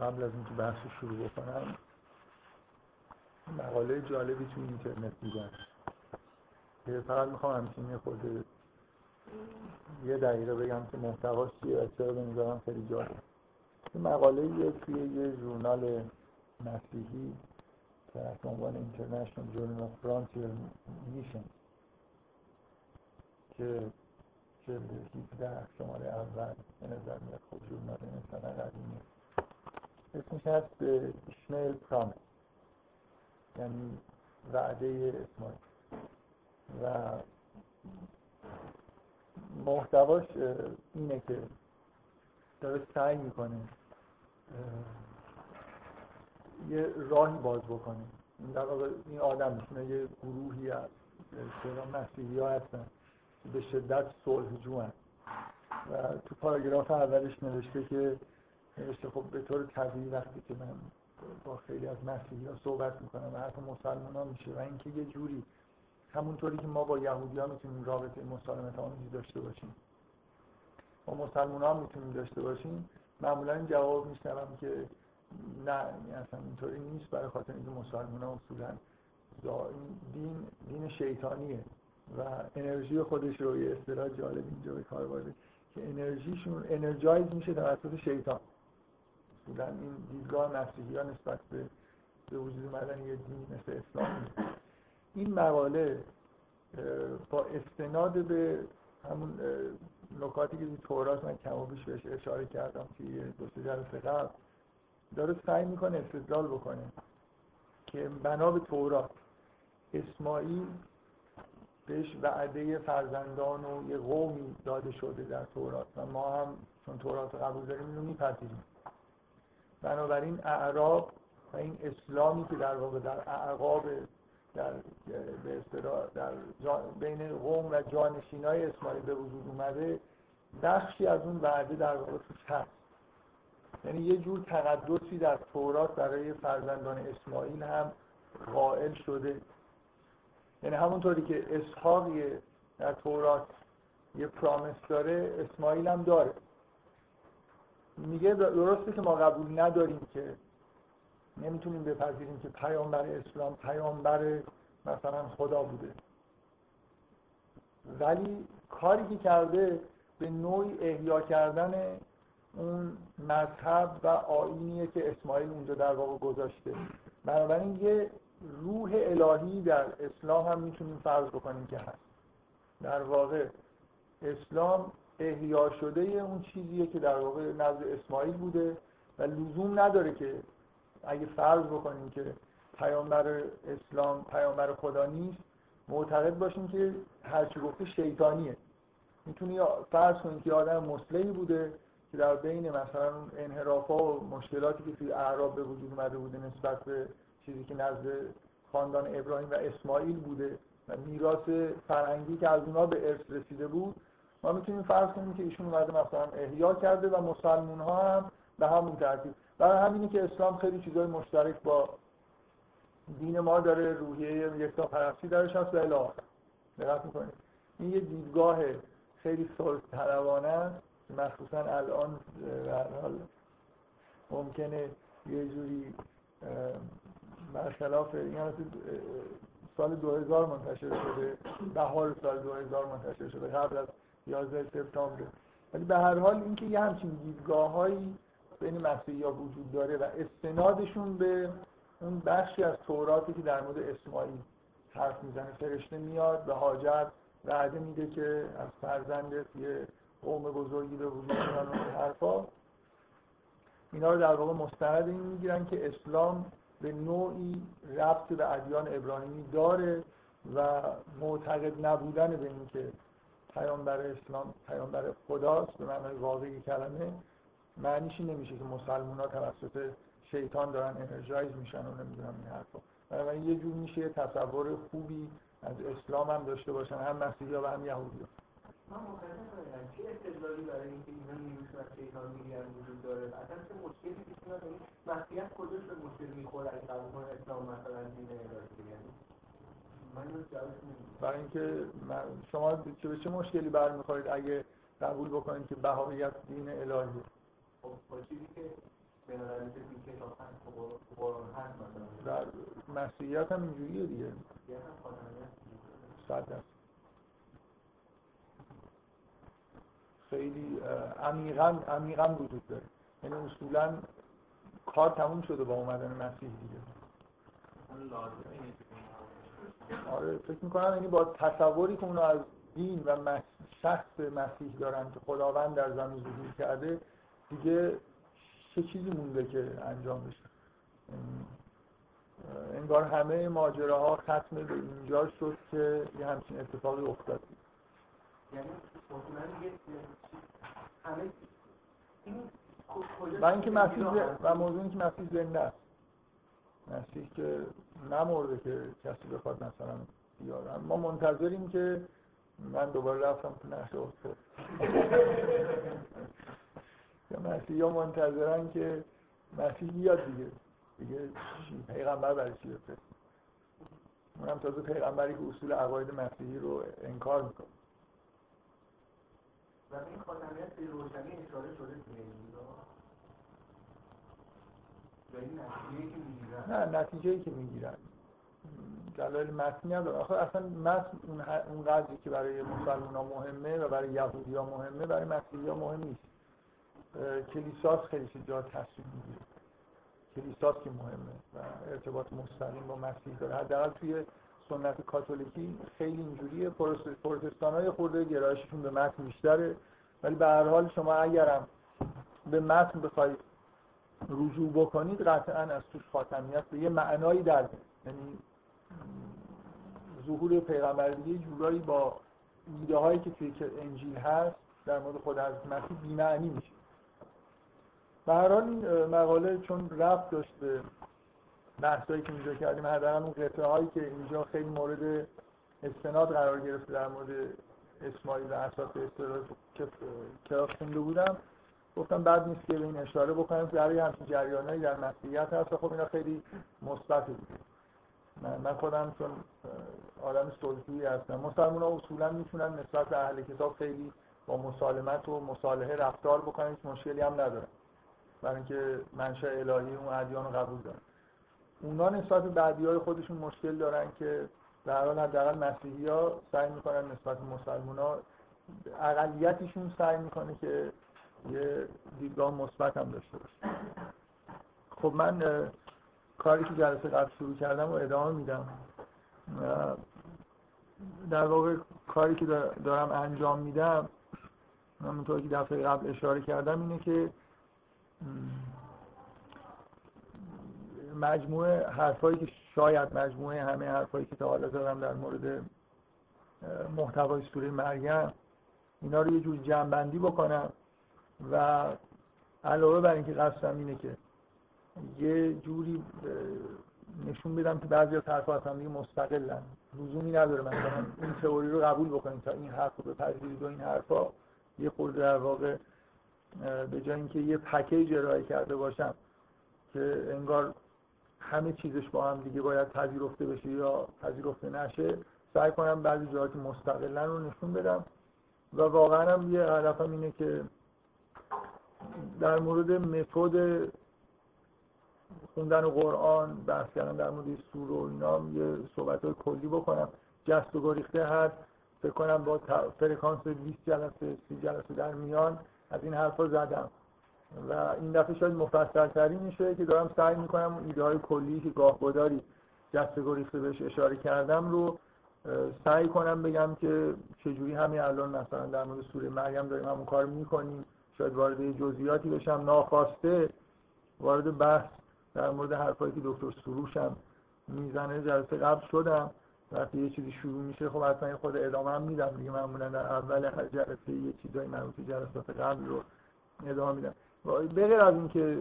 قبل از اینکه بحث شروع بکنم مقاله جالبی تو اینترنت دیدم فقط می‌خوام همچین خود یه دقیقه بگم که محتواش چیه و چرا به خیلی جالب مقاله یه توی یه ژورنال مسیحی تحت عنوان اینترنشنال جورنال اف فرانتیر میشن که جلد 17 شماره اول به نظر میاد خب ژورنال مثلا قدیمی. اسمش هست اشمایل پرامس یعنی وعده اسماعیل. و محتواش اینه که داره سعی می‌کنه یه راهی باز بکنه. در واقع این آدم یه گروهی از مسیحی ها هستن. به شدت صلح جوان و تو پاراگراف اولش نوشته که نوشته خب به طور طبیعی وقتی که من با خیلی از مسیحی ها صحبت می‌کنم و حتی مسلمان ها میشه و اینکه یه جوری همونطوری که ما با یهودی ها می‌تونیم رابطه مسالمت آمیزی داشته باشیم. با مسلمان ها می‌تونیم داشته باشیم. معمولا جواب میشنوم که نه اصلا اینطوری نیست. برای خاطر اینکه مسلمان ها اصولا دین دین شیطانیه و انرژی خودش رو یه اصطلاح جالب اینجا به کار که انرژیشون انرژایز میشه توسط شیطان. اصولا این دیدگاه مسیحی ها نسبت به به وجود اومدن یه دین مثل اسلام این مقاله با استناد به همون نکاتی که تورات من کم و بیش بهش اشاره کردم توی دو سه جلسه قبل داره سعی می‌کنه استدلال بکنه که بنا به تورات اسماعیل بهش وعده فرزندان و یه قومی داده شده در تورات و ما هم چون تورات قبول داریم اینو میپذیریم. بنابراین اعراب و این اسلامی که در واقع در اعقاب در به در بین قوم و جانشینای اسماعیل به وجود اومده بخشی از اون وعده در واقع توش هست یعنی یه جور تقدسی در تورات برای فرزندان اسماعیل هم قائل شده. یعنی همونطوری که اسحاقی در تورات یه پرامس داره اسماعیل هم داره. میگه درسته که ما قبول نداریم که نمی‌تونیم بپذیریم که پیامبر اسلام پیامبر مثلا خدا بوده. ولی کاری که کرده به نوعی احیا کردن اون مذهب و آینیه که اسماعیل اونجا در واقع گذاشته. بنابراین یه روح الهی در اسلام هم می‌تونیم فرض بکنیم که هست. در واقع اسلام احیا شده اون چیزیه که در واقع نزد اسماعیل بوده و لزوم نداره که اگه فرض بکنیم که پیامبر اسلام پیامبر خدا نیست معتقد باشیم که هرچی گفته شیطانیه. می‌تونی فرض کنید که آدم مسلمی بوده که در بین مثلا انحراف ها و مشکلاتی که توی اعراب به وجود اومده بوده نسبت به چیزی که نزد خاندان ابراهیم و اسماعیل بوده و میراث فرهنگی که از اونها به ارث رسیده بود ما می‌تونیم فرض کنیم که ایشون اومده مثلا احیا کرده و مسلمون ها هم به همون ترتیب. برای همینه که اسلام خیلی چیزای مشترک با دین ما داره روحیه یکتا پرستی درش هست و الی دقت می‌کنید. این یه دیدگاه خیلی صلح طلبانه است. مخصوصا الان حال ممکنه یه جوری برخلاف این سال 2000 منتشر شده. بهار سال 2000 منتشر شده. قبل از 11 سپتامبر ولی به هر حال اینکه یه همچین دیدگاه هایی بین مسیحی ها وجود داره و استنادشون به اون بخشی از توراتی که در مورد اسماعیل حرف می‌زنه فرشته میاد به حاجت وعده میده که از فرزندت یه قوم بزرگی به وجود میان این حرفا. اینا رو در واقع مستند این می‌گیرن که اسلام به نوعی ربط به ادیان ابراهیمی داره و معتقد نبودن به اینکه پیامبر اسلام پیامبر خداست به معنای واقعی کلمه. معنیشی نمیشه که مسلمان ها توسط شیطان دارن انرژایز میشن و نمی‌دونم این حرفا. بنابراین یه جور میشه تصور خوبی از اسلام هم داشته باشن هم مسیحی و هم یهودی ها. من چه استدلالی برای اینکه اینا نیروشون از شیطان می‌گیرن وجود داره؟ اصلا چه مشکلی پیش میاد؟ یعنی مسیحیت کجاش به مشکل می‌خوره اگه قبول اسلام مثلا دین برای اینکه شما چه به چه مشکلی برمیخورید اگه قبول بکنید که بهاییت دین الهیه؟ خب در مسیحیت هم اینجوریه دیگه. صد خیلی عمیقا عمیقا وجود داره. یعنی اصولا کار تموم شده با اومدن مسیح دیگه. آره فکر می‌کنم یعنی با تصوری که اونو از دین و شخص مسیح دارن که خداوند در زمین ظهور کرده دیگه چه چیزی مونده که انجام بشه؟ انگار همه ماجراها ختم به اینجا شد که یه همچین اتفاقی افتاد. یعنی و اینکه مسیح و موضوع اینکه مسیح زنده است. مسیح که نمرده که کسی بخواد مثلا بیاره. ما منتظریم که من دوباره رفتم تو افتاد یا مسیح ها منتظرن که مسیح بیاد دیگه. دیگه پیغمبر برای چی اونم تازه پیغمبری که اصول عقاید مسیحی رو انکار می‌کنه. و این خاتمیت به روشنی اشاره شده نه نتیجه ای که می‌گیرن. دلایل متنی نداره آخه اصلا متن اون قدری که برای مسلمان ها مهمه و برای یهودی ها مهمه برای مسیحی ها مهم نیست. کلیساس خیلی جا تصمیم می‌گیره. کلیساس که مهمه و ارتباط مستقیم با مسیح داره. حداقل توی سنت کاتولیکی خیلی اینجوریه. پروتستان های خورده گرایششون به متن بیشتره. ولی به هر حال شما اگرم به متن بخواید رجوع بکنید قطعا از توش خاتمیت به یه معنایی در یعنی ظهور پیغمبر دیگه جورایی با ایده هایی که توی انجیل هست در مورد خود از مسیح بی‌معنی میشه. به این مقاله چون رفت داشت به بحثایی که اینجا کردیم حداقل اون قطعه هایی که اینجا خیلی مورد استناد قرار گرفته در مورد اسماعیل و اساس استراد که خونده بودم گفتم بعد نیست که به این اشاره بکنم برای همچین جریانایی در مسیحیت هست خب اینا خیلی مثبت بود. من, خودم چون آدم صلحجویی هستم. مسلمان ها اصولا می‌تونن نسبت به اهل کتاب خیلی با مسالمت و مصالحه رفتار بکنن. هیچ مشکلی هم ندارن. برای اینکه منشأ الهی اون ادیان رو قبول دارن. اونا نسبت به بعدی های خودشون مشکل دارن که در حال حداقل مسیحی ها سعی می‌کنن نسبت به مسلمان ها اقلیتشون سعی می‌کنه که یه دیدگاه مثبت هم داشته باشه. خب من کاری که جلسه قبل شروع کردم و ادامه میدم. در واقع کاری که دارم انجام میدم همونطور که دفعه قبل اشاره کردم اینه که مجموعه حرفایی که شاید مجموعه همه حرفایی که تا حالا زدم در مورد محتوای سوره مریم اینا رو یه جور جمع بکنم. و علاوه بر اینکه قصدم اینه که یه جوری نشون بدم که بعضی از حرف هم دیگه مستقلن. لزومی نداره مثلا این تئوری رو قبول بکنید تا این حرف رو بپذیرید و این حرفا. یه خورده در واقع به جای اینکه یه پکیج ارائه کرده باشم که انگار همه چیزش با هم دیگه باید پذیرفته بشه یا پذیرفته نشه سعی کنم بعضی جاهات مستقلا رو نشون بدم. و واقعا هم یه هدفم اینه که در مورد متد خوندن قرآن بحث کردم در مورد سور و اینا یه صحبت های کلی بکنم. جست و گریخته هست فکر کنم با فرکانس 20 جلسه 30 جلسه در میان از این حرفا زدم. و این دفعه شاید مفصل تری میشه که دارم سعی می‌کنم ایده های کلی که گاه گداری جست گریخته بهش اشاره کردم رو سعی کنم بگم که چجوری همین الان مثلا در مورد سوره مریم داریم همون کار می‌کنیم. شاید وارد جزئیاتی بشم ناخواسته وارد بحث در مورد حرفایی که دکتر سروش هم می‌زنه جلسه قبل شدم. وقتی یه چیزی شروع میشه خب حتما خود ادامه هم میدم دیگه. معمولا در اول هر جلسه یه چیزای مربوط جلسات قبل رو ادامه میدم. بغیر از اینکه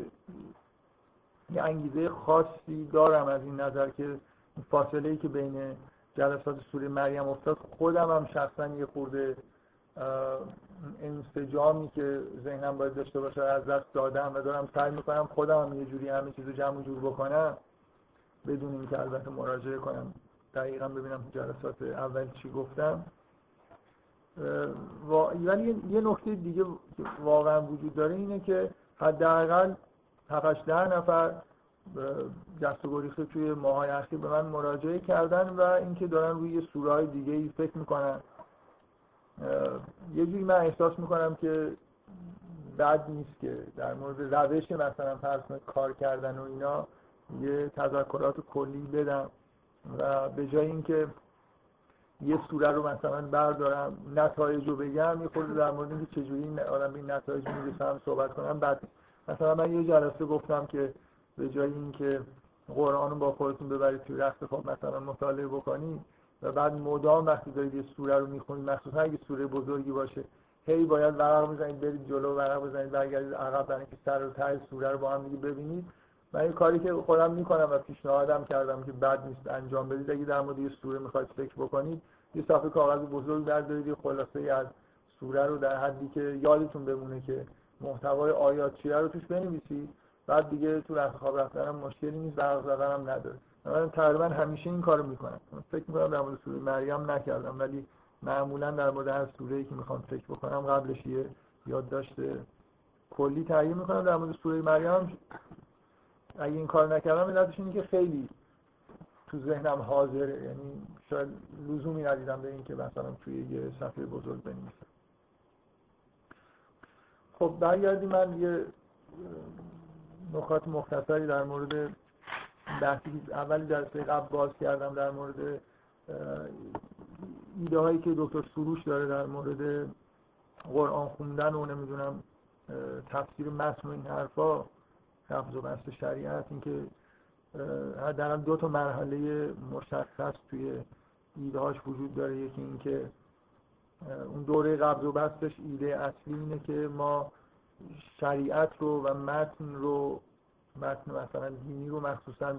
یه انگیزه خاصی دارم از این نظر که فاصله ای که بین جلسات سوره مریم افتاد خودم هم شخصا یه خورده انسجامی که ذهنم باید داشته باشه از دست دادم و دارم سعی می‌کنم خودم هم یه جوری همه چیزو جمع جور بکنم بدون اینکه البته مراجعه کنم. دقیقا ببینم جلسات اول چی گفتم. ولی یه نکته دیگه واقعا وجود داره اینه که حداقل هفتش ده نفر دست و توی ماهای اخیر به من مراجعه کردن و اینکه دارن روی سورهای دیگه ای فکر می‌کنن. یه جوری من احساس می‌کنم که بد نیست که در مورد روش مثلا فرض کار کردن و اینا یه تذکرات کلی بدم. و به جای اینکه یه سوره رو مثلا بردارم نتایج رو بگم یه خورده در مورد اینکه چجوری آدم به این نتایج می‌رسم صحبت کنم. بعد مثلا من یه جلسه گفتم که به جای اینکه قرآن رو با خودتون ببرید توی رخت خواب مثلا مطالعه بکنید و بعد مدام وقتی دارید یه سوره رو می‌خونید مخصوصا اگه سوره بزرگی باشه هی باید ورق بزنید برید جلو ورق بزنید برگردید عقب برای اینکه سر و ته سوره رو با هم دیگه ببینید. من این کاری که خودم می‌کنم و پیشنهادم کردم که بد نیست انجام بدید. اگه در مورد یه سوره می‌خواید فکر بکنید یه صفحه کاغذ بزرگ بردارید یه خلاصه از سوره رو در حدی که یادتون بمونه که محتوای آیات چیه رو توش بنویسید. بعد دیگه تو رفت خواب رفتن هم مشکلی نیست ورق زدن هم نداره. من تقریبا همیشه این کارو می‌کنم. فکر می‌کنم در مورد سوره مریم نکردم ولی معمولا در مورد هر سوره که می‌خوام فکر بکنم قبلش یه یادداشت کلی تهیه می‌کنم. در مورد سوره مریم اگه این کار نکردم علتش اینه که خیلی تو ذهنم حاضره یعنی شاید لزومی ندیدم به اینکه مثلا توی یه صفحه بزرگ بنویسم. خب برگردیم. من یه نکات مختصری در مورد بحثی اول جلسه قبل باز کردم در مورد ایده هایی که دکتر سروش داره در مورد قرآن خوندن و نمی‌دونم تفسیر متن و این حرفا حفظ و بست شریعت اینکه حداقل دو تا مرحله مشخص توی ایده هاش وجود داره. یکی اینکه اون دوره قبض و بستش ایده اصلی اینه که ما شریعت رو و متن رو متن مثلا دینی رو مخصوصا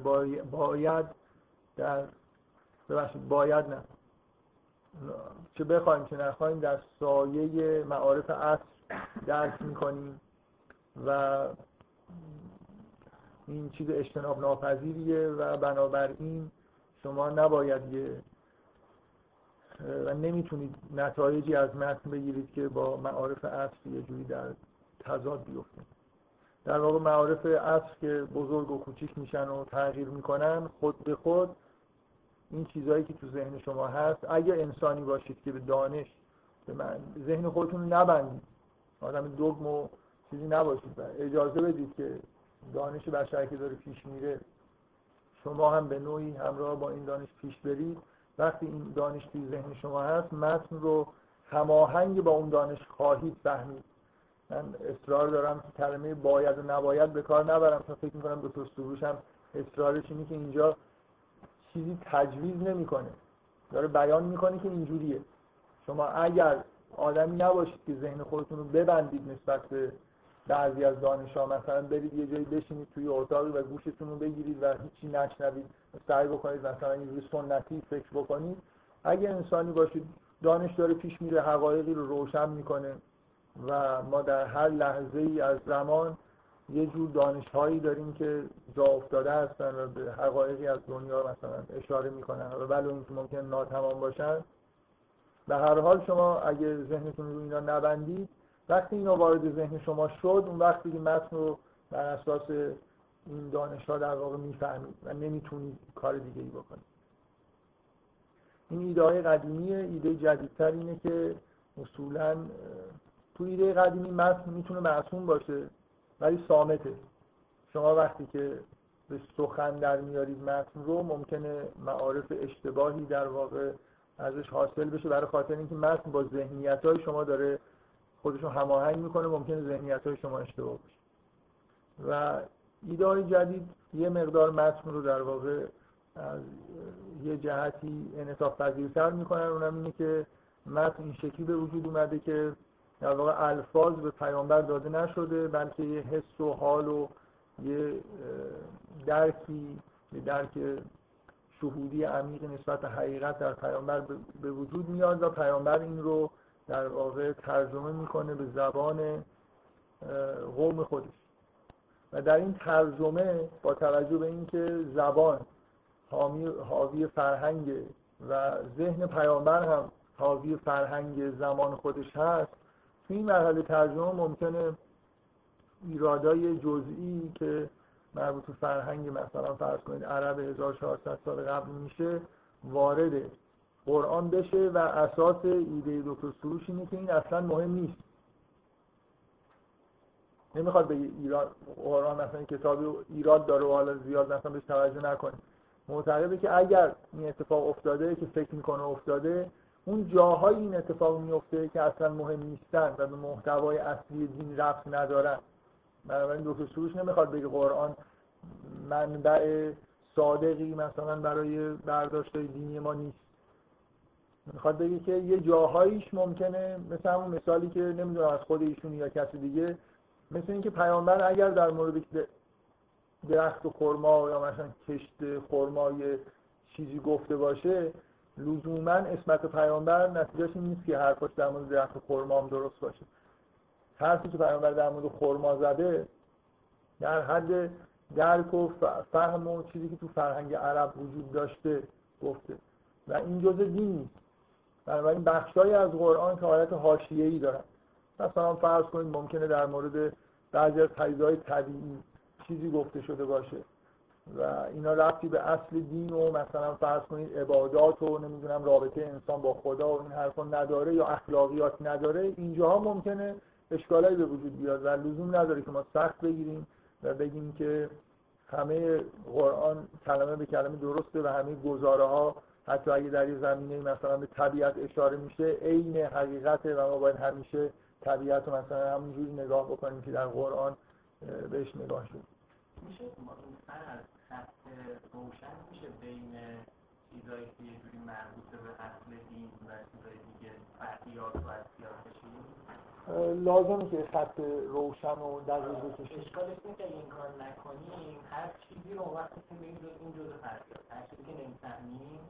باید در ببخشید باید نه. چه بخوایم چه نخواهیم در سایه معارف اصل درک می‌کنیم و این چیز اجتناب ناپذیریه و بنابراین شما نباید یه و نمی‌تونید نتایجی از متن بگیرید که با معارف اصل یه جوری در تضاد بیفته. در واقع معارف اصل که بزرگ و کوچیک میشن و تغییر می‌کنن خود به خود این چیزهایی که تو ذهن شما هست اگر انسانی باشید که به دانش به من ذهن خودتون نبندید. آدم دگم و چیزی نباشید. اجازه بدید که دانش بشر که داره پیش میره شما هم به نوعی همراه با این دانش پیش برید. وقتی این دانش توی ذهن شما هست متن رو هماهنگ با اون دانش خواهید فهمید. من اصرار دارم که کلمه باید و نباید به کار نبرم تا فکر می‌کنم دکتر سروش هم اصرارش اینه که اینجا چیزی تجویز نمی‌کنه. داره بیان می‌کنه که اینجوریه. شما اگر آدمی نباشید که ذهن خودتون رو ببندید نسبت به بعضی از دانشا مثلا برید یه جایی بشینید توی اتاقی و گوشتون رو بگیرید و هیچی نشنوید سعی بکنید مثلا اینجوری سنتی فکر بکنید. اگه انسانی باشید دانش داره پیش میره حقایقی رو روشن می‌کنه. و ما در هر لحظه ای از زمان یه جور دانش هایی داریم که جا افتاده هستن و به حقایقی از دنیا مثلا اشاره می‌کنن و ولو اینکه ممکن ناتمام باشن. به هر حال شما اگه ذهنتون رو اینا نبندید وقتی اینا وارد ذهن شما شد اون وقتی که متن رو بر اساس این دانش ها در واقع می‌فهمید و نمی‌تونید کار دیگه ای بکنید. این ایده های قدیمیه ایده جدیدتر اینه که اصولا تو ایده قدیمی متن می‌تونه معصوم باشه ولی سامته شما وقتی که به سخن در میارید متن رو ممکنه معارف اشتباهی در واقع ازش حاصل بشه برای خاطر اینکه متن با ذهنیت های شما داره خودشون هماهنگ می‌کنه ممکنه ذهنیت های شما اشتباه باشه. و ایده های جدید یه مقدار متن رو در واقع از یه جهتی انعطاف پذیرتر می‌کنن. اونم اینه که متن این شکلی به وجود اومده که در واقع الفاظ به پیامبر داده نشده بلکه یه حس و حال و یه درکی یه درک شهودی عمیق نسبت حقیقت در پیامبر به وجود میاد و پیامبر این رو در واقع ترجمه می‌کنه به زبان قوم خودش. و در این ترجمه با توجه به اینکه زبان حاوی فرهنگ و ذهن پیامبر هم حاوی فرهنگ زمان خودش هست تو این مرحله ترجمه ممکنه ایرادای جزئی که مربوط به فرهنگ مثلا فرض کنید عرب 1400 سال قبل میشه وارد قرآن بشه و اساس ایده دکتر سروش اینه که این اصلا مهم نیست. نمی‌خواد بگه ایراد قرآن مثلا کتابی ایراد داره و حالا زیاد مثلا بهش توجه نکنه. معتقده که اگر این اتفاق افتاده که فکر می‌کنه افتاده اون جاهای این اتفاق میفته که اصلا مهم نیستن و به محتوای اصلی دین رفت ندارن. بنابراین دکتر سروش نمی‌خواد بگه قرآن منبع صادقی مثلا برای برداشت دینی ما نیست. می‌خواد بگه که یه جاهاییش ممکنه مثل همون مثالی که نمی‌دونم از خود ایشون یا کسی دیگه مثل اینکه پیامبر اگر در مورد درخت خرما یا مثلا کشت خرمای چیزی گفته باشه لزوما اسمت پیامبر نتیجهش این نیست که حرفاش در مورد درخت خرما هم درست باشه. حرفی که پیامبر در مورد خرما زده در حد درک و فهم و چیزی که تو فرهنگ عرب وجود داشته گفته. و این جزء دین نیست. بنابراین بخشهایی از قرآن که حالت حاشیه‌ای دارن. مثلا فرض کنید ممکنه در مورد بعضی از پدیده‌های طبیعی چیزی گفته شده باشه. و اینا رفتی به اصل دین و مثلا فرض کنید عبادات و نمی‌دونم رابطه انسان با خدا و این حرفا نداره یا اخلاقیات نداره اینجاها ممکنه اشکالایی به وجود بیاد و لزوم نداره که ما سخت بگیریم و بگیم که همه قرآن کلمه به کلمه درسته و همه گزاره ها حتی اگه در یه زمینه مثلا به طبیعت اشاره میشه عین حقیقته و ما باید همیشه طبیعت رو مثلا همونجوری نگاه بکنیم که در قرآن بهش نگاه شد. میشه؟ خط روشن میشه بین چیزایی که یه جوری مربوط به اصل دین و چیزایی دیگه فرقیات و بشیم لازمه که خط روشن و دقیق بکشیم اشکالش اینه که این کار نکنیم. هر چیزی رو وقتی که این جزء این جزء فرقیات هر چیزی که نمی‌فهمیم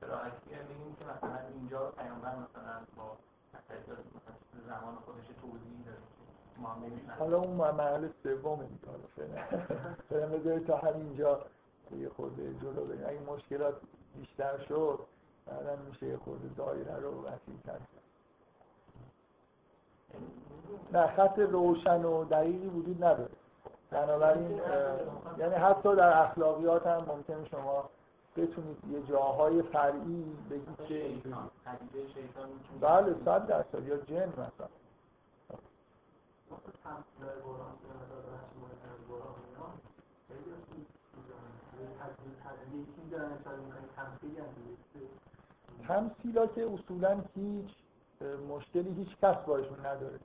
به راحتی بگیم که مثلا اینجا پیامبر مثلا با زمان خودش توضیح داره حالا اون مرحله سوم دیگه فعلا بذارید تا همینجا یه خورده جلو بریم. اگه مشکلات بیشتر شد بعدا میشه یه خورده دایره رو وسیع کرد. نه خط روشن و دقیقی وجود نداره. بنابراین یعنی حتی در اخلاقیات هم ممکن شما بتونید یه جاهای فرعی بگید که بله صد درصد یا جن مثلا. تمثیلا که اصولا هیچ مشکلی هیچ کس باشون نداره.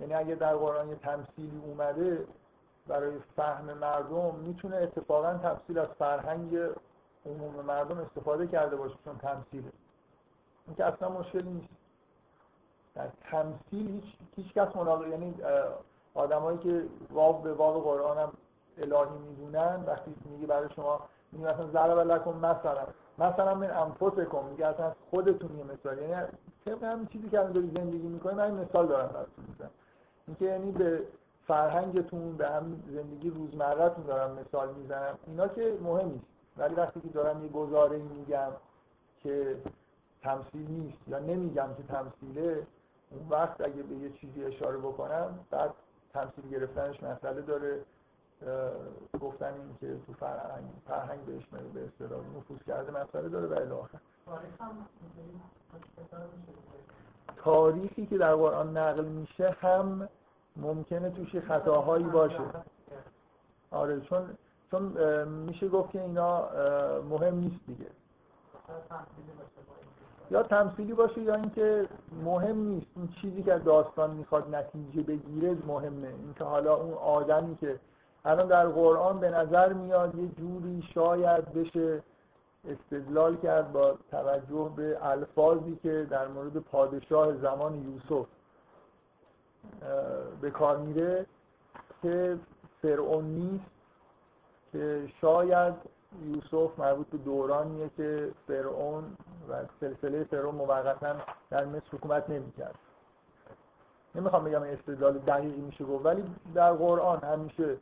یعنی اگه در قرآن یه تمثیلی اومده برای فهم مردم می‌تونه اتفاقا تمثیل از فرهنگ عموم مردم استفاده کرده باشه چون تمثیله. این که اصلا مشکلی نیست. در تمثیل هیچ, هیچ کس یعنی آدمایی که واو به واو قرآن هم الهی می‌دونن وقتی میگه برای شما میگه مثلا ضرب لکم مثلا. مثلا من انفسکم میگه اصلا خودتون یه مثال یعنی طبق همین چیزی که الان داری زندگی می‌کنی من این مثال دارم براتون می‌زنم. اینکه یعنی به فرهنگتون به هم زندگی روزمرهتون دارم مثال می‌زنم. اینا که مهم نیست. ولی وقتی که دارم یه گزاره میگم که تمثیل نیست یا نمیگم که تمثیله اون وقت اگه به یه چیزی اشاره بکنم بعد تمثیل گرفتنش مسئله داره. گفتن این که تو فرهنگ فرهنگ بهش به اصطلاح نفوذ کرده مسئله داره و الی آخر. تاریخی که در قرآن نقل میشه هم ممکنه توش خطاهایی باشه. آره چون چون میشه گفت که اینا مهم نیست دیگه. یا تمثیلی باشه یا اینکه مهم نیست. این چیزی که داستان می‌خواد نتیجه بگیره مهمه. اینکه حالا اون آدمی که الان در قرآن به نظر میاد یه جوری شاید بشه استدلال کرد با توجه به الفاظی که در مورد پادشاه زمان یوسف به کار میره که فرعون نیست که شاید یوسف مربوط به دورانیه که فرعون و سلسله فرعون موقتا در مصر حکومت نمی‌کرد. نمی‌خوام بگم استدلال دقیقی میشه گفت ولی در قرآن همیشه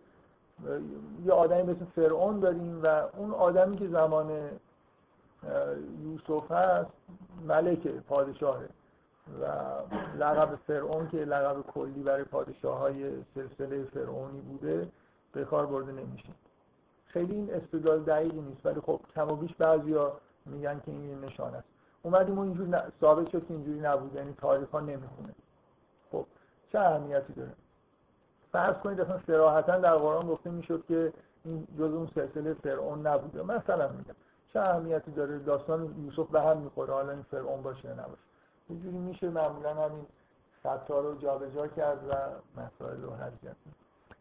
یه آدمی مثل فرعون داریم و اون آدمی که زمان یوسف هست ملکه پادشاهه و لقب فرعون که لقب کلی برای پادشاه های سلسله فرعونی بوده به کار برده نمیشه. خیلی این استدلال دقیقی نیست ولی خب کم و بیش بعضیا میگن که این نشان است. اومدیم اون اینجور ثابت شد که اینجوری نبود یعنی تاریخ ها نمی‌خونه. خب چه اهمیتی داره؟ فرض کنید اصلا صراحتا در قرآن گفته می‌شد که این جز اون سلسله فرعون نبوده. مثلا میگم چه اهمیتی داره؟ داستان یوسف به هم می‌خوره حالا این فرعون باشه یا نباشه. یه جوری میشه معمولا همین خطا رو جابجا کرد و مسائل رو حل کرد.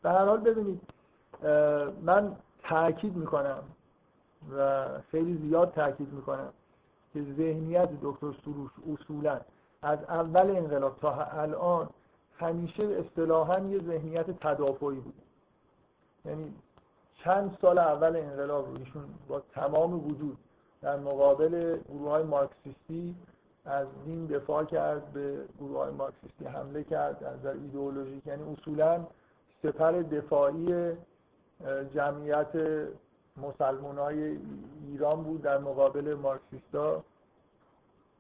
به هر حال ببینید من تاکید می‌کنم و خیلی زیاد تاکید می‌کنم که ذهنیت دکتر سروش اصولا از اول انقلاب تا الان همیشه اصطلاحا یه ذهنیت تدافعی بود. یعنی چند سال اول انقلاب ایشون با تمام وجود در مقابل گروه های مارکسیستی از دین دفاع کرد به گروه های مارکسیستی حمله کرد از در ایدئولوژیک یعنی اصولا سپر دفاعی جمعیت مسلمان های ایران بود در مقابل مارکسیستا.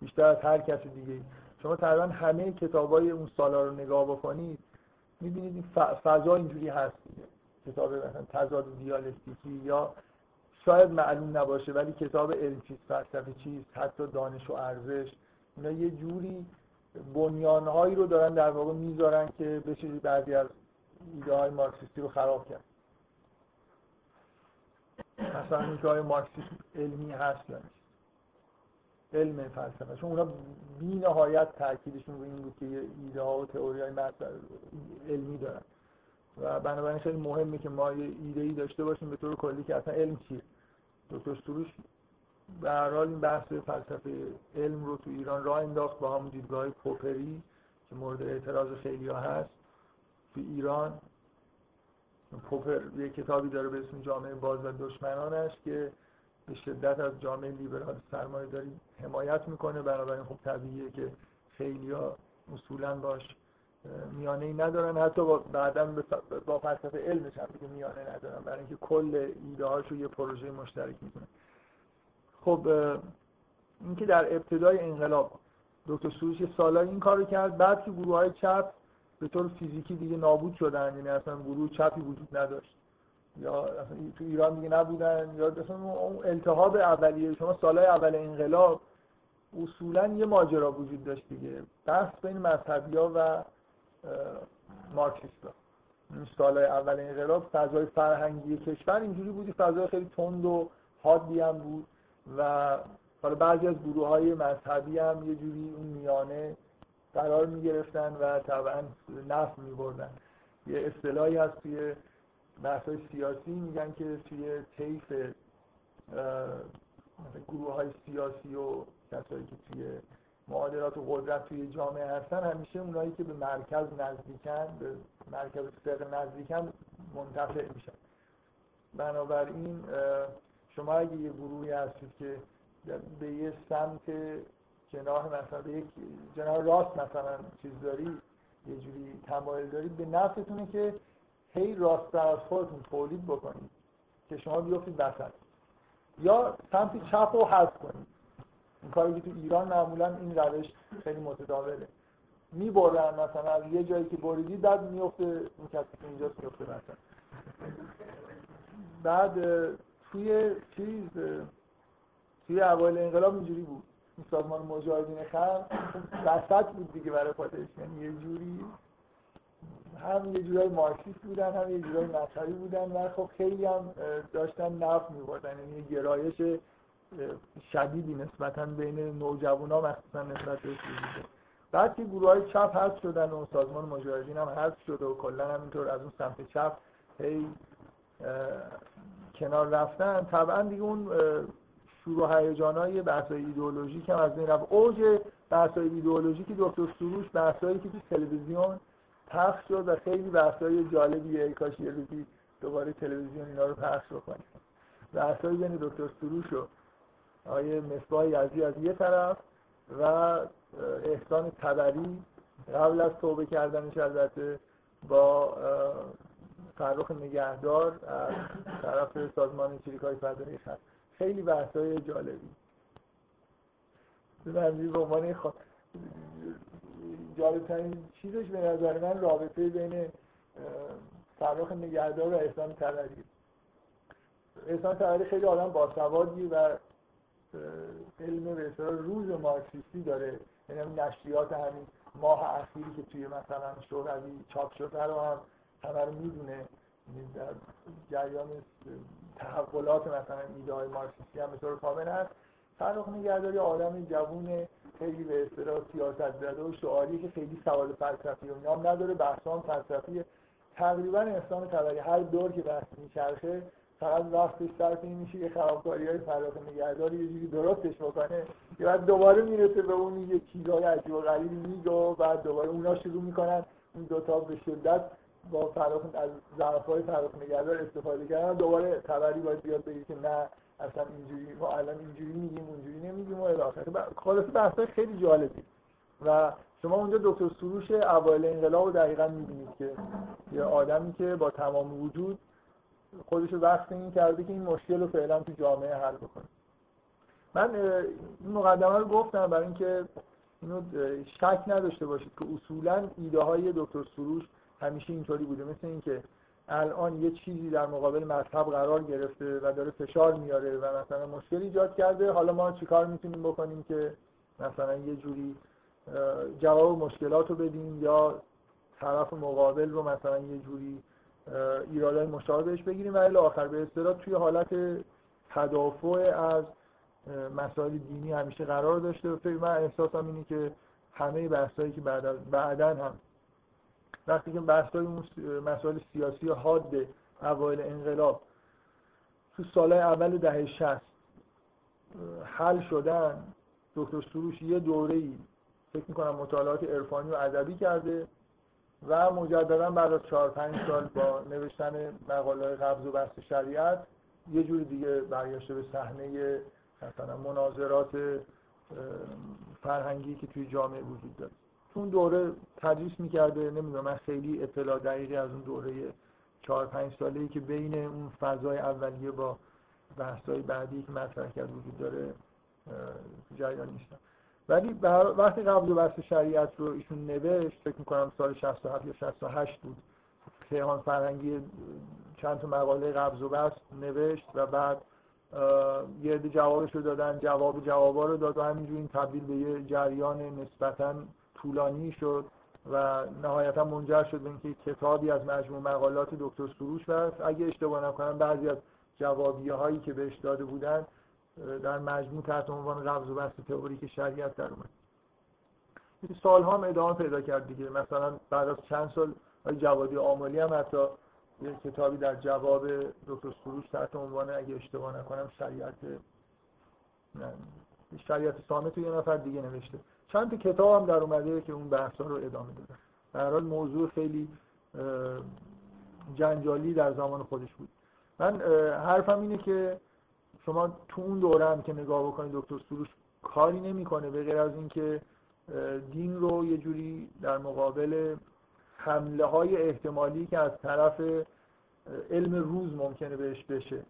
بیشتر از هر کسی دیگه. شما تقریبا همه کتاب های اون سالا رو نگاه بکنید می‌بینید این فضا اینجوری هست. دیگه کتاب مثلا تضاد دیالکتیکی یا شاید معلوم نباشه ولی کتاب علم چیز فلسفه چیز حتی دانش و ارزش اینا یه جوری بنیانهایی رو دارن در واقع می‌ذارن که بشه بعضی از ایده های مارکسیستی رو خراب کرد. مثلا اینکه های مارکسیسم علمی هست یا نیست؟ علم فلسفه. چون اونا بی نهایت تاکیدشون رو این بود که ایده ها و تئوری های علمی دارن. و بنابراین خیلی مهمه که ما یه ایده ای داشته باشیم به طور کلی که اصلا علم چیه؟ دکتر سروش به این بحث فلسفه علم رو تو ایران راه انداخت با همون دیدگاه پوپری که مورد اعتراض خیلی هست. تو ایران پوپر یه کتابی داره به اسم جامعه باز و دشمنانش که به شدت از جامعه لیبرال سرمایه داری حمایت می‌کنه. بنابراین خب طبیعیه که خیلی ها اصولا باش میانه ای ندارن. حتی با بعدا با فلسفه علمش هم دیگه میانه ندارن برای اینکه کل ایده رو یه پروژه مشترک می‌کنه. خب اینکه در ابتدای انقلاب دکتر سروش سالای این کارو کرد بعد که گروه های چپ به طور فیزیکی دیگه نابود شدن یعنی اصلا گروه چپی وجود نداشت. یا اصلا تو ایران دیگه نبودن یا اصلا اون التهاب اولیه شما سالهای اول انقلاب اصولا یه ماجرا وجود داشت دیگه. بحث بین مذهبی ها و مارکسیستا. این سالهای اول انقلاب فضای فرهنگی کشور اینجوری بودی فضای خیلی تند و حادی هم بود و حالا بعضی از گروه های مذهبی هم یه جوری اون میانه قرار می گرفتن و طبعا نفت می بردن یه اصطلاحی هست توی بحث های سیاسی میگن که توی طیف گروه های سیاسی و کسایی که توی معادلات و قدرت توی جامعه هستن همیشه اونایی که به مرکز نزدیکن به مرکز فقه نزدیکن منتفع میشن. بنابراین شما اگه یه گروهی هستید که به یه سمت جناح مثلا یک جناح راست مثلا چیز داری یه جوری تمایل دارید به نفعتونه که هی راست از خودتون تولید بکنید که شما بیافتید وسط یا سمت چپ رو حذف کنید. این کاری که تو ایران معمولا این روش خیلی متداوله. می‌برن مثلا از یه جایی که بریدی بعد میفته اون کسی که اینجاست میفته مثلا بعد توی چیز توی اوایل انقلاب اینجوری بود. این سازمان مجاهدین خلق وسط بود دیگه برای خودش یعنی یه جوری هم یه جورای مارکسیست بودن هم یه جورای مذهبی بودن و خب خیلی هم داشتن نفت میبردن. یعنی گرایش شدیدی نسبتا بین ها مخصوصا نسبت به بعد که گروه های چپ حذف شدن و سازمان مجاهدین هم حذف شده و کلا همینطور از اون سمت چپ هی کنار رفتن طبعا دیگه اون شروع هیجان های بحث ایدئولوژیک هم از این رفت. اوج بحث ایدئولوژیک دکتر سروش بحثایی که تو تلویزیون پخش شد و خیلی بحثای جالبیه ای کاش یه روزی دوباره تلویزیون اینا رو پخش بکنیم. بحثایی بین دکتر سروش و آقای مصباح یزدی از یه طرف و احسان تبری قبل از توبه کردنش البته با فرخ نگهدار از طرف سازمان چریکای فضایی هست خیلی بحثای جالبی. به عنوان جالبترین چیزش به نظر من رابطه بین فراخ نگهدار و احسان تبری احسان تبری خیلی آدم باسوادی و علم به روز مارکسیستی داره. یعنی نشریات همین ماه اخیری که توی مثلا شوروی چاپ شده رو هم همه رو می‌دونه. یعنی در جریان تحولات مثلا ایده های مارکسیستی هم به طور کامل هست. فرق نگهداری آدم جوون خیلی به اصطلاح سیاست زده و شعاری که خیلی سوال فلسفی و نام نداره بحثان فلسفی. تقریبا انسان تبری هر دور که بحث میچرخه فقط وقتش صرف این میشه که خرابکاری های فراخ نگهداری یه جوری درستش بکنه که بعد دوباره می‌رسه به اون یه چیزهای عجیب و غریبی میگه و بعد دوباره اونا شروع می‌کنن اون دوتا به شدت با فراخ از ضعف های فراخ نگهدار استفاده کردن دوباره خبری باید بیاد بگه که نه اصلا اینجوری ما الان اینجوری میگیم اونجوری نمیگیم و الاخر خلاص بحث خیلی جالبی. و شما اونجا دکتر سروش اوایل انقلاب رو دقیقا می‌بینید که یه آدمی که با تمام وجود خودش رو وقت این کرده که این مشکل رو فعلا تو جامعه حل بکنه. من این مقدمه رو گفتم برای اینکه اینو شک نداشته باشید که اصولا ایده های دکتر سروش همیشه اینطوری بوده. مثل اینکه الان یه چیزی در مقابل مذهب قرار گرفته و داره فشار میاره و مثلا مشکل ایجاد کرده حالا ما چیکار می‌تونیم بکنیم که مثلا یه جوری جواب مشکلات رو بدیم یا طرف مقابل رو مثلا یه جوری ایرادای مشابه بهش بگیریم. و الی آخر به اصطلاح توی حالت تدافع از مسائل دینی همیشه قرار داشته. و من احساسم اینه که همه بحثایی که بعد بعدا هم وقتی که بحثای اون مسائل سیاسی حاد اوایل انقلاب تو سالهای اول دهه 60 حل شدن دکتر سروش یه دوره ای فکر می‌کنم مطالعات عرفانی و ادبی کرده و مجددا بعد از 4 5 سال با نوشتن مقاله قبض و بحث شریعت یه جور دیگه برگشته به صحنه مثلا مناظرات فرهنگی که توی جامعه وجود داره. اون دوره تدریس می‌کرده نمی‌دونم من خیلی اطلاع دقیقی از اون دوره 4 5 ساله که بین اون فضای اولیه با بحث‌های بعدی که مطرح کرد وجود داره جریان نیستم ولی وقتی قبل و بحث شریعت رو ایشون نوشت فکر می‌کنم سال 67 یا 68 بود کیهان فرهنگی چند تا مقاله قبض و بحث نوشت و بعد یه جوابش رو دادن جواب جوابا رو داد و همینجور این تبدیل به یه جریان نسبتا طولانی شد و نهایتا منجر شد به اینکه کتابی از مجموع مقالات دکتر سروش هست. اگه اشتباه نکنم بعضی از جوابیه هایی که بهش داده بودن در مجموع تحت عنوان قبض و بحث تئوریک شریعت در اومد. سال هم ادامه پیدا کرد دیگه. مثلا بعد از چند سال جوادی آمالی هم حتی یه کتابی در جواب دکتر سروش تحت عنوان اگه اشتباه نکنم شریعت شریعت سامت یه نفر دیگه نوشته. چند تا کتاب هم در اومده که اون بحثا رو ادامه دادن. در حال موضوع خیلی جنجالی در زمان خودش بود. من حرفم اینه که شما تو اون دوره هم که نگاه بکنید دکتر سروش کاری نمی‌کنه به غیر از اینکه دین رو یه جوری در مقابل حمله های احتمالی که از طرف علم روز ممکنه بهش بشه.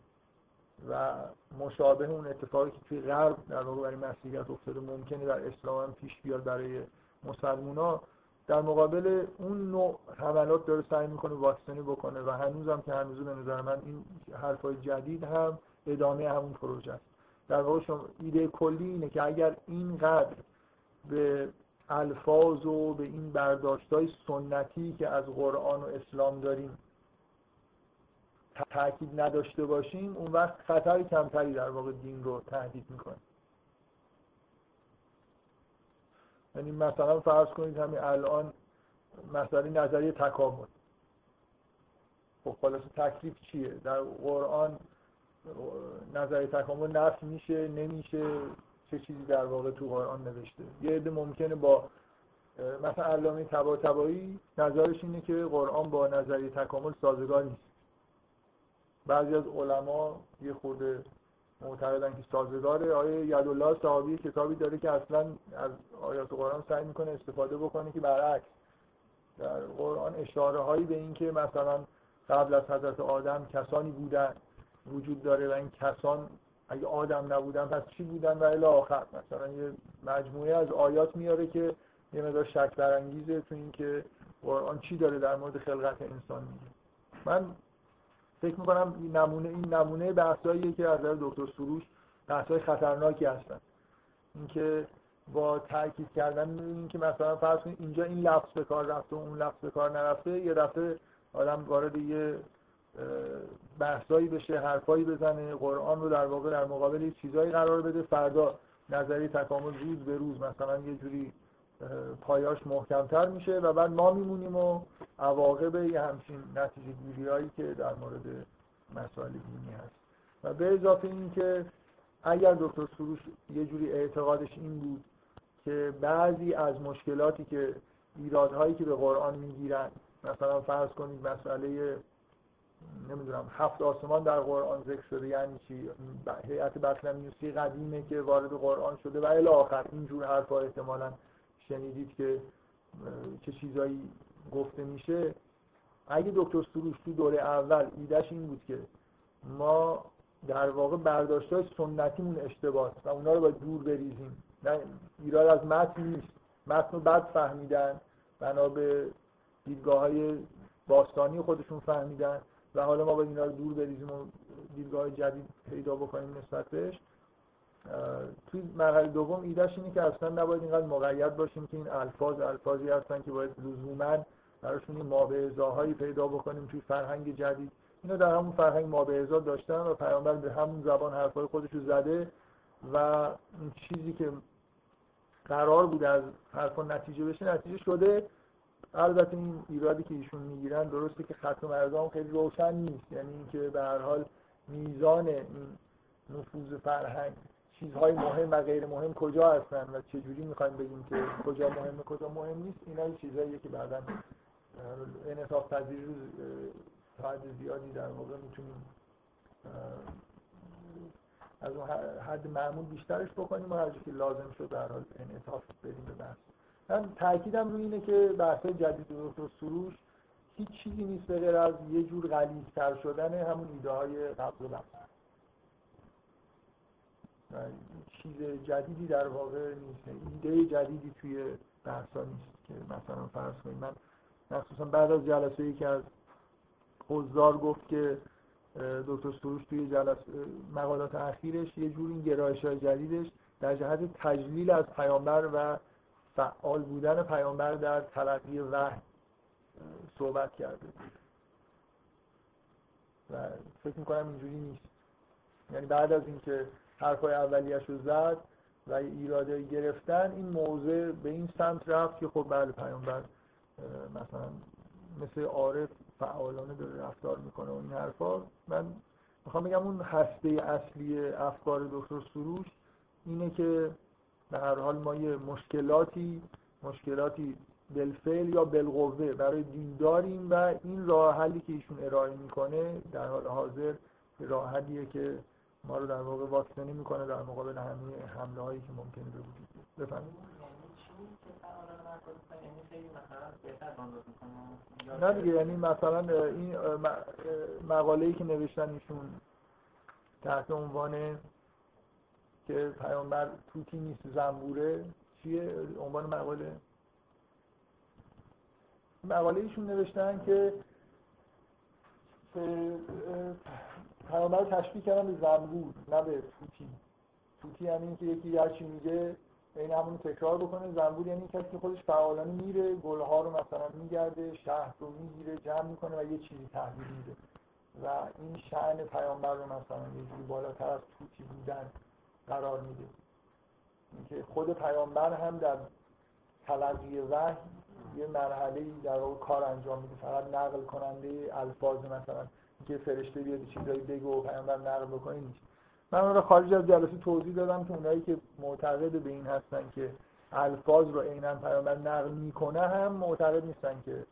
و مشابه اون اتفاقی که توی غرب در واقع برای مسیحیت افتاده ممکنه در اسلام هم پیش بیاد برای مسلمونا در مقابل اون نوع حملات داره سعی می‌کنه واکسنی بکنه و هنوزم که هنوز به نظر من این حرفای جدید هم ادامه همون پروژه است. در واقع شما ایده کلی اینه که اگر اینقدر به الفاظ و به این برداشت سنتی که از قرآن و اسلام داریم تاکید نداشته باشیم اون وقت خطر کمتری در واقع دین رو تهدید می‌کنه. یعنی مثلا فرض کنید همین الان مسئله نظریه تکامل. خب خلاص تکلیف چیه؟ در قرآن نظریه تکامل نفی میشه نمیشه چه چیزی در واقع تو قرآن نوشته؟ یه عده ممکنه با مثلا علامه تبایی نظرش اینه که قرآن با نظریه تکامل سازگار نیست. بعضی از علما یه خورده معتقدن که سازگاره. آیه یدالله صحابی کتابی داره که اصلا از آیات قرآن سعی می‌کنه استفاده بکنه که برعکس. در قرآن اشاره هایی به این که مثلا قبل از حضرت آدم کسانی بودن وجود داره و این کسان اگه آدم نبودن پس چی بودن و الی آخر؟ مثلا یه مجموعه از آیات میاره که یه مقدار شک برانگیزه تو اینکه قرآن چی داره در مورد خلقت انسان میگه. من فکر می‌کنم این نمونه این نمونه بحثاییه که از نظر دکتر سروش بحثای خطرناکی هستن. اینکه با تاکید کردن این که مثلا فرض کنید اینجا این لفظ به کار رفته و اون لفظ به کار نرفته یه دفعه آدم وارد یه بحثایی بشه حرفایی بزنه قرآن رو در واقع در مقابل چیزایی قرار بده فردا نظری تکامل روز به روز مثلا یه جوری پایاش محکمتر میشه و بعد ما میمونیم و عواقب یه همچین نتیجه گیری هایی که در مورد مسائل دینی هست. و به اضافه این که اگر دکتر سروش یه جوری اعتقادش این بود که بعضی از مشکلاتی که ایرادهایی که به قرآن می‌گیرن مثلا فرض کنید مسئله نمی‌دونم هفت آسمان در قرآن ذکر شده یعنی چی؟ هیئت بطلمیوسی قدیمه که وارد قرآن شده و الی آخر اینجور حرفا احتمالا شنیدید که چه چیزایی گفته میشه. اگه دکتر سروش تو دوره اول ایدهش این بود که ما در واقع برداشت های سنتیمون اشتباه و اونا رو باید دور بریزیم. نه ایراد از متن نیست. متن رو بد فهمیدن. بنا به دیدگاه باستانی خودشون فهمیدن و حالا ما باید اینا رو دور بریزیم و دیدگاه جدید پیدا بکنیم نسبت بهش. توی مرحله دوم ایدهش اینه که اصلا نباید اینقدر مقید باشیم که این الفاظ الفاظی هستن که باید لزوما براشون این پیدا بکنیم توی فرهنگ جدید. اینا در همون فرهنگ مابعضا داشتن و پیامبر به همون زبان حرفای خودش رو زده و این چیزی که قرار بود از حرفا نتیجه بشه نتیجه شده. البته این ایرادی که ایشون می‌گیرن درسته که ختم ارزام خیلی روشن نیست. یعنی اینکه به هر حال میزان نفوذ فرهنگ چیزهای مهم و غیر مهم کجا هستن و چجوری می‌خوایم بگیم که کجا مهمه کجا مهم نیست اینا چیزهاییه که بعدا انعطاف پذیری رو زیادی در واقع می‌تونیم از اون حد معمول بیشترش بکنیم و هرچی که لازم شد در حال انعطاف بدیم به بحث. من تاکیدم روی اینه که بحث جدید دکتر سروش هیچ چیزی نیست به از یه جور غلیظتر شدن همون ایده های قبل و چیز جدیدی در واقع نیست. ایده جدیدی توی بحثا نیست که مثلا فرض کنید من مخصوصا بعد از جلسه ای که از حضار گفت که دکتر سروش توی جلس مقالات اخیرش یه جور این گرایش های جدیدش در جهت تجلیل از پیامبر و فعال بودن پیامبر در تلقی وحی صحبت کرده. و فکر می‌کنم اینجوری نیست. یعنی بعد از اینکه حرفای اولیش رو زد و ایراده گرفتن. این موضع به این سمت رفت که خب بله پیامبر مثلا مثل عارف فعالانه داره رفتار می‌کنه و این حرفا. من می‌خوام بگم اون هسته اصلی افکار دکتر سروش اینه که به هر حال ما یه مشکلاتی مشکلاتی بالفعل یا بالقوه برای دین داریم و این راه حلی که ایشون ارائه می‌کنه در حال حاضر راه حلیه که ما رو در واقع واکسنه می‌کنه در مقابل همه حمله هایی که ممکنه به وجود بفرمایید. نه دیگه یعنی مثلا این مقاله ای که نوشتن ایشون تحت عنوان که پیامبر توتی نیست زنبوره چیه؟ عنوان مقاله. مقاله ایشون نوشتن که پیامبر رو تشبیه کردن به زنبور نه به توتی. توتی یعنی اینکه یکی هر چی میگه این همون تکرار بکنه. زنبور یعنی کسی که خودش فعالانه میره گلها رو مثلا میگرده شهر رو می‌گیره جمع می‌کنه و یه چیزی تحویل میده. و این شعن پیامبر رو مثلا یه جوری بالاتر از توتی بودن قرار میده. اینکه خود پیامبر هم در تلقی وحی یه مرحله در کار انجام میده. فقط نقل کننده الفاظ مثلا. که فرشته بیاد چیزایی بگو و پیامبر نقل بکنه من اون خارج از جلسه توضیح دادم که اونایی که معتقد به این هستن که الفاظ رو عینا پیامبر نقل می‌کنه هم معتقد نیستن که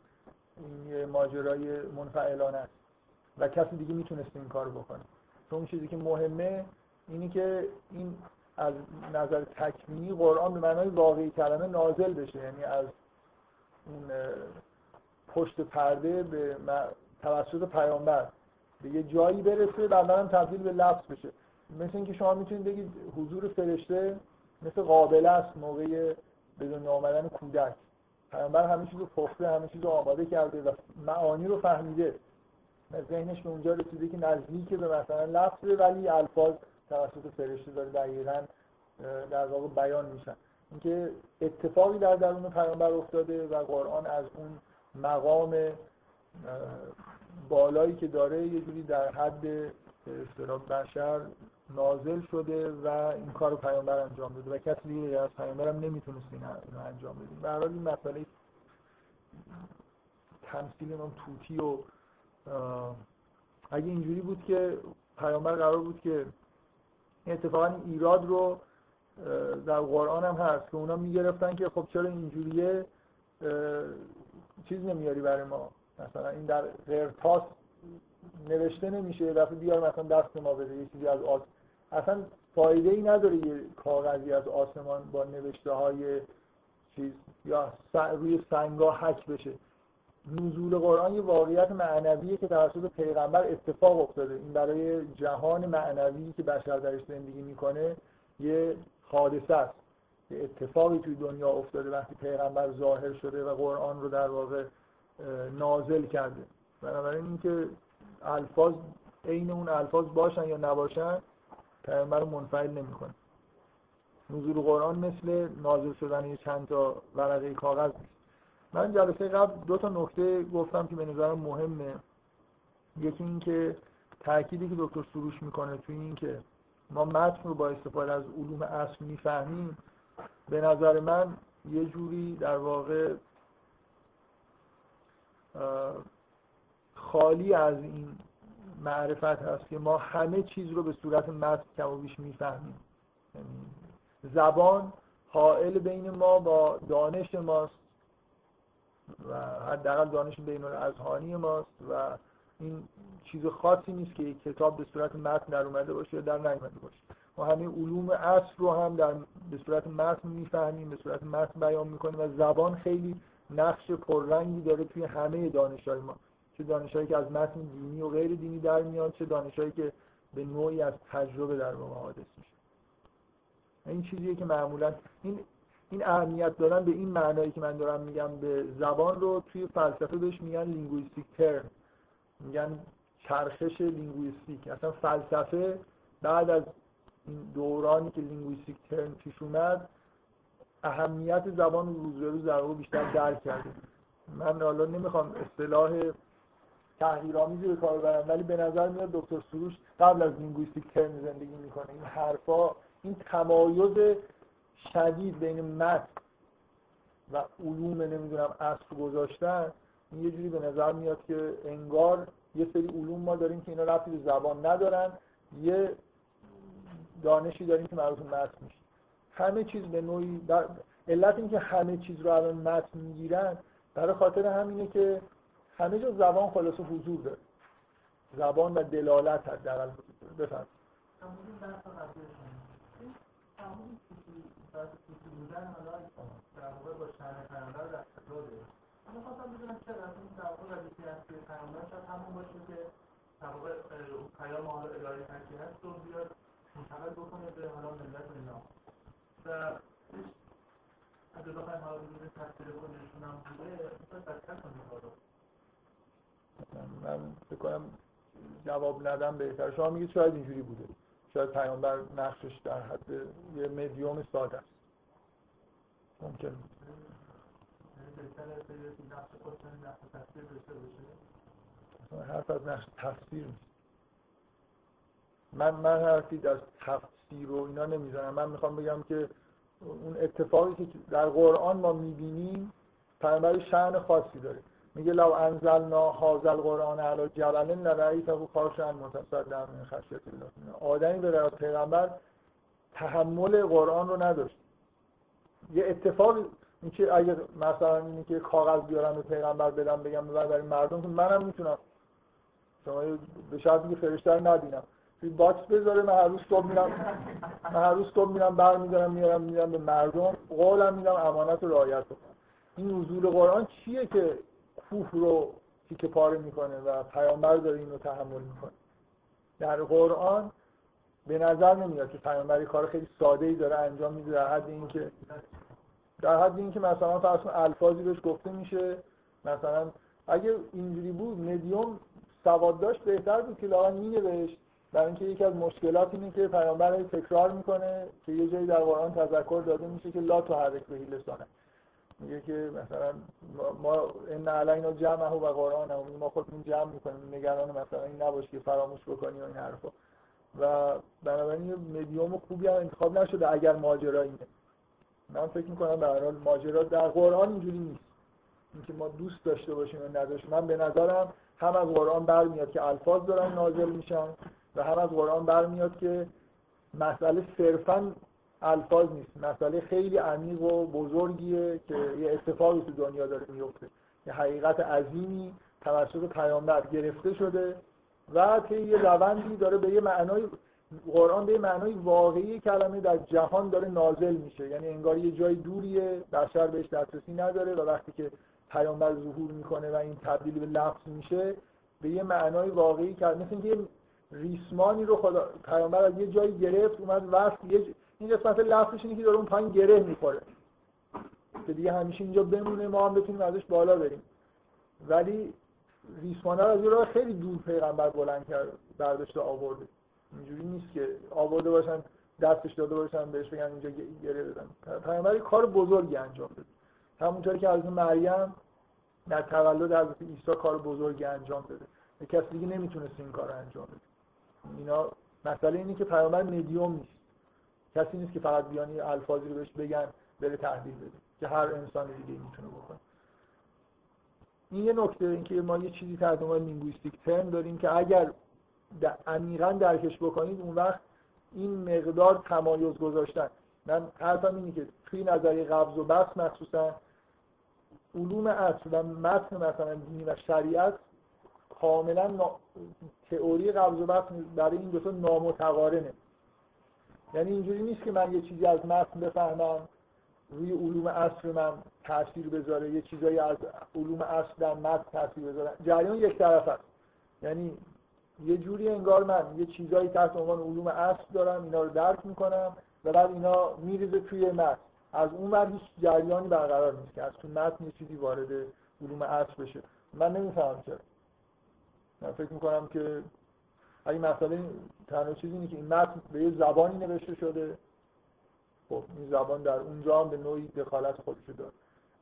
این یه ماجرای منفعلانه است و کسی دیگه می‌تونست این کار بکنه. چون اون چیزی که مهمه اینی که این از نظر تکوینی قرآن به معنای واقعی کلمه نازل بشه. یعنی از اون پشت پرده به توسط پیامبر. به یه جایی برسه بعدا هم تبدیل به لفظ بشه. مثل اینکه شما می‌تونید بگید حضور فرشته مثل قابل است موقع به دنیا آمدن کودک. پیامبر همه چیز رو پخته همه چیز رو آماده کرده و معانی رو فهمیده. ذهنش به اونجا رسیده که نزدیک به مثلا لفظه ولی الفاظ توسط فرشته داره دقیقا در واقع بیان میشن. اینکه اتفاقی در درون پیامبر افتاده و قرآن از اون مقام بالایی که داره یه جوری در حد اصطلاح بشر نازل شده و این کار رو پیامبر انجام داده و کسی دیگه از پیامبر هم نمی‌تونست این انجام بده. به حال این مسئله تمثیل اون توتی و اگه اینجوری بود که پیامبر قرار بود که اتفاقا ایراد رو در قرآن هم هست که اونا می‌گرفتن که خب چرا اینجوریه؟ چیز نمیاری برای ما. مثلا این در قرطاس نوشته نمیشه یه دفعه بیار مثلا دست ما بده یه چیزی از آس اصلا فایده ای نداره یه کاغذی از آسمان با نوشته های چیز یا روی سنگا حک بشه. نزول قرآن یه واقعیت معنویه که توسط پیغمبر اتفاق افتاده. این برای جهان معنوی که بشر درش زندگی می‌کنه یه حادثه است. یه اتفاقی توی دنیا افتاده وقتی پیغمبر ظاهر شده و قرآن رو در واقع نازل کرده. بنابراین اینکه الفاظ عین اون الفاظ باشن یا نباشن پیامبر رو منفعل نمی‌کنه. نزول قرآن مثل نازل شدن یه چند تا ورقه کاغذ. من جلسه قبل دو تا نکته گفتم که به نظرم مهمه. یکی اینکه تأکیدی که دکتر سروش می‌کنه توی این که ما متن رو با استفاده از علوم اصل می‌فهمیم به نظر من یه جوری در واقع خالی از این معرفت هست که ما همه چیز رو به صورت متن کم و بیش می‌فهمیم. یعنی زبان حائل بین ما با دانش ماست و حداقل دانش بین الاذهانی ماست و این چیز خاصی نیست که یک کتاب به صورت متن در اومده باشه یا در نیومده باشه. ما همه علوم اصل رو هم در به صورت متن می‌فهمیم به صورت متن بیان می‌کنیم و زبان خیلی نقش پررنگی داره توی همه دانشهای ما. چه دانشهایی که از متن دینی و غیر دینی در میاد چه دانشهایی که به نوعی از تجربه در واقع حادث میشه. این چیزیه که معمولا این این اهمیت دارن به این معنایی که من دارم میگم. به زبان رو توی فلسفه بهش میگن لینگویستیک ترم. میگن چرخش linguistic. اصلا فلسفه بعد از دورانی که linguistic turn پیش اومد اهمیت زبان رو روز به روز در بیشتر درک کرده من حالا نمی‌خوام اصطلاح تحقیرآمیزی به کار برم ولی به نظر میاد دکتر سروش قبل از linguistic turn زندگی می‌کنه. این حرفا این تمایز شدید بین متن و علوم نمی‌دونم اصل گذاشتن یه جوری به نظر میاد که انگار یه سری علوم ما داریم که اینا رفتی به زبان ندارن یه دانشی داریم که مربوط متن میشه. همه چیز به نوعی در علت اینکه همه چیز رو الان متن می‌گیرن برای خاطر همینه که همه جا زبان خلاص حضور داره. زبان و دلالت هست در واقع پیام حالا الهی هست رو بیاد منتقل بکنه به حالا ملت اینا و اگه بخوایم بدون تفسیر خودشون هم بوده بدتر کنیم من فکر کنم جواب ندم بهتر. شما میگید شاید اینجوری بوده. شاید پیامبر نقشش در حد یه مدیوم ساده است. ممکن حرف از نقش تفسیر نیست. من من حرفی از تفسیر و اینا نمی‌زنم من می‌خوام بگم که اون اتفاقی که در قرآن ما می‌بینیم پیامبر شأن خاصی داره. میگه لو انزلنا هذا القرآن علی جبل لرأیته خاشعا متصدعا من خشیت الله. آدمی به پیغمبر تحمل قرآن رو نداشت. یه اتفاق اینکه اگه مثلا اینه که کاغذ بیارم به پیغمبر بدم بگم برای مردم که منم می‌تونم. شما به شرطی که فرشته رو توی box بذاره من هر روز صبح میرم من هر روز صبح میرم برمیدارم میارم میرم به مردم قول میدم امانت رو رعایت کنم این نزول قرآن چیه که کوه رو تیکه پاره می‌کنه و پیامبر داره اینو تحمل می‌کنه؟ در قرآن به نظر نمیاد که پیامبر کار خیلی ساده ای داره انجام میده در حد اینکه در حد اینکه مثلا فرض الفاظی بهش گفته میشه مثلا اگه اینجوری بود مدیوم سواد داشت بهتر بود که لاغا مینوشت برای اینکه یکی از مشکلات اینه که پیامبر تکرار می‌کنه که یه جایی در قرآن تذکر داده میشه که لا تو حرک به لسانه میگه که مثلا ما ان علینا جمعه و قرآن هم ما خودمون جمع می‌کنیم. نگران مثلا این نباشه که فراموش بکنی و این حرفا. و بنابراین مدیوم خوبی هم انتخاب نشده اگر ماجرا اینه. من فکر می‌کنم به هر حال ماجرا در قرآن اینجوری نیست. اینکه ما دوست داشته باشیم و نداشته من به نظرم هم از قرآن برمیاد که الفاظ دارن نازل میشن. و هم از قرآن برمیاد که مسئله صرفا الفاظ نیست. مسئله خیلی عمیق و بزرگیه که یه اتفاقی تو دنیا داره میفته. یه حقیقت عظیمی توسط پیامبر گرفته شده و طی یه روندی داره به یه معنای قرآن به معنای واقعی کلمه در جهان داره نازل میشه. یعنی انگار یه جای دوریه بشر بهش دسترسی نداره و وقتی که پیامبر ظهور می‌کنه و این تبدیل به لفظ میشه به یه معنای واقعی کرد مثل اینکه ریسمانی رو خدا پیامبر از یه جایی گرفت اومد وقت یه این قسمت لفظش اینه که داره اون پایین گره می‌خوره. که دیگه همیشه اینجا بمونه ما هم بتونیم ازش بالا بریم. ولی ریسمانه از یه راه خیلی دور پیغمبر بلند کرد برداشته آورده. اینجوری نیست که آورده باشن دستش داده باشن بهش بگن اینجا گره بدن پیامبر کار بزرگی انجام داد. همونطوری که از مریم در تولد حضرت عیسی کار بزرگی انجام داده. کسی دیگه نمی‌تونست این کار انجام بده. اینا مسئله اینه که پیامبر مدیوم نیست. کسی نیست که فقط بیانی الفاظی رو بهش بگن بره تحویل بده که هر انسان دیگه می‌تونه بکنه. این یه نکته اینکه ما یه چیزی عنوان لینگویستیک ترم داریم که اگر عمیقا درکش بکنید اون وقت این مقدار تمایز گذاشتن. من حرفم اینه که توی نظریه قبض و بس مخصوصا علوم اصل و متن مثلا دینی و شریعت کاملا نا... تئوری قبض و بس برای این دوتا نامتقارنه. یعنی اینجوری نیست که من یه چیزی از متن بفهمم روی علوم اصل من تاثیر بذاره یه چیزایی از علوم اصل در متن تاثیر بذاره. جریان یک طرف است. یعنی یه جوری انگار من یه چیزایی تحت عنوان علوم اصل دارم اینا رو درک می‌کنم و بعد اینا میریزه توی متن. از اون ور هیچ جریانی برقرار نیست که از تو متن یه چیزی وارد علوم اصل بشه. من نمی‌فهمم چرا. من فکر می‌کنم که اگه مسئله تنها چیزی اینه که این متن به یه زبانی نوشته شده. خب این زبان در اونجا هم به نوعی دخالت خودش داره.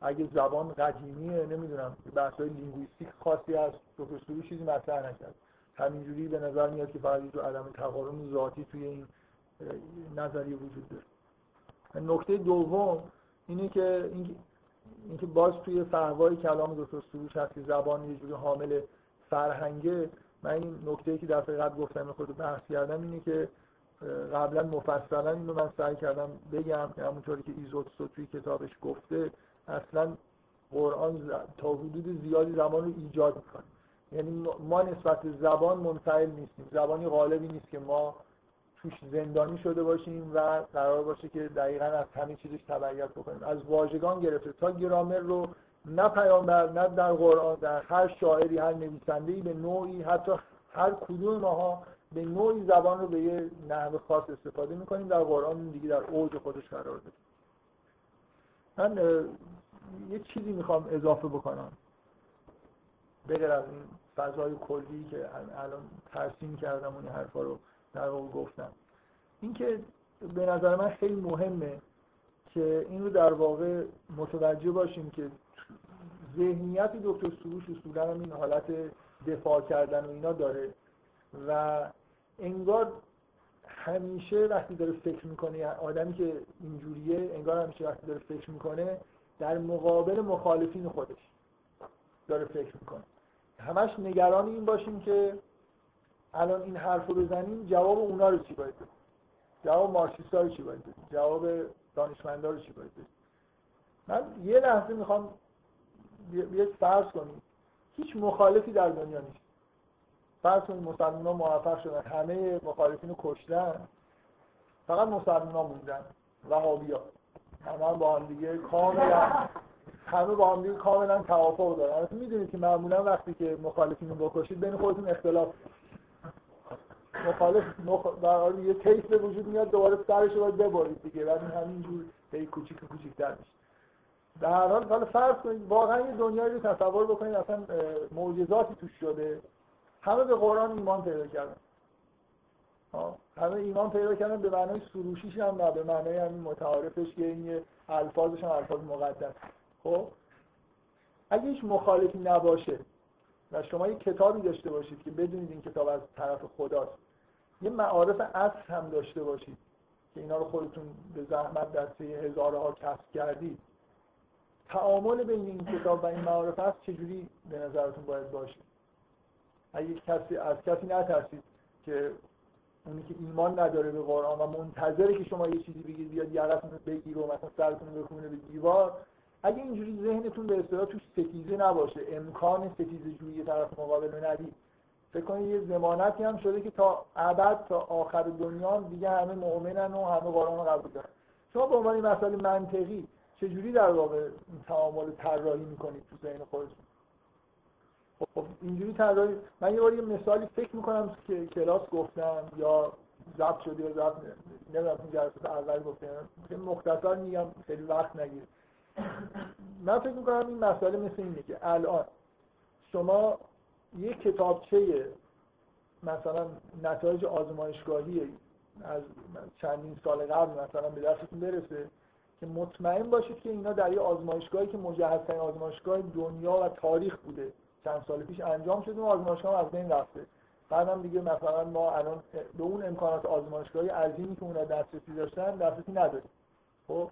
اگه زبان قدیمیه نمی‌دونم بحث های لینگویستیک خاصی از دکتر چیزی مطرح نکرد. همینجوری به نظر میاد که فقط یه عدم تقارن ذاتی توی این نظریه وجود داره. نکته دوم اینه که اینکه باز توی فهوای کلام دکتر سروش هست که زبان یه جوری حامل فرهنگه من این نکته که دفعه قبل گفتم خود بحث کردم اینه که قبلا مفصلا اینو من سعی کردم بگم که همونطوری که ایزوتسو توی کتابش گفته اصلا قرآن تا حدود زیادی زبان رو ایجاد می‌کنه. یعنی ما نسبت زبان منفعل نیستیم. زبانی غالبی نیست که ما توش زندانی شده باشیم و قرار باشه که دقیقا از همه چیزش تبعیت بکنیم. از واژگان گرفته. تا گرامر رو نه پیامبر نه در قرآن در هر شاعری هر نویسنده‌ای به نوعی حتی هر کدوم ماها به نوعی زبان رو به یه نحو خاص استفاده می‌کنیم. در قرآن دیگه در اوج خودش قرار داده من یه چیزی می‌خوام اضافه بکنم. بغیر از این فضای کلی که الان ترسیم کردم اون حرفا رو در واقع گفتم. اینکه به نظر من خیلی مهمه که این رو در واقع متوجه باشیم که ذهنیت دکتر سروش اصولا هم این حالت دفاع کردن و اینا داره و انگار همیشه وقتی داره فکر می‌کنه آدمی که اینجوریه انگار همیشه وقتی داره فکر می‌کنه در مقابل مخالفین خودش داره فکر می‌کنه. همش نگران این باشیم که الان این حرف رو بزنیم جواب اونا رو چی باید بدیم جواب مارکسیستا رو چی باید بدیم جواب دانشمندا رو چی باید بدیم من یه لحظه می‌خوام بیاید فرض کنیم. هیچ مخالفی در دنیا نیست. فرض کنید مسلمان ها موفق شدن. همه مخالفین رو کشتن. فقط مسلمان ها موندن. وهابی ها همه با هم دیگه کاملا همه با هم دیگه کاملا توافق دارن. می‌دونید که معمولا وقتی که مخالفین رو بکشید بین خودتون اختلاف. مخالف مخ... در یه کیس به وجود میاد دوباره سرش رو باید ببرید دیگه. بعد همینجور هی کوچیک کوچیک‌تر میشه. در هر حال حالا فرض کنید واقعا یه دنیایی رو تصور بکنید اصلا معجزاتی توش شده. همه به قرآن ایمان پیدا کردن. همه ایمان پیدا کردن به معنای سروشیش هم نه به معنای همین متعارفش که این الفاظش هم الفاظ مقدس. خب؟ اگه هیچ مخالفی نباشه و شما یه کتابی داشته باشید که بدونید این کتاب از طرف خداست یه معارف اصل هم داشته باشید که اینا رو خودتون به زحمت در سه هزارها کسب کردید. تعامل بین این کتاب و این معارف هست چجوری به نظرتون باید باشه؟ اگه کسی از کسی نترسید که اونی که ایمان نداره به قرآن و منتظره که شما یه چیزی بگید بیاد یقتون رو بگیر و مثلا سرتون رو بکنه به دیوار اگه اینجوری ذهنتون به اصطلاح توش ستیزه نباشه امکان ستیزه جویی طرف مقابل ندید. فکر کنید یه زمانتی هم شده که تا ابد تا آخر دنیا دیگه همه مؤمنن و همه قرآن رو قبول دارن. شما به عنوان مسئله منطقی چجوری در واقع این تعامل طراحی می‌کنید تو ذهن خودتون؟ خب اینجوری طراحی من یه بار یه مثالی فکر می‌کنم که کلاس گفتم یا ضبط شده یا ضبط نمی‌دونم این جلسات اول گفتم مختصر میگم خیلی وقت نگیر من فکر می‌کنم این مسئله مثل اینه که الان شما یه کتابچه مثلا نتایج آزمایشگاهی از چندین سال قبل مثلا به دستتون برسه که مطمئن باشید که اینا در یه آزمایشگاهی که مجهزترین آزمایشگاه دنیا و تاریخ بوده. چند سال پیش انجام شده و آزمایشگاه از بین رفته. بعدم دیگه مثلا ما الان به اون امکانات آزمایشگاهی عظیمی که اونا دسترسی داشتن دسترسی نداریم. خب؟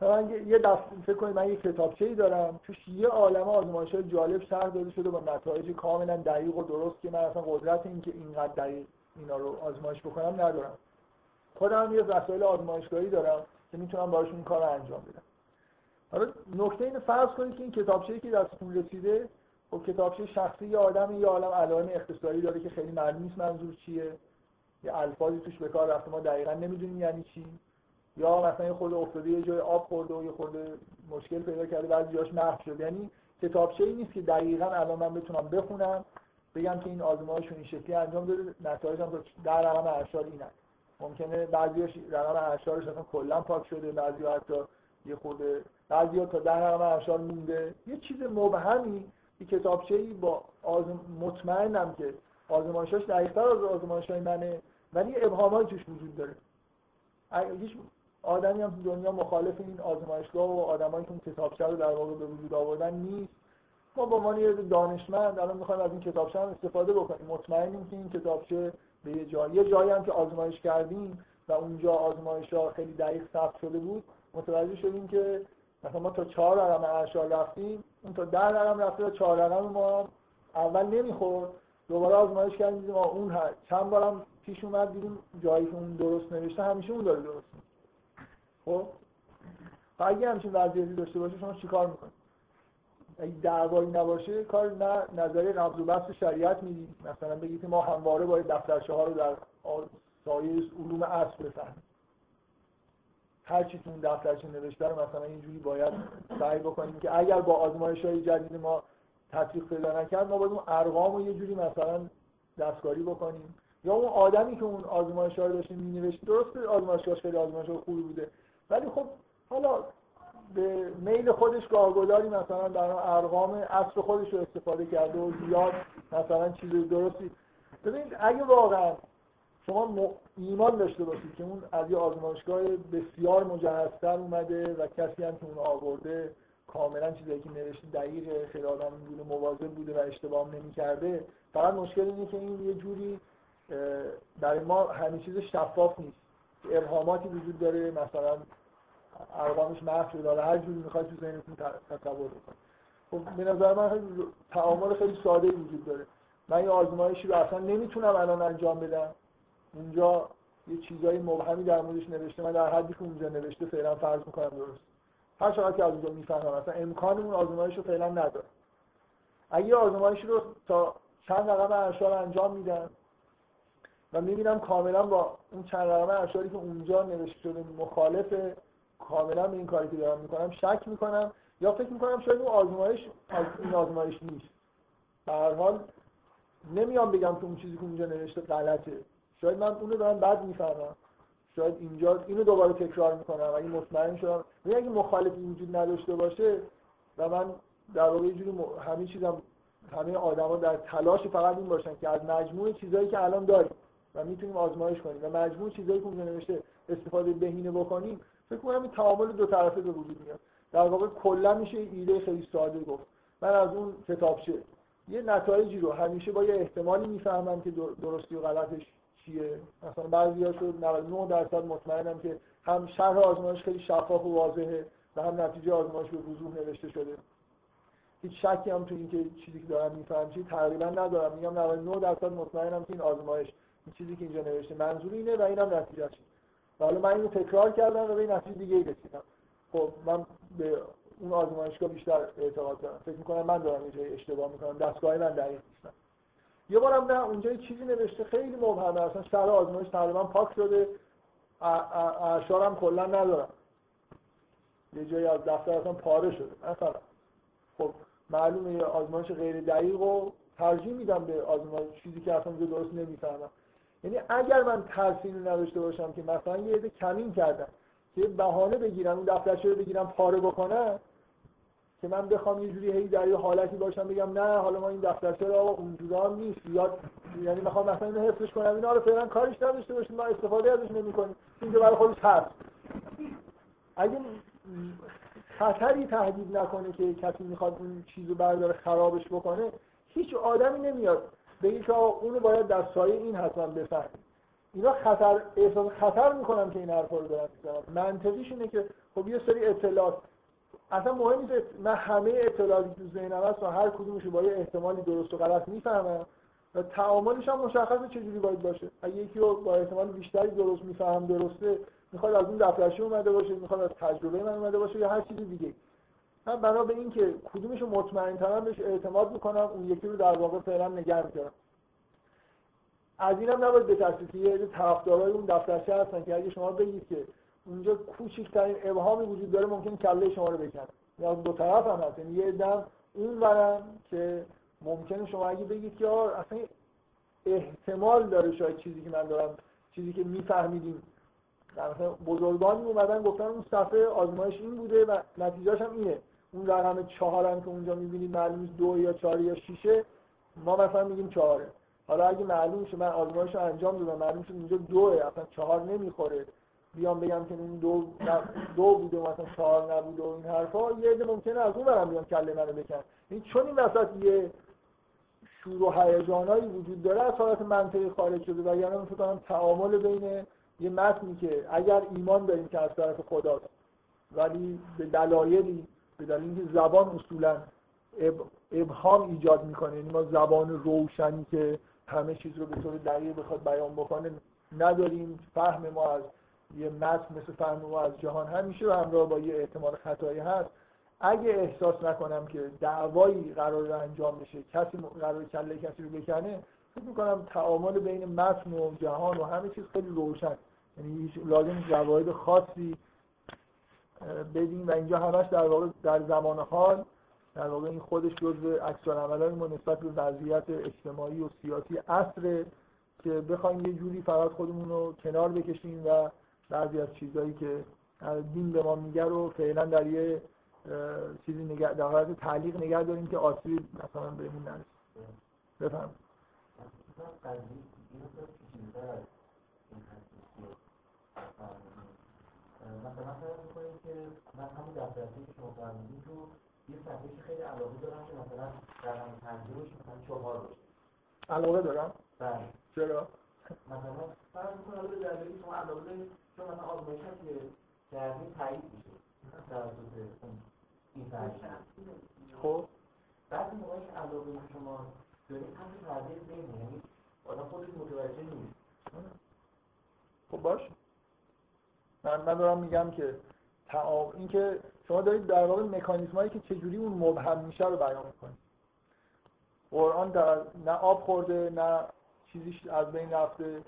من یه دست فکر کنید من یه کتابچه ای دارم. توش یه عالمه آزمایش های جالب شرح داده شده با نتایج کاملا دقیق و درست که من اصلا قدرت این که اینقدر دقیق اینا رو آزمایش بکنم ندارم. خودم یه وسایل آزمایشگاهی دارم. که می‌تونم باشون این کار انجام بدم. حالا نکته اینو فرض کنید که این کتابچه‌ای که دستتون رسیده خب کتابچه شخصی یه آدم یه عالم علائم اختصاری داره که خیلی معلوم نیست منظور چیه. یه الفاظی توش به کار رفته ما دقیقا نمی‌دونیم یعنی چی. یا مثلا یه خورده افتاده یه جای آب خورده و یه خورده مشکل پیدا کرده بعضی جاش محو شد یعنی کتابچه‌ای نیست که دقیقا الان من بتونم بخونم بگم که این آزمایش این شکلی انجام داده نتایج هم در رقم ارشاد اینه ممکنه بعضیاش رقم ارشادش اصلا کلا پاک شده بعضی حتی یه خورده بعضی تا در رقم ارشاد مونده. یه چیز مبهمی یه کتابچه‌ای با آزم... مطمئنم که آزمایشاش دقیق‌تر از آزمایش‌های منه ولی ابهاماتی توش وجود داره. هیچ آدمی هم تو دنیا مخالف این آزمایشگاه و آدمایی که اون کتابچه رو در واقع به وجود آوردن نیست. ما با عنوان یه دانشمند الان می‌خوایم از این کتابچه هم استفاده بکنیم. مطمئنیم که این کتابچه به یه جای یه جایی هم که آزمایش کردیم و اونجا آزمایش ها خیلی دقیق ثبت شده بود متوجه شدیم که مثلا ما تا چهار رقم ارشاد رفتیم اون تا ده رقم رفته و چهار رقم ما اول نمی‌خورد. دوباره آزمایش کردیم دیدیم اون هست چند بارم پیش اومد دیدیم جایی که اون درست نوشته همیشه اون داره درست خب؟ اگه همچین وضعیتی داشته باشه شما چیکار می‌کنید؟ اگه دعوایی نباشه کار نه نظریه قبض و بحث شریعت می‌دید مثلا بگید ما همواره باید دفترچه ها رو در سایه علوم اصل بفهمیم. هر چی تو اون دفترچه نوشته رو مثلا اینجوری باید سعی بکنیم که اگر با آزمایش های جدید ما تطبیق پیدا نکرد ما باید اون ارقام رو یه جوری مثلا دستکاری بکنیم. یا اون آدمی که اون آزمایش ها رو داشته مینوشت درست آزمایشگاهش خیلی آزمایش خوبی بوده. ولی خب حالا به میل خودش گاهگداری مثلا در ارقام اصل خودش رو استفاده کرده و زیاد مثلا چیز درستی. ببینید اگه واقعا شما ایمان داشته باشید که اون از یه آزمایشگاه بسیار مجهزتر اومده و کسی هم که اون آورده کاملا چیزی که نوشته دقیق خیلی آدم بوده مواظب بوده و اشتباه نمی‌کرده فقط مشکل اینه که این یه جوری برای ما همه چیز شفاف نیست. ابهاماتی وجود داره مثلا ارقامش محو داره هر جوری می‌خواد تو ذهنتون تصور بکنید خب به نظر من تعامل خیلی ساده وجود داره. من یه آزمایشی رو اصلا نمی‌تونم الان انجام بدم. اونجا یه چیزایی مبهمی در موردش نوشته. من در حدی که اونجا نوشته فعلا فرض می‌کنم درست. هر چقدر که از اونجا می‌فهمم اصلا امکان اون آزمایش رو فعلا نداره اگه آزمایشی رو تا چند رقم ارشاد انجام میدم و می‌بینم کاملا با اون چند رقم ارشادی که اونجا نوشته شده مخالف کاملا به این کاری که دارم می‌کنم شک می‌کنم یا فکر می‌کنم شاید اون آزمایش از این آزمایش نیست. به هر حال نمیام بگم که اون چیزی که اونجا نوشته غلطه. شاید من اونو دارم بد می‌فهمم. شاید اینجا اینو دوباره تکرار می‌کنم اگه مطمئن شدم. یعنی اگه مخالفی وجود نداشته باشه و من در واقع جوری همه چیزم همه آدما در تلاش فقط این باشن که از مجموع چیزایی که الان داریم و می‌تونیم آزمایش کنیم و مجموع چیزایی که اونجا نوشته استفاده بهینه بکنیم فکر کنم این تعامل دو طرفه به وجود میاد. در واقع کلا میشه ایده خیلی ساده گفت. من از اون کتابچه یه نتایجی رو همیشه با یه احتمالی می‌فهمم که درستی و غلطش چیه. مثلا بعضی ها شد 99 درصد مطمئنم که هم شرح آزمایش خیلی شفاف و واضحه و هم نتیجه آزمایش به وضوح نوشته شده. هیچ شکی هم تو اینکه چیزی که دارم میفهم چی تقریبا ندارم. میگم 99 درصد مطمئنم که این آزمایش این چیزی که اینجا نوشته منظور اینه و اینم نتیجهش و حالا من اینو تکرار کردم و به نتیجه دیگه رسیدم. خب من به اون آزمایشگاه بیشتر اعتقاد دارم. فکر می‌کنم من دارم اینجا اشتباه می‌کنم. دستگاه من دقیق نیستم یه بارم نه اونجا یه چیزی نوشته. خیلی مبهمه اصلا سر آزمایش تقریبا پاک شده. هم کلا ندارم. یه جایی از دفتر اصلا پاره شده. مثلا. خب معلومه یه آزمایش غیر دقیق و ترجیح میدم به آزمایش. چیزی که اصلا درست نمی‌فهمم. یعنی اگر من ترسیم نداشته باشم که مثلا یه عده کمین کردم که بهانه بگیرم اون دفترچه رو بگیرم پاره بکنم که من بخوام یه جوری هی در یه حالتی باشم بگم نه حالا ما این دفترچه رو اونجوری نیست یاد یعنی می‌خوام مثلا اینو حفظش کنم اینا رو فعلا کارش نداشته باشیم ما استفاده ازش نمی‌کنیم این که برای خودش هست اگه خطری تهدید نکنه که کسی می‌خواد اون چیزو برداره خرابش بکنه هیچ آدمی نمیاد بگه که اونو باید در سایه این حتما بفهم اینا خطر احساس خطر می‌کنم که این حرفا رو دارم منطقیش اینه که خب یه سری اطلاعات. اصلا مهم نیست من همه اطلاعاتی تو ذهنم هست و هر کدومش با یه احتمالی درست و غلط می‌فهمم. و تعاملش هم مشخصه چجوری باید باشه. اگه یکی رو با احتمال بیشتری درست میفهم درسته می‌خواد از اون دفترچه اومده باشه می‌خواد از تجربه من اومده باشه یا هر چیز دیگه من بنا به این که کدومش مطمئن ترم بهش اعتماد می‌کنم اون یکی رو در واقع فعلا نگه میدارم. از اینم نباید بترسید که یه طرفدارای اون دفترچه هستن که اگه شما بگید که اونجا کوچکترین ابهامی وجود داره ممکن کله شما رو بکنه یا دو طرف هم هست. یعنی یه دم اون برم که ممکنه شما اگه بگید که اصلا احتمال داره شاید چیزی که من دارم چیزی که میفهمیدیم. مثلا بزرگانی اومدن گفتن اون صفحه آزمایش این بوده و نتیجهش هم اینه. اون رقم چهار که اونجا می‌بینید معلوم دو یا چهار یا شیشه ما مثلا میگیم چهاره. حالا اگه معلوم شه من آزمایش رو انجام دادم معلوم شد اینجا دوه اصلا چهار نمی‌خوره. بیام بگم که این دو دو بوده و مثلا چهار نبوده و این حرفا یه عده ممکنه از اون برم بیام کله منو بکن. این چون این وسط یه شور و هیجانایی وجود داره از حالت منطقی خارج شده و یعنی فکر تعامل بین یه متنی که اگر ایمان داریم که از طرف خداست ولی به دلایلی به دلیل اینکه زبان اصولا ابهام ایجاد می‌کنه. یعنی ما زبان روشنی که همه چیز رو به طور دقیق بخواد بیان بکنه نداریم. فهم ما از یه متن مثل فهم ما از جهان همیشه و همراه با یه احتمال خطایی هست. اگه احساس نکنم که دعوایی قرار انجام بشه کسی قرار کله کسی رو بکنه فکر می‌کنم تعامل بین متن و جهان و همه چیز خیلی روشن. یعنی لازم جواهد خاصی بدیم و اینجا همش در واقع در زمان حال در واقع این خودش جزء عکس ما نسبت به وضعیت اجتماعی و سیاسی عصره که بخوایم یه جوری فقط خودمون رو کنار بکشیم و بعضی از چیزهایی که دین به ما میگه رو فعلا در یه چیزی نگه در حالت تعلیق نگه داریم که آسیب مثلا بهمون نرسه. بفهم مثلا فرض می‌کنیم که من همون دفترچه که شما فرمودید رو یه صفحه خیلی علاقه دارم که مثلا رقم ترجمهش مثلا چهار باشه. علاقه دارم؟ بله. چرا؟ مثلا فرض می‌کنم به دلیلی شما علاقه دارید چون مثلا آزمایش که کردین تایید میشه توسط این خب. بعد موقعی که علاقه شما دارید همین تغییر بینه یعنی آدم خودش متوجه نیست. خب باش. من, من دارم میگم که این که شما دارید در واقع مکانیزم هایی که چجوری اون مبهم میشه رو بیان می‌کنید. قرآن در نه آب خورده نه چیزیش از بین رفته.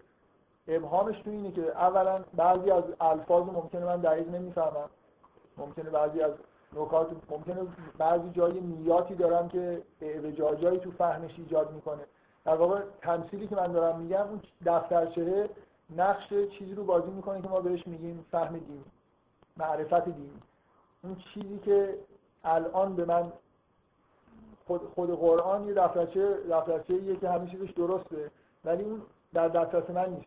ابهامش تو اینه که اولا بعضی از الفاظ ممکنه من دقیق نمی‌فهمم. ممکنه بعضی از نکات ممکنه بعضی جای نیاتی دارم که اعوجاجایی تو فهمش ایجاد می‌کنه. در واقع تمثیلی که من دارم میگم اون دفترچه نقش چیزی رو بازی می‌کنه که ما بهش میگیم فهم دینی معرفت دینی اون چیزی که الان به من خود, خود قرآن یه دفترچه دفترچه که همه چیزش درسته ولی اون در دسترس من نیست.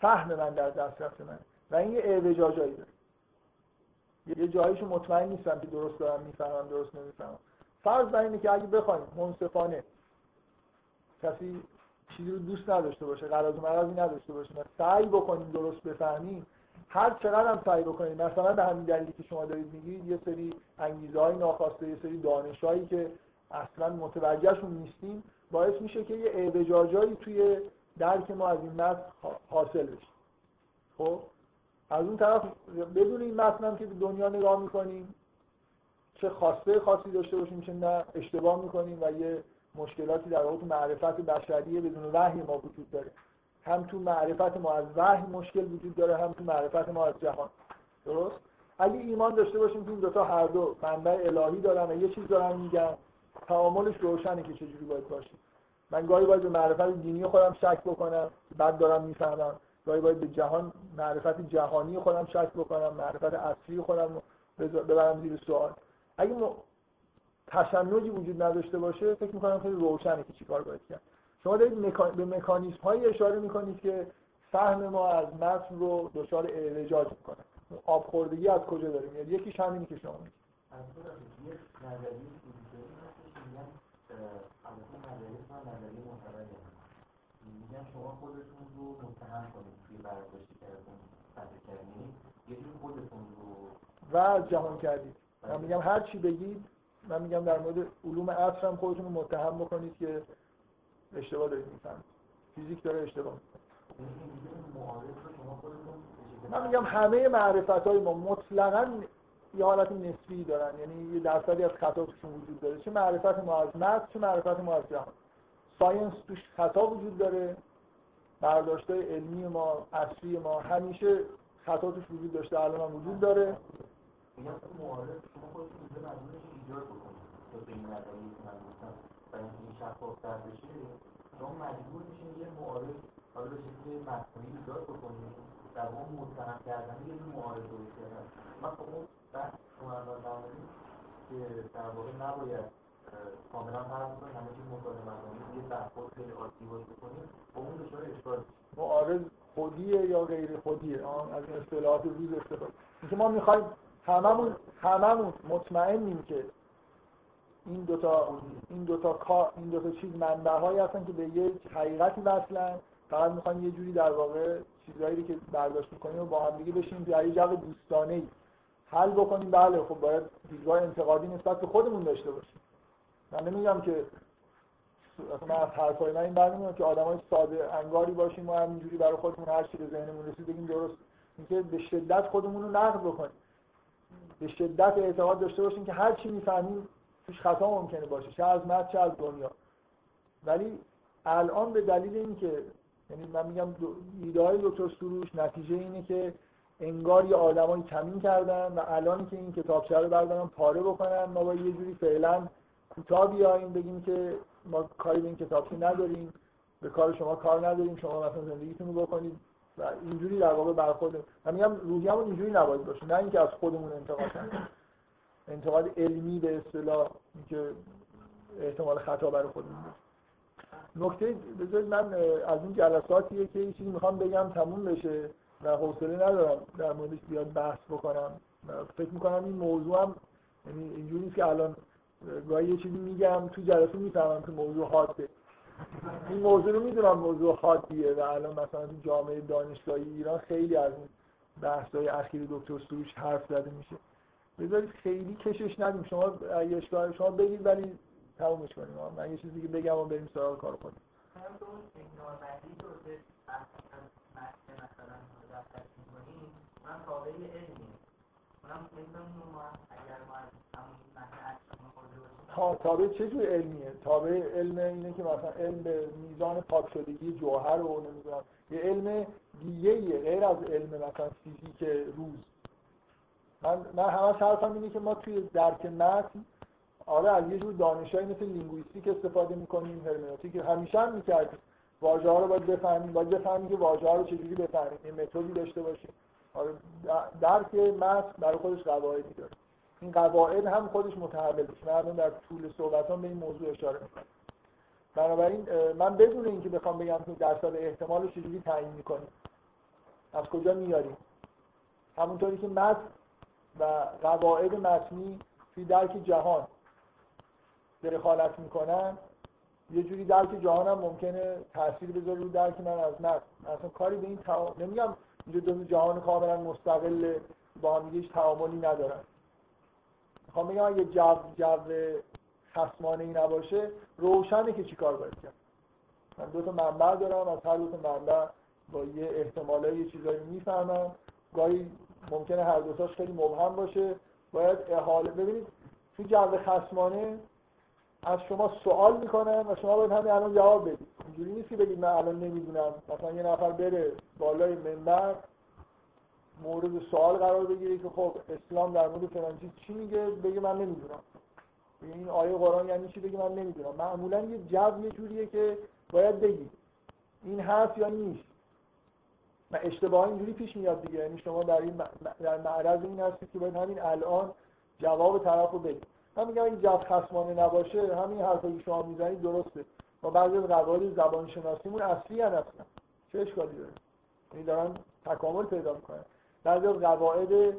فهم من در دسترس من. و این یه اعوجاجایی داره. یه جاییشو مطمئن نیستم که درست دارم می‌فهمم درست نمی‌فهمم. فرض بر اینه که اگه بخوایم منصفانه کسی چیزی رو دوست نداشته باشه قراض و مرضی نداشته باشه. سعی بکنیم درست بفهمیم. هر چقدر هم سعی بکنیم. مثلا به همین دلیلی که شما دارید میگید یه سری انگیزه های ناخواسته یه سری دانشهایی که اصلا متوجهشون نیستیم باعث میشه که یه اعوجاجایی توی درک ما از این متن حاصل بشه. خب؟ از اون طرف بدون این متن که دنیا نگاه می‌کنیم چه خواسته خاصی داشته باشیم چه نه اشتباه می‌کنیم و یه مشکلاتی در واقع معرفت بشریه بدون وحی ما وجود داره. هم تو معرفت ما از وحی مشکل وجود داره هم تو معرفت ما از جهان. درست؟ اگه ایمان داشته باشیم که این دوتا هر دو منبع الهی دارن و یه چیز دارن میگن تعاملش روشنه که چجوری باید باشه. من گاهی باید به معرفت دینی خودم شک بکنم بعد دارم می‌فهمم. گاهی باید به جهان معرفت جهانی خودم شک بکنم معرفت اصلی خودم ببرم زیر سوال. اگه م... تشنجی وجود نداشته باشه فکر می‌کنم خیلی روشنه که چیکار باید کرد. شما دارید به مکانیزم هایی اشاره می‌کنید که فهم ما از متن رو دچار اعوجاج می‌کنه. آب خوردگی از کجا داریم؟ یعنی یکیش همینی که شما میگید. میگن شما خودتون رو متهم کنید توی برداشتی کردن کردین. یه خودتون رو و جهان کردید. من میگم هر چی بگید من میگم در مورد علوم عصر هم خودتون رو متهم بکنید که اشتباه دارید می‌فهمید. فیزیک داره اشتباه من میگم همه معرفت های ما مطلقا یه حالت نسبی دارن. یعنی یه درصدی از خطا توشون وجود داره. چه معرفت ما از متن چه معرفت ما از جهان. ساینس توش خطا وجود داره. برداشت علمی ما اصلی ما همیشه خطا توش وجود داشته الان هم وجود داره. میگم تو معارض شما خودتون اینجا مجبورش ایجاد بکنید تا به این نظریه که من گفتم و این شفافتر بشه شما مجبور میشین یه معارض حالا به شکل مفهومی ایجاد بکنید در اون متهم کردن یه معارض درست کردن من خب اون بحث شما الان که در واقع نباید کاملا فرض کنید همه چیز مدنی یه برخورد خیلی عادی باید بکنید با اون دچار اشکال معارض خودیه یا غیر خودیه؟ از این اصطلاحات روز استفاده. اینکه ما می‌خوایم هممون هممون مطمئنیم که این دوتا این دوتا کار این دوتا چیز منبع هایی هستن که به یه حقیقتی وصلن. فقط می‌خوایم یه جوری در واقع چیزایی که برداشت می‌کنیم و با هم دیگه بشیم در یه جو دوستانه ای حل بکنیم. بله خب باید دیدگاه انتقادی نسبت به خودمون داشته باشیم. من نمیگم که من از حرفای من این برمیاد که آدمای ساده انگاری باشیم و همینجوری برای خودمون هر چی به ذهنمون رسید بگیم درست. اینکه به شدت خودمون رو نقد بکنیم. به شدت اعتقاد داشته باشیم که هر چی می‌فهمیم توش خطا ممکنه باشه چه از متن چه از دنیا. ولی الان به دلیل اینکه یعنی من میگم ایده دکتر سروش نتیجه اینه که انگار یه آدمایی کمین کردن و الان که این کتابچه رو بردارن پاره بکنن ما با یه جوری فعلا کوتاه بیایم بگیم که ما کاری به این کتابچه نداریم به کار شما کار نداریم شما مثلا زندگیتون رو بکنید. و اینجوری در واقع برخورد من میگم روحیه‌مون اینجوری نباید باشه نه اینکه از خودمون انتقاد کنیم. انتقاد علمی به اصطلاح اینکه احتمال خطا برای خودمون نکته بذارید من از این جلساتیه که یه چیزی می‌خوام بگم تموم بشه و حوصله ندارم در موردش بیاد بحث بکنم. فکر می‌کنم این موضوع هم یعنی اینجوری که الان گاهی یه چیزی میگم تو جلسه می‌فهمم که موضوع حاده این موضوع رو می‌دونم موضوع حادیه و الان مثلا تو جامعه دانشگاهی ایران خیلی از این بحث‌های اخیر دکتر سروش حرف زده میشه. بذارید خیلی کشش ندیم شما اشکال شما بگید ولی تمومش کنیم. من یه چیزی که بگم و بریم سراغ کار کنیم. من تابع علمی اونم اگر ما تابع چه جور علمیه؟ تابع علم اینه که مثلا علم به میزان پاک شدگی جوهر رو نمی‌دونم یه علم دیگه غیر از علم مثلا فیزیک روز. من من همه حرفم اینه که ما توی درک متن آره از یه جور مثل linguistic استفاده می‌کنیم هرمنوتیک همیشه هم می‌کردیم. واژه ها رو باید بفهمیم باید بفهمیم که واژه ها رو چجوری بفهمیم یه متدی داشته باشیم. آره درک متن برای خودش قواعدی داره. این قواعد هم خودش متحول من در طول صحبت به این موضوع اشاره می‌کنم. بنابراین من بدون اینکه بخوام بگم که درصد احتمال رو چجوری تعیین می‌کنیم از کجا میاریم همونطوری که متن و قواعد متنی توی درک جهان دخالت می‌کنن یه جوری درک جهان هم ممکنه تاثیر بذاره رو درک من از متن. اصلا کاری به این تا... نمیگم اینجا دو جهان کاملا مستقل با هم هیچ تعاملی ندارن. می‌خوام بگم اگه جو جو خصمانه ای نباشه روشنه که چیکار باید کرد. من دو تا منبع دارم از هر دو تا منبع با یه احتمالای یه چیزایی می‌فهمم. گاهی ممکنه هر دوتاش خیلی مبهم باشه. باید احاله ببینید تو جو خصمانه از شما سوال می‌کنن و شما باید همین الان جواب بدید. اینجوری نیست که بگید من الان نمی‌دونم. مثلا یه نفر بره بالای منبر مورد سوال قرار بگیره که خب اسلام در مورد فلان چی میگه؟ بگه من نمی‌دونم. این آیه قرآن یعنی چی بگه؟ من نمی‌دونم. معمولا یه جو یه که باید بگید این هست یا نیست. و اشتباه اینجوری پیش میاد دیگه. یعنی شما در این در معرض این هستید که باید همین الان جواب طرف رو بدید من میگم این جو خصمانه نباشه همین حرفایی که شما می‌زنید درسته. و بعضی از قواعد زبان شناسیمون اصلی هستن. چه اشکالی داره؟ یعنی دارن تکامل پیدا می‌کنن. بعضی از قواعد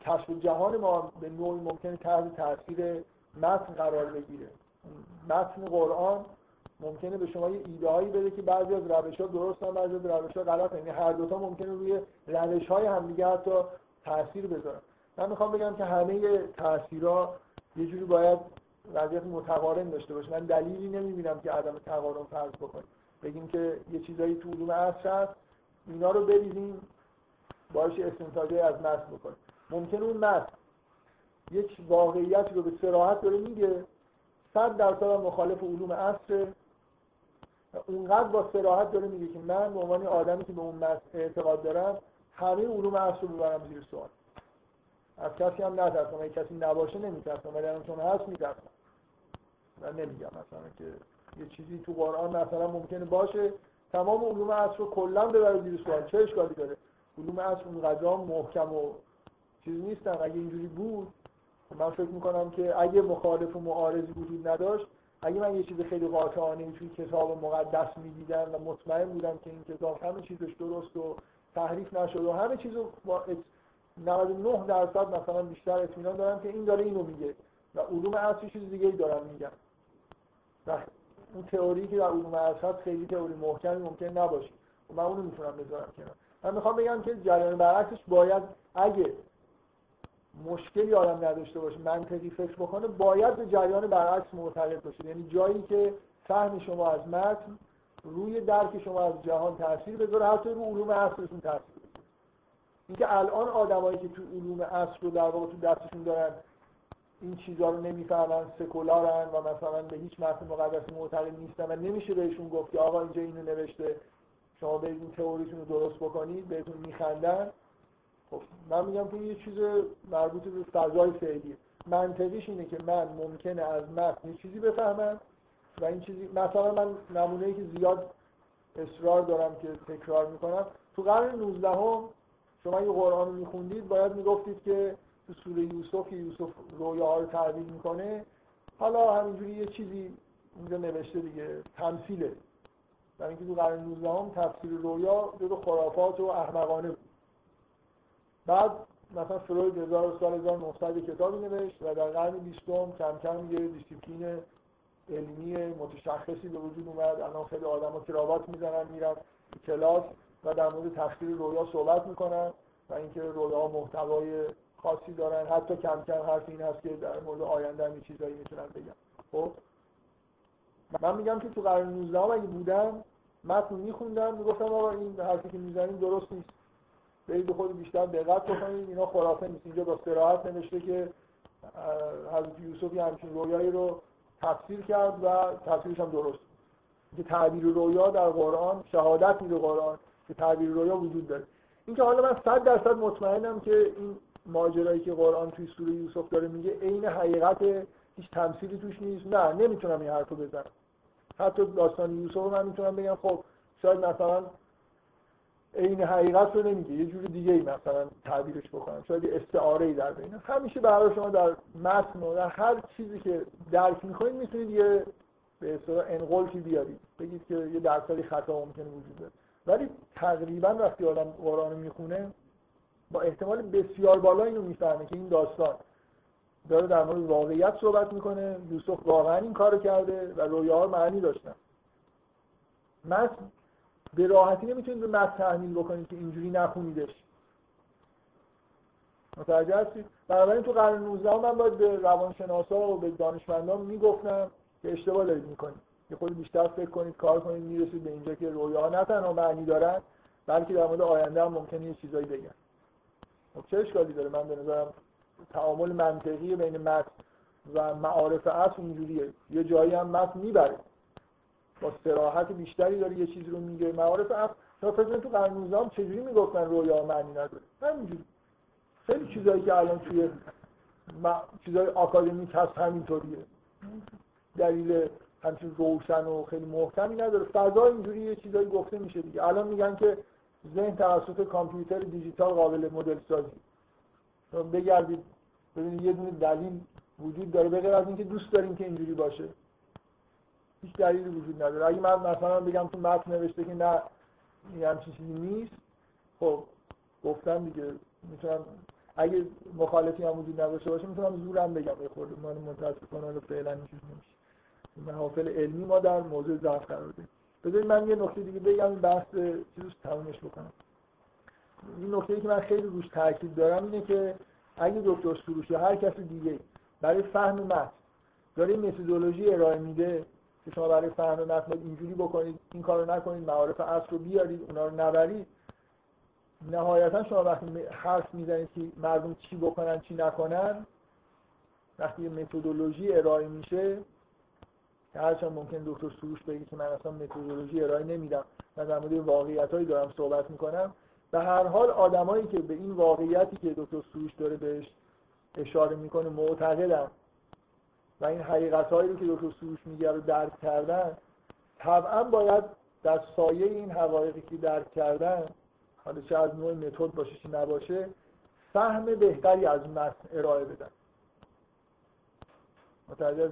کشف جهان ما به نوعی ممکنه تحت تاثیر متن قرار بگیره. متن قرآن ممکنه به شما یه ایده هایی بده که بعضی از روش ها درست بعضی از روش ها غلط یعنی هر دوتا ممکنه روی روش های همدیگه حتی تاثیر بذارن. من می‌خوام بگم که همه تاثیرها یه جوری باید وضعیت متقارن داشته باشه. من دلیلی نمی‌بینم که عدم تقارن فرض بکنیم بگیم که یه چیزایی تو علوم عصر هست اینا رو بریزیم باش استنتاجی از متن بکنیم ممکن اون متن یک واقعیت رو به سراحت داره میگه صد درصد مخالف علوم عصر. اونقدر با سراحت داره میگه که من به عنوان آدمی که به اون متن اعتقاد دارم همه علوم عصر رو ببرم زیر سوال. از کسی هم نترسم. اگه کسی نباشه نمیترسم. ولی الان چون هست میترسم. من نمیگم مثلا که یه چیزی تو قرآن مثلا ممکنه باشه. تمام علوم عصر رو کلا ببره زیر سوال. چه اشکالی داره؟ علوم عصر اونقدر محکم و چیز نیستن. اگه اینجوری بود من فکر می‌کنم که اگه مخالف و معارضی وجود نداشت اگه من یه چیز خیلی قاطعانه توی کتاب مقدس می‌دیدم و مطمئن بودم که این کتاب همه چیزش درست و تحریف نشد و همه چیزو با 99 درصد مثلا بیشتر اطمینان دارم که این داره اینو میگه و علوم اصلی چیز دیگه ای دارن میگن. و اون تئوری که در علوم اصل خیلی تئوری محکمی ممکن نباشه. و من اونو می‌تونم بذارم کنار. من می‌خوام بگم که جریان برعکسش باید اگه مشکلی آدم نداشته باشه منطقی فکر بکنه باید به جریان برعکس معتقد باشه. یعنی جایی که فهم شما از متن روی درک شما از جهان تاثیر بذاره حتی رو علوم اصلشون تاثیر اینکه الان آدمایی که تو علوم اصل رو در واقع تو دستشون دارن این چیزها رو نمی‌فهمن سکولارن و مثلا به هیچ متن مقدسی معتقد نیستن و نمیشه بهشون گفت که آقا اینجا اینو نوشته. شما این تئوریتون رو درست بکنید بهتون میخندن. خب من میگم که یه چیز مربوط به فضای فعلی. منطقیش اینه که من ممکنه از متن یه چیزی بفهمم و این چیزی مثلا من نمونه ای که زیاد اصرار دارم که تکرار می‌کنم. تو قرن 19 هم شما یه قرآن میخوندید باید می‌گفتید که تو سوره یوسف که یوسف رویا رو تعبیر می‌کنه حالا همینجوری یه چیزی اینجا نوشته دیگه تمثیله. برای اینکه تو قرن 19 هم تفسیر رویا جزو خرافات و احمقانه بود. بعد مثلا فروید هزار سال 1900 کتابی نوشت و در قرن بیستم کم کم یه دیسیپلین علمی متشخصی به وجود اومد. الان خیلی آدما کراوات می‌زنن میرن کلاس و در مورد تفسیر رویا صحبت می‌کنن و اینکه رویا محتوای خاصی دارن. حتی کم کم حرف این هست که در مورد آینده چیزایی می‌تونن بگن. خب؟ من میگم که تو قرن 19 اگه بودم متن میخوندم می‌گفتم آقا این حرفی که می‌زنیم درست نیست. برید به خود بیشتر دقت بکنید اینا خرافه نیست. اینجا با صراحت نوشته که حضرت یوسف یه همچین رویایی رو تفسیر کرد و تفسیرش هم درست. که تعبیر رویا در قرآن شهادت میده قرآن که تعبیر رویا وجود داره. اینکه حالا من صد درصد مطمئنم که این ماجرایی که قرآن توی سوره یوسف داره میگه عین حقیقت هیچ تمثیلی توش نیست. نه نمی‌تونم این حرفو بزنم. حتی داستان یوسف رو من می‌تونم بگم خب شاید مثلا عین حقیقت رو نمیگه یه جور دیگه ای مثلا تعبیرش بکنم شاید یه استعاره ای در بین. همیشه برای شما در متن و در هر چیزی که درک می‌کنید می‌تونید یه به اصطلاح انقلتی بیارید. بگید که یه درصدی خطا ممکنه وجود داره. ولی تقریبا وقتی آدم قرآن می‌خونه با احتمال بسیار بالا اینو می‌فهمه که این داستان داره در مورد واقعیت صحبت می‌کنه. یوسف واقعا این کارو کرده و رویاها معنی داشتن. متن به راحتی نمی‌تونید به متن تحمیل بکنید که اینجوری نخونیدش. متوجه هستید؟ بنابراین تو قرن 19 من باید به روانشناسا و به دانشمندان می‌گفتم که اشتباه دارید می‌کنید. یه خود بیشتر فکر کنید کار کنید می‌رسید به اینجا که رویاها نه تنها معنی دارن بلکه در مورد آینده هم ممکنه یه چیزایی بگن. خب چه اشکالی داره؟ من به نظرم تعامل منطقی بین متن و معارف اصل اینجوریه. یه جایی هم متن می‌بره. با سراحت بیشتری داره یه چیزی رو میگه. معارف اصل فکر تو قرن 19 هم چجوری می‌گفتن رویا معنی نداره؟ همینجوری. خیلی چیزایی که الان توی چیزای آکادمیک هست همینطوریه. دلیل همچین روشن و خیلی محکمی نداره. فضا اینجوری یه چیزایی گفته میشه دیگه. الان میگن که ذهن توسط کامپیوتر دیجیتال قابل مدل سازی بگردید ببینید یه دونه دلیل وجود داره بغیر از اینکه دوست داریم که اینجوری باشه. هیچ دلیلی وجود نداره. اگه من مثلا بگم تو متن نوشته که نه این همچین چیزی نیست خب گفتم دیگه می‌تونم اگه مخالفی هم وجود نداشته باشه می‌تونم زورم بگم یه خورده. من متاسفانه فعلا اینجوری نمیشه. محافل علمی ما در موضوع ضعف قرار داریم. بذارید من یه نکته دیگه بگم بحث چیزش تمومش بکنم. این نکته که من خیلی روش تاکید دارم اینه که اگه دکتر سروش یا هر کس دیگه برای فهم متن داره متدولوژی ارائه میده که شما برای فهم متن اینجوری بکنید این کارو نکنید معارف اصل رو بیارید اونا رو نبرید نهایتا شما وقتی حرف می‌زنید که مردم چی بکنن چی نکنن وقتی متدولوژی ارائه میشه که هرچند ممکن دکتر سروش بگی که من اصلا متدولوژی ارائه نمیدم من در مورد واقعیت دارم صحبت می‌کنم به هر حال آدمایی که به این واقعیتی که دکتر سروش داره بهش اشاره می‌کنه معتقدن. و این حقیقت هایی رو که دکتر سروش میگه رو درک کردن طبعا باید در سایه این حقایقی که درک کردن حالا چه از نوع متد باشه چه نباشه فهم بهتری از متن ارائه بدن.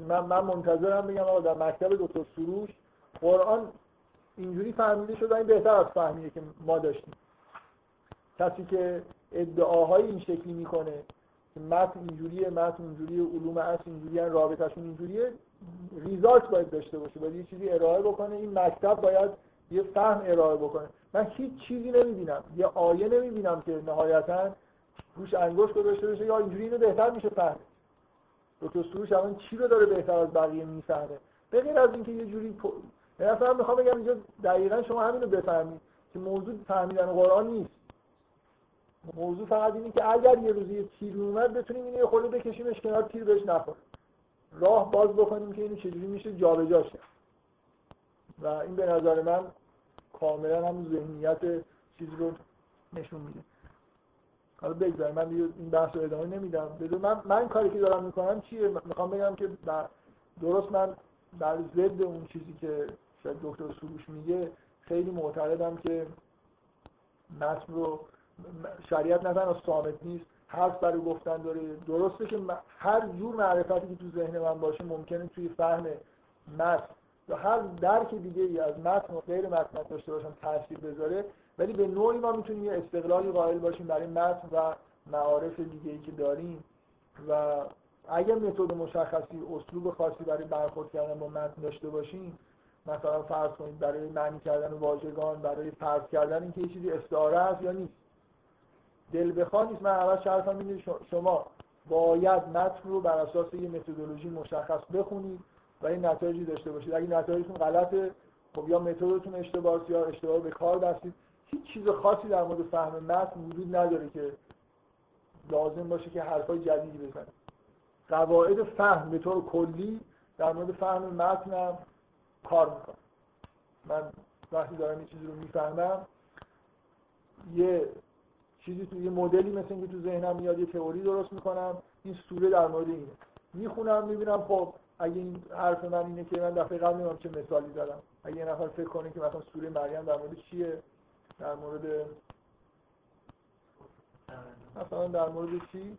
من من منتظرم بگم آقا در مکتب دکتر سروش قرآن اینجوری فهمیده شده این بهتر از فهمیه که ما داشتیم. کسی که ادعاهای این شکلی می‌کنه که متن اینجوریه متن اینجوریه علوم اصل اینجوریه رابطهشون اینجوریه ریزالت باید داشته باشه باید یه چیزی ارائه بکنه این مکتب باید یه فهم ارائه بکنه. من هیچ چیزی نمی‌بینم یه آیه نمی‌بینم که نهایتا روش انگشت گذاشته بشه یا اینجوری اینو بهتر میشه فهم دکتر سروش الان چی رو داره بهتر از بقیه می‌فهمه؟ به غیر از اینکه یه جوری. مثلا می‌خوام بگم اینجا دقیقا شما همین رو بفهمید که موضوع فهمیدن قرآن نیست. موضوع فقط اینه که اگر یه روزی یه تیر اومد بتونیم اینو یه خورده بکشیمش کنار تیر بهش نخوره راه باز بکنیم که اینو چجوری میشه جابجاش کرد. و این به نظر من کاملا هم ذهنیت چیز رو نشون میده. حالا بگذاریم من این بحث رو ادامه نمیدم. من من کاری که دارم می‌کنم چیه؟ می‌خوام بگم که درست من بر ضد اون چیزی که شاید دکتر سروش میگه خیلی معتقدم که متن رو شریعت نه تنها صامت نیست حرف برای گفتن داره. درسته که هر جور معرفتی که تو ذهن من باشه ممکنه توی فهم متن یا هر درک دیگه ای از متن و غیر متن داشته باشم تاثیر بذاره. ولی به نوعی ما می‌تونیم یه استقلالی قائل باشیم برای متن و معارف دیگه ای که داریم. و اگر متد مشخصی اسلوب خاصی برای برخورد کردن با متن داشته باشیم مثلا فرض کنید برای معنی کردن واژگان برای فرض کردن اینکه یه چیزی استعاره هست یا نیست. دل بخواه نیست. من اول شرطم اینه شما باید متن رو بر اساس یه متدولوژی مشخص بخونید و این نتایجی داشته باشید. اگه نتایجتون غلطه خب یا متدتون اشتباه یا اشتباه به کار بستید. هیچ چیز خاصی در مورد فهم متن وجود نداره که لازم باشه که حرفای جدیدی بزنید قواعد فهم به طور کلی در مورد فهم متنم کار می‌کنه. من وقتی دارم یه چیزی رو می‌فهمم یه چیزی تو یه مدلی مثل اینکه تو ذهنم میاد یه تئوری درست می‌کنم این سوره در مورد اینه. می‌خونم می‌بینم خب اگه این حرف من اینه که من دفعه قبل چه مثالی زدم. اگه یه نفر فکر کنه که مثلا سوره مریم در مورد چیه؟ در مورد مثلا در مورد چی؟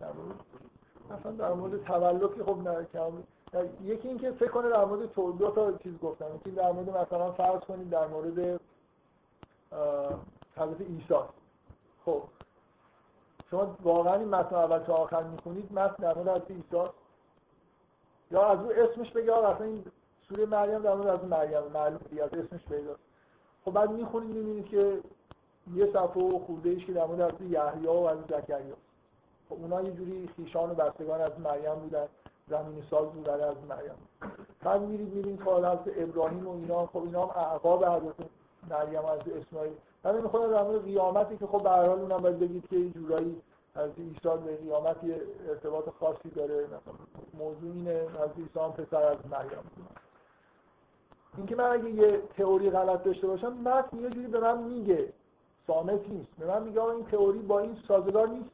در مورد مثلا در مورد تولد که خب نه یکی اینکه فکر کنه در مورد دو تا چیز گفتم. یکی در مورد مثلا فرض کنید در مورد حضرت عیسی. خب. شما واقعا این متن اول تا آخر می‌خونید متن در مورد حضرت عیسی. یا از او اسمش بگه آقا اصلا این سوره مریم در مورد از مریم معلوم دیگه از اسمش پیدا خب بعد می‌خونید می‌بینید که یه صفحه و خورده که در مورد از یحیی و از زکریا. خب اونا یه جوری خیشان و بستگان از مریم بودن زمین ساز بودن از مریم. بعد میرید می‌بینید که از ابراهیم و اینا خب اینا هم اعقاب حضرت مریم از اسماعیل. من می‌خوام در مورد قیامتی که خب به هر حال اونم باید بگید که یه جورایی از عیسی به قیامت ارتباط خاصی داره. مثلا موضوع اینه از عیسی پسر از مریم. اینکه من اگه یه تئوری غلط داشته باشم متن یه جوری به من میگه. سامت نیست. به من میگه این تئوری با این سازگار نیست.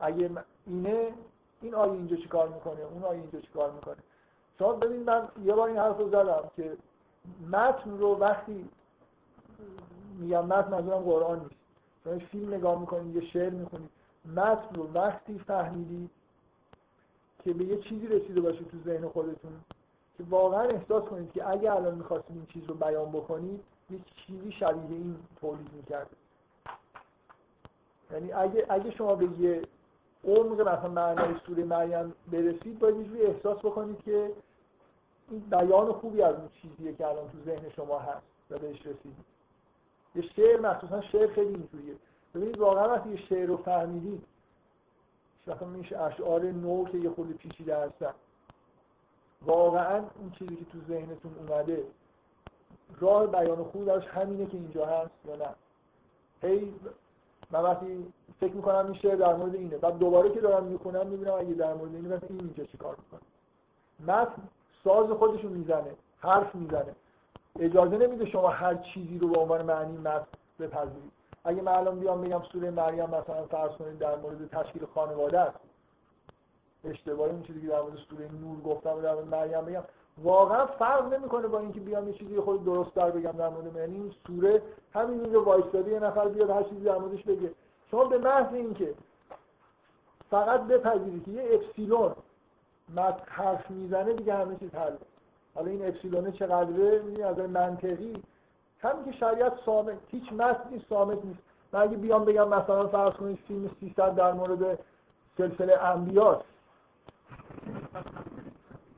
اگه اینه این آیه اینجا چیکار می‌کنه؟ اون آیه اینجا چیکار می‌کنه؟ شما ببین من یه بار این حرف رو زدم که متن رو وقتی میگم متن منظورم قرآن نیست. شما فیلم نگاه می‌کنید یه شعر می‌خونید متن رو وقتی فهمیدید که به یه چیزی رسیده باشید تو ذهن خودتون که واقعا احساس کنید که اگه الان می‌خواستید این چیز رو بیان بکنید یه چیزی شبیه این تولید می‌کرد. یعنی اگه, اگه شما به یه عمق مثلا معنای سوره مریم برسید باید یه احساس بکنید که این بیان خوبی از اون چیزیه که الان تو ذهن شما هست و بهش رسیدید یه شعر مخصوصا شعر خیلی اینجوریه. ببینید واقعا وقتی یه شعر رو فهمیدید مثلا میشه اشعار نو که یه خود پیچیده هستن. واقعا اون چیزی که تو ذهنتون اومده راه بیان خوب داشت همینه که اینجا هست یا نه. هی من وقتی فکر می‌کنم این شعر در مورد اینه. بعد دوباره که دارم می‌خونم می‌بینم اگه در مورد اینه مثلا این اینجا چیکار می‌کنه؟ متن ساز خودشو می‌زنه حرف می‌زنه. اجازه نمیده شما هر چیزی رو به عنوان معنی متن بپذیرید. اگه من الان بیام بگم سوره مریم مثلا فرض کنید در مورد تشکیل خانواده است. اشتباهی اون چیزی که در مورد سوره نور گفتم و در مورد مریم بگم. واقعا فرق نمی‌کنه با اینکه بیام یه چیزی خود درست در بگم در مورد یعنی این سوره همین اینجا وایستاده یه نفر بیاد هر چیزی در موردش بگه. شما به محض اینکه فقط بپذیرید که یه اپسیلون حرف می‌زنه دیگه همه چیز حل حالا این اپسیلونه چقدره؟ از منطقی. همین که شریعت سامت هیچ متنی سامت نیست. من اگه بیام بگم مثلا فرض کنید فیلم 300 در مورد سلسله انبیاست.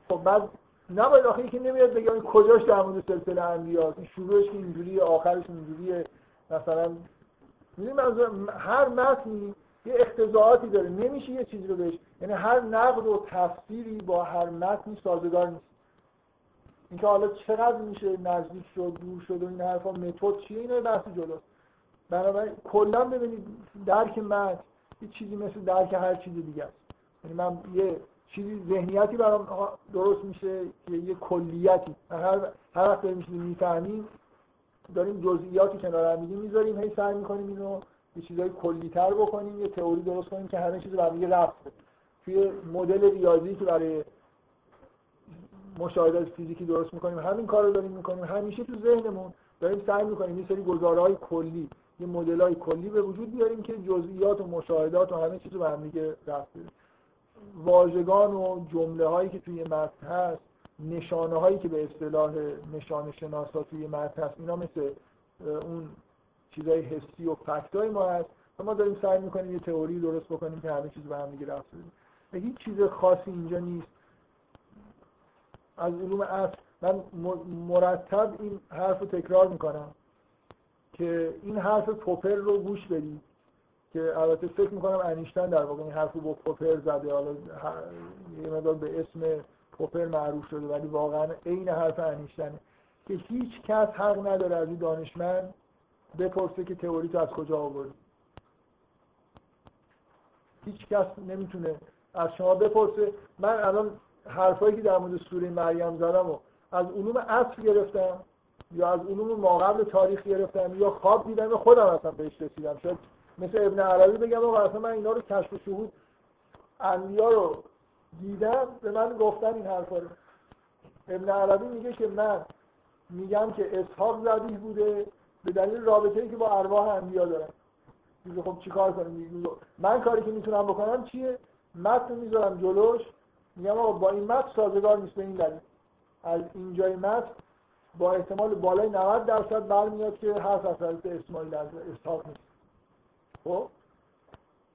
خب بعد نباید آخه که نمیاد بگم کجاش در مورد سلسله انبیاست. این شروعش اینجوریه آخرش اینجوریه. مثلا می‌دونی هر متنی یه اقتضاعاتی داره. نمیشه یه چیزی رو بهش یعنی هر نقد و تفسیری با هر متنی سازگار نیست. اینکه حالا چقدر میشه نزدیک شد دور شد و این حرفا متد چیه؟ اینا بحث جلوست بنابراین کلا ببینید درک متن یه چیزی مثل درک هر چیز دیگه است. یعنی من یه چیزی ذهنیتی برام درست میشه که یه کلیتی. هر هر وقت داریم می‌فهمیم داریم جزئیاتی کنار هم می‌ذاریم هی سعی می‌کنیم اینو یه چیزای کلیتر بکنیم یه تئوری درست کنیم که همه چیز رو دیگه رفت توی مدل ریاضی که برای مشاهدات فیزیکی درست می‌کنیم همین کار رو داریم می‌کنیم. همیشه تو ذهنمون داریم سعی می‌کنیم یه سری گزارهای کلی یه مدل های کلی به وجود بیاریم که جزئیات و مشاهدات و همه چیز رو به هم دیگه رفت واژگان و جمله هایی که توی متن هست نشانه هایی که به اصطلاح نشانه شناسا توی متن هست اینا مثل اون چیزای حسی و فکتای ما هست. ما داریم سعی می‌کنیم یه تئوری درست بکنیم که همه چیز به هم دیگه رفت هیچ چیز خاصی اینجا نیست. از علوم اصل من مرتب این حرف رو تکرار می‌کنم که این حرف پوپر رو گوش بدید. که البته فکر می‌کنم انیشتن در واقع این حرف رو با پوپر زده. حالا یه مدار به اسم پوپر معروف شده ولی واقعا عین حرف انیشتنه که هیچ کس حق نداره از این دانشمند بپرسه که تئوری تو از کجا آوردی. هیچ کس نمی‌تونه از شما بپرسه. من الان حرفایی که در مورد سوره مریم زدم و از علوم اصل گرفتم یا از علوم ماقبل تاریخ گرفتم یا خواب دیدم خودم اصلا بهش رسیدم. شاید مثل ابن عربی بگم آقا اصلا من اینا رو کشف و شهود انبیا رو دیدم به من گفتن این حرفا رو. ابن عربی میگه که من میگم که اسحاق زبیح بوده به دلیل رابطه ای که با ارواح انبیا میگه خب چیکار کنیم؟ من کاری که می‌تونم بکنم چیه؟ متن می‌ذارم جلوش. میگم آقا با این متن سازگار نیست به این دلیل. از اینجای متن با احتمال بالای 90 درصد برمیاد که حرف از حضرت اسماعیل از اسحاق نیست. خب؟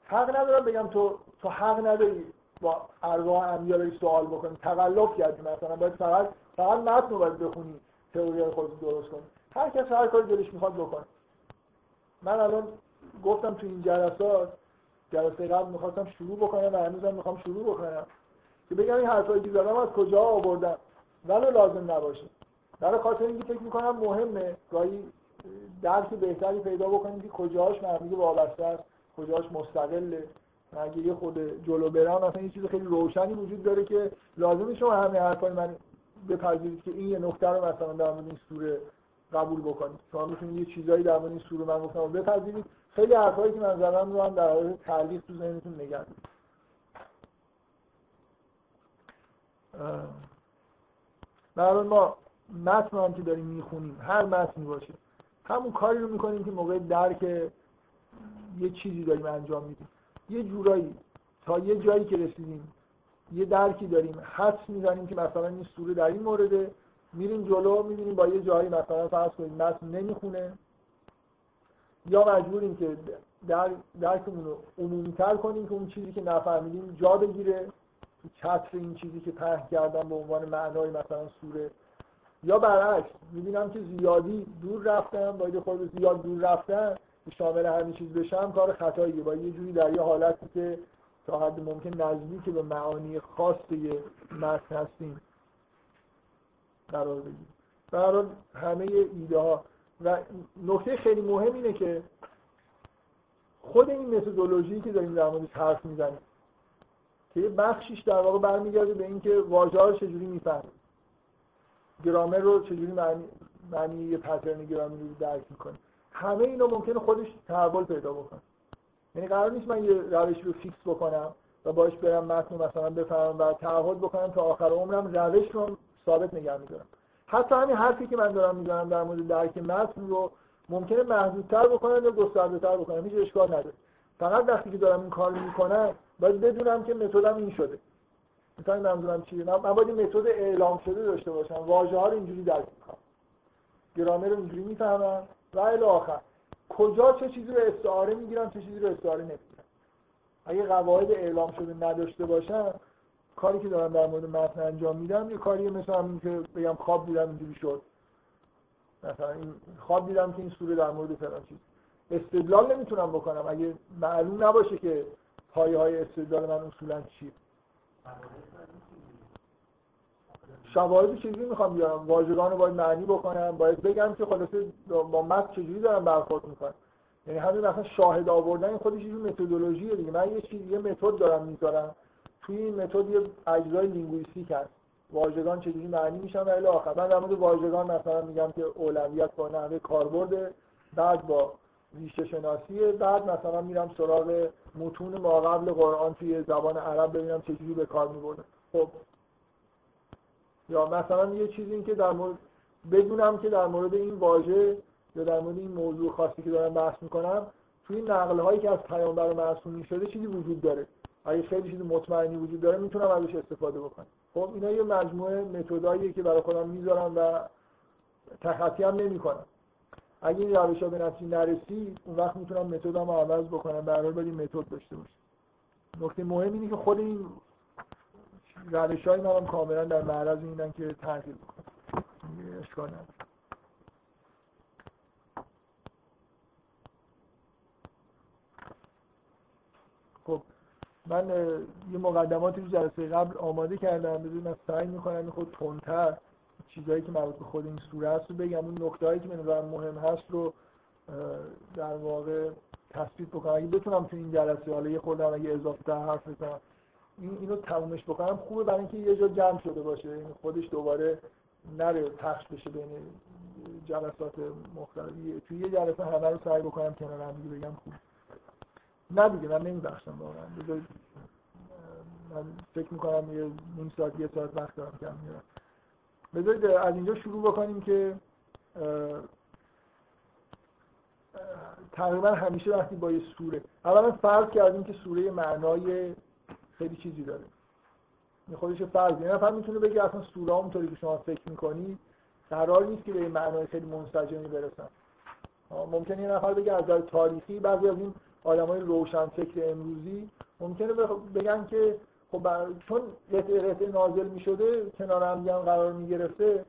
حق ندارم بگم تو تو حق نداری با ارواح انبیا سوال بکنی. تقلب کردی مثلا. باید فقط فقط متن رو باید بخونی تئوری خودت درست کنی. هر کس هر کاری دلش می‌خواد بکنه. من الان گفتم تو این جلسات جلسه قبل می‌خواستم شروع بکنم و هنوزم می‌خوام شروع بکنم. که بگم این حرفایی که زدم از کجا آوردم؟ ولو لازم نباشه. برای خاطر اینکه فکر می‌کنم مهمه گاهی درک بهتری پیدا بکنیم که کجاش به وابسته است کجاش مستقله. اگه یه خود جلو برم مثلا یه چیز خیلی روشنی وجود داره که لازم شما همه حرفای من بپذیرید که این یه نکته رو مثلا در مورد این سوره قبول بکنید. شما می‌تونید یه چیزایی در مورد این سوره من گفتم بپذیرید. خیلی حرفایی که من زدم رو هم در حال تعلیق تو ذهنتون نگه در ما متن هم که داریم می‌خونیم هر متنی باشه همون کاری رو می‌کنیم که موقع درک یه چیزی داریم انجام میدیم. یه جورایی تا یه جایی که رسیدیم یه درکی داریم حس می‌زنیم که مثلا این سوره در این مورده میریم جلو می‌بینیم با یه جایی مثلا فرض کنید متن نمی‌خونه. یا مجبوریم که در درکمون رو عمومیتر کنیم که اون چیزی که نفهمیدیم جا بگیره. تو چتر این چیزی که پهن کردم به عنوان معنای مثلا سوره. یا برعکس می‌بینم که زیادی دور رفتم باید خود زیاد دور رفتم شامل همین چیز بشم کار خطاییه. با یه جوری در یه حالتی که تا حد ممکن نزدیک به معانی خاص یه متن هستیم قرار بگیریم. همه ایده ها و نکته خیلی مهم اینه که خود این متدولوژی که داریم در موردش حرف می‌زنیم که یه بخشیش در واقع برمیگرده به اینکه واژه ها رو چجوری می‌فهمیم. گرامر رو چجوری معنی, معنی یه پترن گرامری رو درک می‌کنیم. همه اینا ممکنه خودش تحول پیدا بکنه. یعنی قرار نیست من یه روش رو فیکس بکنم و باش برم متن مثلا بفهمم و تعهد بکنم تا آخر عمرم روش رو ثابت نگه میدارم. حتی همین حرفی که من دارم می‌زنم در مورد درک متن رو ممکنه محدودتر بکنم یا گسترده‌تر بکنم هیچ اشکال نداره. فقط وقتی که دارم این کار می‌کنم باید بدونم که متدم این شده. مثلا منظورم چیه؟ من باید متد اعلام شده داشته باشم. واژه ها رو اینجوری درک می‌کنم. گرامر رو اینجوری می‌فهمم. و الی آخر. کجا چه چیزی رو استعاره می‌گیرم چه چیزی رو استعاره نمی‌گیرم. اگه قواعد اعلام شده نداشته باشم کاری که دارم در مورد متن انجام میدم یه کاری مثلا این که بگم خواب دیدم اینجوری شد. مثلا این خواب دیدم که این سوره در مورد فلان چیز. استدلال نمی‌تونم بکنم. اگه معلوم نباشه که پایه های استدلال من اصولا چیه. شواهد چیزی می‌خوام بیارم. واژگان رو باید معنی بکنم. باید بگم که خلاصه با متن چجوری دارم برخورد می‌کنم. یعنی همین مثلا شاهد آوردن خودش یه متدولوژیه دیگه. من یه چیز یه متد دارم می‌ذارم. توی این متد یه اجزای لینگویستیک هست. واژگان چجوری معنی میشن؟ و الی آخر. من در مورد واژگان مثلا میگم که اولویت با نحوه کاربرد بعد با ریشه شناسی بعد مثلا میرم سراغ متون ماقبل قرآن توی زبان عرب ببینم چجوری به کار میبرده. خب. یا مثلا یه چیزی این که در مورد بدونم که در مورد این واژه یا در مورد این موضوع خاصی که دارم بحث می‌کنم توی نقل هایی که از پیامبر معصومی شده چیزی وجود داره. اگه خیلی چیز مطمئنی وجود داره می‌تونم ازش استفاده بکنم. خب اینا یه مجموعه متداییه که برای خودم می‌ذارم و تخطی هم نمی‌کنم. اگه این روش ها به نتیجه نرسید اون وقت می‌تونم متدم رو عوض بکنم هر باید این متد داشته باشم. نکته مهم اینه که خود این روش های من کاملا در معرض اینن که تغییر بکنم اشکال نداره خب من یه مقدماتی رو جلسه قبل آماده کردم من سعی می‌کنم خود تندتر چیزهایی که مربوط به خود این سوره هست رو بگم. اون نکتهایی که من مهم هست رو در واقع تثبیت بکنم. اگه بتونم تو این جلسه حالا یه خودم اگه اضافه تر حرف بزنم این اینو تمومش بکنم. خوبه برای اینکه یه جا جمع شده باشه. این خودش دوباره نره پخش بشه بین جلسات مختلفی توی یه جلسه همه رو سعی بکنم کنار هم بگم خوب. نه دیگه من نمیبخشم واقعا. من فکر می‌کنم یه نیم ساعت یه ساعت وقت دارم کم میرم. بذارید از اینجا شروع بکنیم که تقریبا همیشه وقتی با یه سوره اولا فرض کردیم که سوره معنای خیلی چیزی داره. این خودش فرض یه نفر می‌تونه بگه اصلا سوره اونطوری که شما فکر می‌کنی قرار نیست که به معنای خیلی منسجمی برسن. ممکنه یه نفر بگه از نظر تاریخی بعضی از این آدمای روشن فکر امروزی ممکنه بگن که خب چون قطعه قطعه نازل می‌شده کنار هم قرار می‌گرفته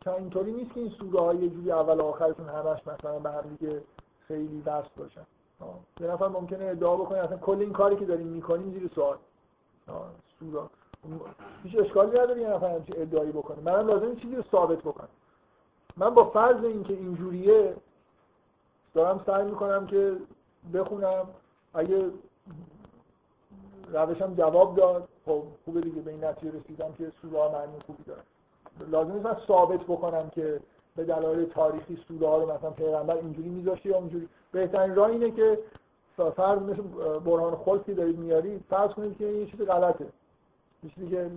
که اینطوری نیست که این سوره های یه جوری اول آخرشون همش مثلا به هم دیگه خیلی وصل باشن. یه نفر ممکنه ادعا بکنه اصلا کل این کاری که داریم می‌کنیم زیر سوال. سوره هیچ اشکالی نداره یه نفر همچین ادعایی بکنه. منم لازم چیزی رو ثابت بکنم. من با فرض اینکه اینجوریه دارم سعی می‌کنم که بخونم. اگه روشم جواب داد خب خوبه دیگه. به این نتیجه رسیدم که سوره ها معنی خوبی داره. لازم نیست من ثابت بکنم که به دلایل تاریخی سوره ها رو مثلا پیغمبر اینجوری میذاشته یا اونجوری. بهترین راه اینه که فرض مثل برهان خلقی دارید میاری فرض کنید که یه چیز غلطه. چیزی که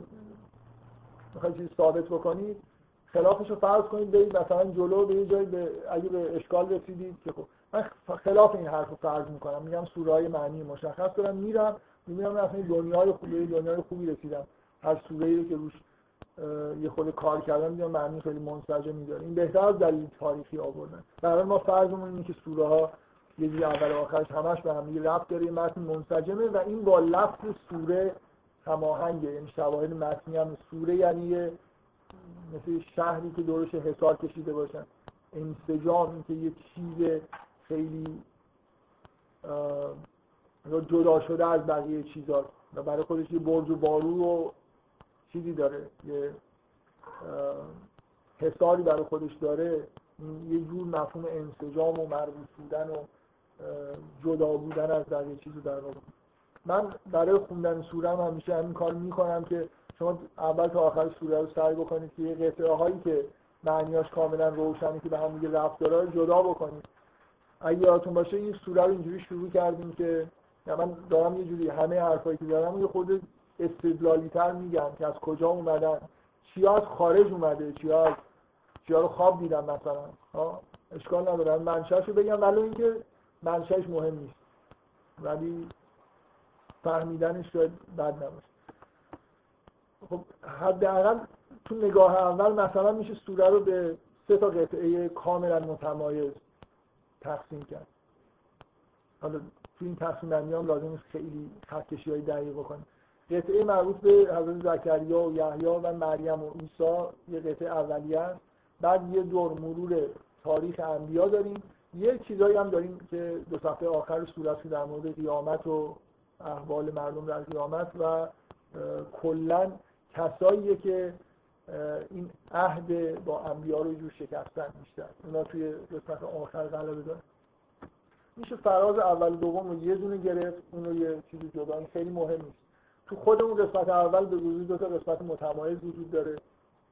می‌خواید چیزی ثابت بکنید خلافش رو فرض کنید برید مثلا جلو به یه جایی به اگه به اشکال رسیدید که خب من خلاف این حرف رو فرض می‌کنم. میگم سوره معنی مشخص دارم. میرم می‌بینم اصلا دنیای خوبی دنیای خوبی رسیدم. هر سوره ای که روش یه خود کار کردن می‌دونم معنی خیلی منسجمی داره این بهتر از دلیل تاریخی آوردن. در ما فرضمون اینه که سوره ها یه جوری اول و آخرش همش به هم ربط داره متن منسجمه و این با لفظ سوره هماهنگه. یعنی شواهد متنی هم سوره یعنی یه مثل شهری که دورش حصار کشیده باشن. انسجام این که یه چیز خیلی جدا شده از بقیه چیزا. و برای خودش یه برج و بارو و چیزی داره. یه حساری برای خودش داره. یه جور مفهوم انسجام و مربوط بودن و جدا بودن از بقیه چیزو در واقع. من برای خوندن سوره هم همیشه همین کار می‌کنم که شما اول تا آخر سوره رو سعی بکنید که یه قطعه هایی که معنیاش کاملا روشنی که به هم دیگه رفت داره جدا بکنید. اگه یادتون باشه این سوره رو اینجوری شروع کردیم که من دارم یه جوری همه حرفایی که دارم یه خود استدلالی تر میگم که از کجا اومدن چیا از خارج اومده چیا از چیا رو خواب دیدم مثلا. اشکال ندارم منشأش رو بگم ولی اینکه منشأش مهم نیست. ولی فهمیدنش شاید بد نباشه. خب حداقل تو نگاه اول مثلا میشه سوره رو به سه تا قطعه کاملا متمایز تقسیم کرد. حالا تو این تقسیم بندی هم لازم نیست خیلی خطکشی های دقیق بکنیم قطعه مربوط به حضرت زکریا و یحیی و مریم و عیسی یه قطعه اولیه است. بعد یه دور مرور تاریخ انبیا داریم. یه چیزایی هم داریم که دو صفحه آخر صورت که در مورد قیامت و احوال مردم در قیامت و کلا کساییه که این عهد با انبیا رو جور شکستن بیشتر. اونا توی قسمت آخر غلبه دارن. میشه فراز اول دوم رو یه دونه گرفت اون رو یه چیزی جدا. این خیلی مهم نیست. تو خود اون قسمت اول به وجود دو تا قسمت متمایز وجود داره.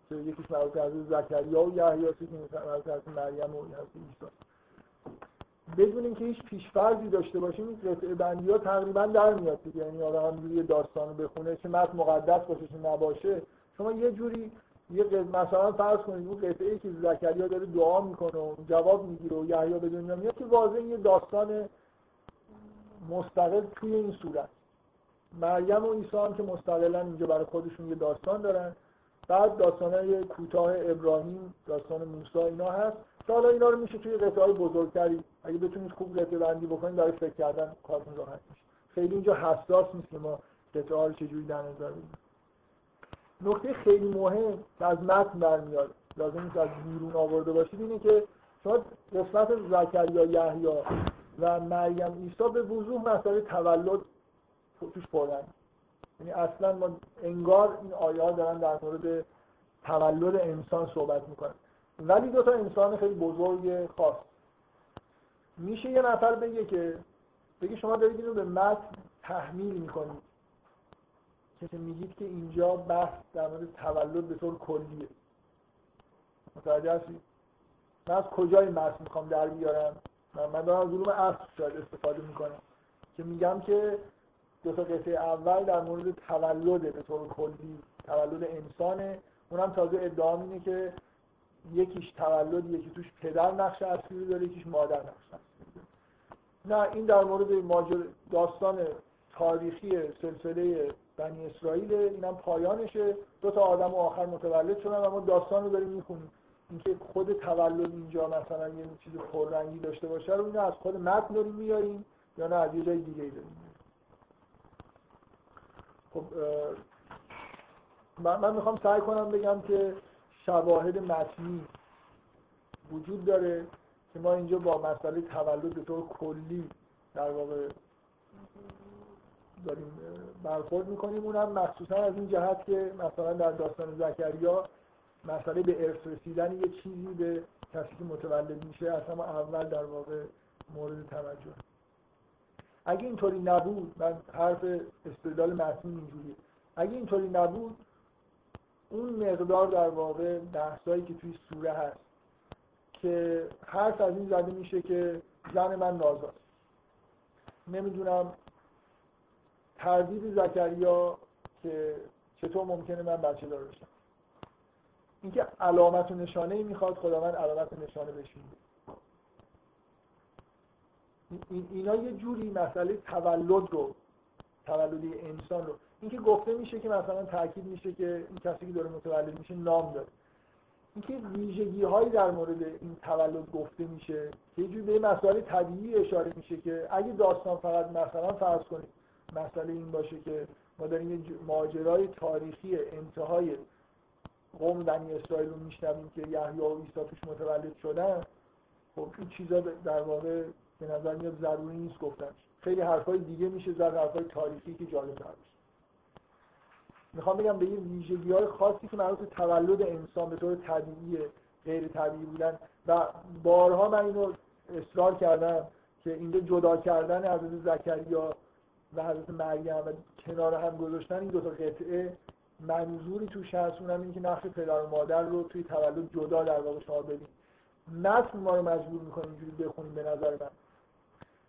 که یکیش مربوط از زکریا و یحیی است که مربوط از مریم و عیسی. بدون اینکه هیچ پیشفرضی داشته باشیم این قطعه بندی ها تقریبا در میاد یعنی آدم یه داستان بخونه چه متن مقدس باشه چه نباشه. شما یه جوری یه مثلا فرض کنید اون قطعه ای که زکریا داره دعا می‌کنه و جواب می‌گیره و یحیی به دنیا میاد که واضح یه داستان مستقل توی این صورت. مریم و عیسی هم که مستقلا اینجا برای خودشون یه داستان دارن. بعد داستانهای کوتاه ابراهیم داستان موسی اینا هست. که حالا اینا رو میشه توی قطعه های بزرگتری. اگه بتونید خوب قطعه بندی بکنید برای فکر کردن کارتون راحت میشه. خیلی اینجا حساس نیست که ما قطعه ها رو چجوری در نظر بگیریم. نکته خیلی مهم که از متن برمیاد لازم نیست از بیرون آورده باشید اینه که شما قسمت زکریا یحیی و مریم عیسی به وضوح مسئله تولد توش پردن یعنی اصلا ما انگار این آیه ها دارن در مورد تولد انسان صحبت می‌کنن. ولی دو تا انسان خیلی بزرگ خاص. میشه یه نفر بگه که بگه شما دارید اینو به متن تحمیل می‌کنید. که میگید که اینجا بحث در مورد تولد به طور کلیه. متوجه هستید؟ من از کجای متن می‌خوام در بیارم؟ من, من دارم از علوم اصل شاید استفاده می‌کنم. که میگم که دو تا قطعه اول در مورد تولد به طور کلی. تولد انسانه. اونم تازه ادعا اینه که یکیش تولد یکی توش پدر نقش اصلی داره یکیش مادر نقش نه این در مورد ماجر داستان تاریخی سلسله بنی اسرائیل اینم پایانشه. دو تا آدم آخر متولد شدن اما داستان رو داریم می‌خونیم. اینکه خود تولد اینجا مثلا یه چیز پررنگی داشته باشه رو اینو از خود متن داریم میاریم یا نه از یه جای دیگه داریم خب من, من می‌خوام سعی کنم بگم که شواهد متنی وجود داره که ما اینجا با مسئله تولد به طور کلی در واقع داریم برخورد می‌کنیم. اونم مخصوصا از این جهت که مثلا در داستان زکریا مسئله به ارث رسیدن یه چیزی به کسی که متولد میشه همه اول در واقع مورد توجه. اگه اینطوری نبود من حرف استدلال متنی اینجوریه. اگه اینطوری نبود اون مقدار در واقع بحثایی که توی سوره هست که حرف از این زده میشه که زن من نازاست. نمی‌دونم تردید زکریا که چطور ممکنه من بچه دار بشم؟ اینکه علامت و نشانه ای می‌خواد خداوند علامت و نشانه بشین اینا یه جوری مسئله تولد رو تولدی انسان رو اینکه گفته میشه که مثلا تاکید میشه که این کسی که داره متولد میشه نام داره. اینکه ویژگی هایی در مورد این تولد گفته میشه یه جوری به مسئله طبیعی اشاره میشه که اگه داستان فقط مثلا فرض کنید مسئله این باشه که ما داریم یه ماجرای تاریخی انتهای قوم بنی اسرائیل رو میشنویم که یحیی و عیسی توش متولد شدن. خب این چیزا در واقع به نظر میاد ضروری نیست گفتن. خیلی حرفای دیگه میشه زد حرفای تاریخی که جالب تر می‌خوام بگم به این ویژگی های خاصی که مربوط تولد انسان به طور طبیعی غیر طبیعی بودن. و بارها من اینو اصرار کردم که اینجا جدا کردن حضرت زکریا و حضرت مریم و کنار هم گذاشتن این دو تا قطعه منظوری توش هست اونم این که نقش پدر و مادر رو توی تولد جدا در واقع شما ببین متن ما رو مجبور می‌کنه اینجوری بخونیم به نظر من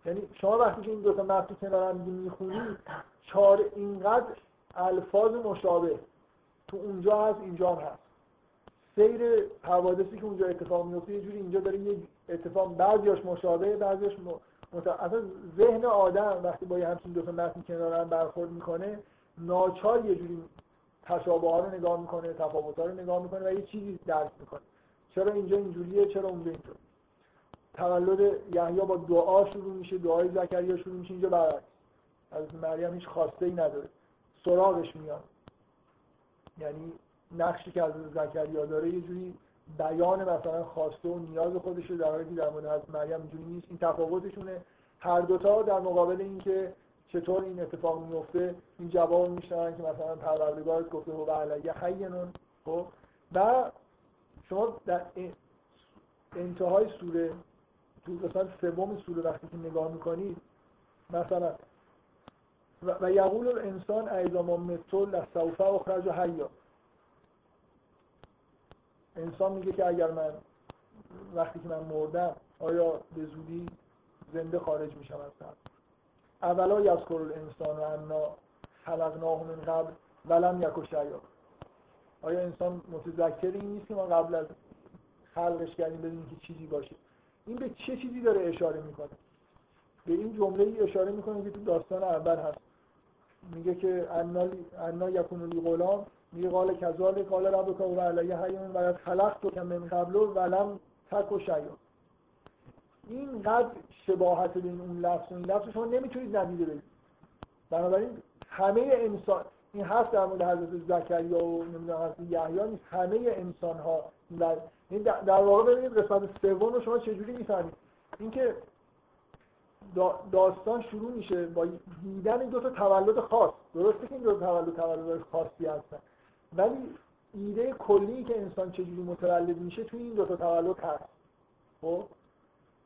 یعنی شما وقتی که این دو تا متن کنار هم می‌خونید چهار اینقدر الفاظ مشابه تو اونجا هست اینجا هم هست سیر حوادثی که اونجا اتفاق میفته یه جوری اینجا داره یه اتفاق بعضیاش مشابه بعضیاش. اصلا ذهن آدم وقتی با یه همچین دو تا متن کنار هم برخورد می‌کنه ناچار یه جوری تشابه ها رو نگاه می‌کنه تفاوت رو نگاه می‌کنه و یه چیزی درک می‌کنه. چرا اینجا اینجوریه؟ چرا اونجا اینطور؟ تولد یحیی با دعا شروع میشه دعای زکریا شروع میشه اینجا برعکس. از مریم هیچ خواسته ای نداره. سراغش میاد. یعنی نقشی که از زکریا داره یه جوری بیان مثلا خواسته و نیاز خودش در حالی که در مورد از مریم اینجوری نیست این تفاوتشونه. هر دوتا در مقابل اینکه چطور این اتفاق میفته این جواب میشنن که مثلا پروردگارت گفته هو علیه حینون خب؟ و شما در انتهای سوره تو قسمت سوم سوره وقتی که نگاه می‌کنید مثلا و یقول الانسان ایضا ما مثل لسوف اخرج حیا. انسان میگه که اگر من وقتی که من مردم آیا به زودی زنده خارج میشم از قبر اولا یذکر الانسان انا خلقناه من قبل ولم یک شیا آیا انسان متذکر این نیست که ما قبل از خلقش کردیم بدونیم که چیزی باشه؟ این به چه چیزی داره اشاره می‌کنه؟ به این جمله ای اشاره می‌کنه که تو داستان اول هست. میگه که انا یکون لی غلام قال کذال قال ربک و علیه حیون و خلق تو که من قبل ولم تک و شیا اینقدر شباهت بین اون لفظ و این لفظ شما نمی‌تونید ندیده بگید. بنابراین همه انسان این هست در مورد حضرت زکریا و نمی‌دونم حضرت یحیی همه انسان ها این در واقع ببینید قسمت سوم رو شما چجوری می‌فهمید؟ اینکه داستان شروع میشه با دیدن این دو تا تولد خاص. درسته که این دو تولد تولد خاصی هستن. ولی ایده کلی که انسان چجوری متولد میشه توی این دو تا تولد هست. خب؟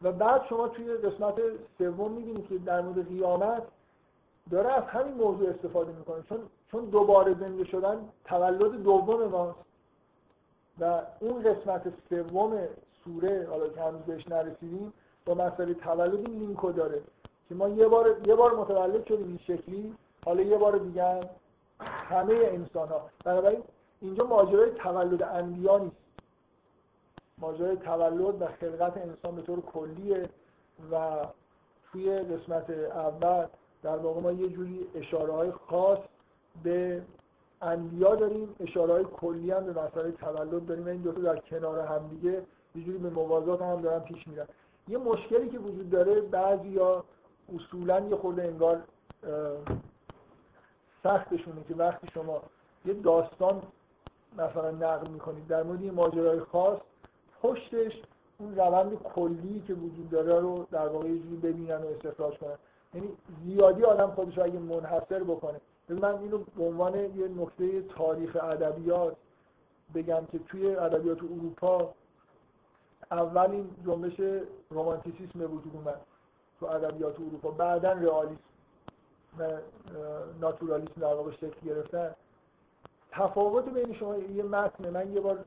و بعد شما توی قسمت سوم می‌بینید که در مورد قیامت داره از همین موضوع استفاده می‌کنه. چون چون دوباره زنده شدن تولد دوم ماست. و اون قسمت سوم سوره حالا که هنوز بهش نرسیدیم با مسئله تولد این لینکو داره که ما یه بار یه بار متولد شدیم این شکلی حالا یه بار دیگه همه انسان ها بنابراین اینجا ماجرای تولد انبیا نیست. ماجرای تولد و خلقت انسان به طور کلیه و توی قسمت اول در واقع ما یه جوری اشاره های خاص به انبیا داریم اشاره های کلی هم به مسئله تولد داریم این دو در کنار هم دیگه یه جوری به موازات هم دارن پیش میرن. یه مشکلی که وجود داره بعضی یا اصولا یه خورده انگار سختشونه که وقتی شما یه داستان مثلا نقل می‌کنید در مورد یه ماجرای خاص پشتش اون روند کلی که وجود داره رو در واقع یه جوری ببینن و استخراج کنن. یعنی زیادی آدم خودش رو اگه منحصر بکنه. من اینو به عنوان یه نکته تاریخ ادبیات بگم که توی ادبیات اروپا اول این جنبش رومانتیسیسم به وجود اومد تو ادبیات اروپا. بعدا رئالیسم. و ناتورالیسم در واقع شکل گرفتن تفاوت بین شما یه متن من یه بار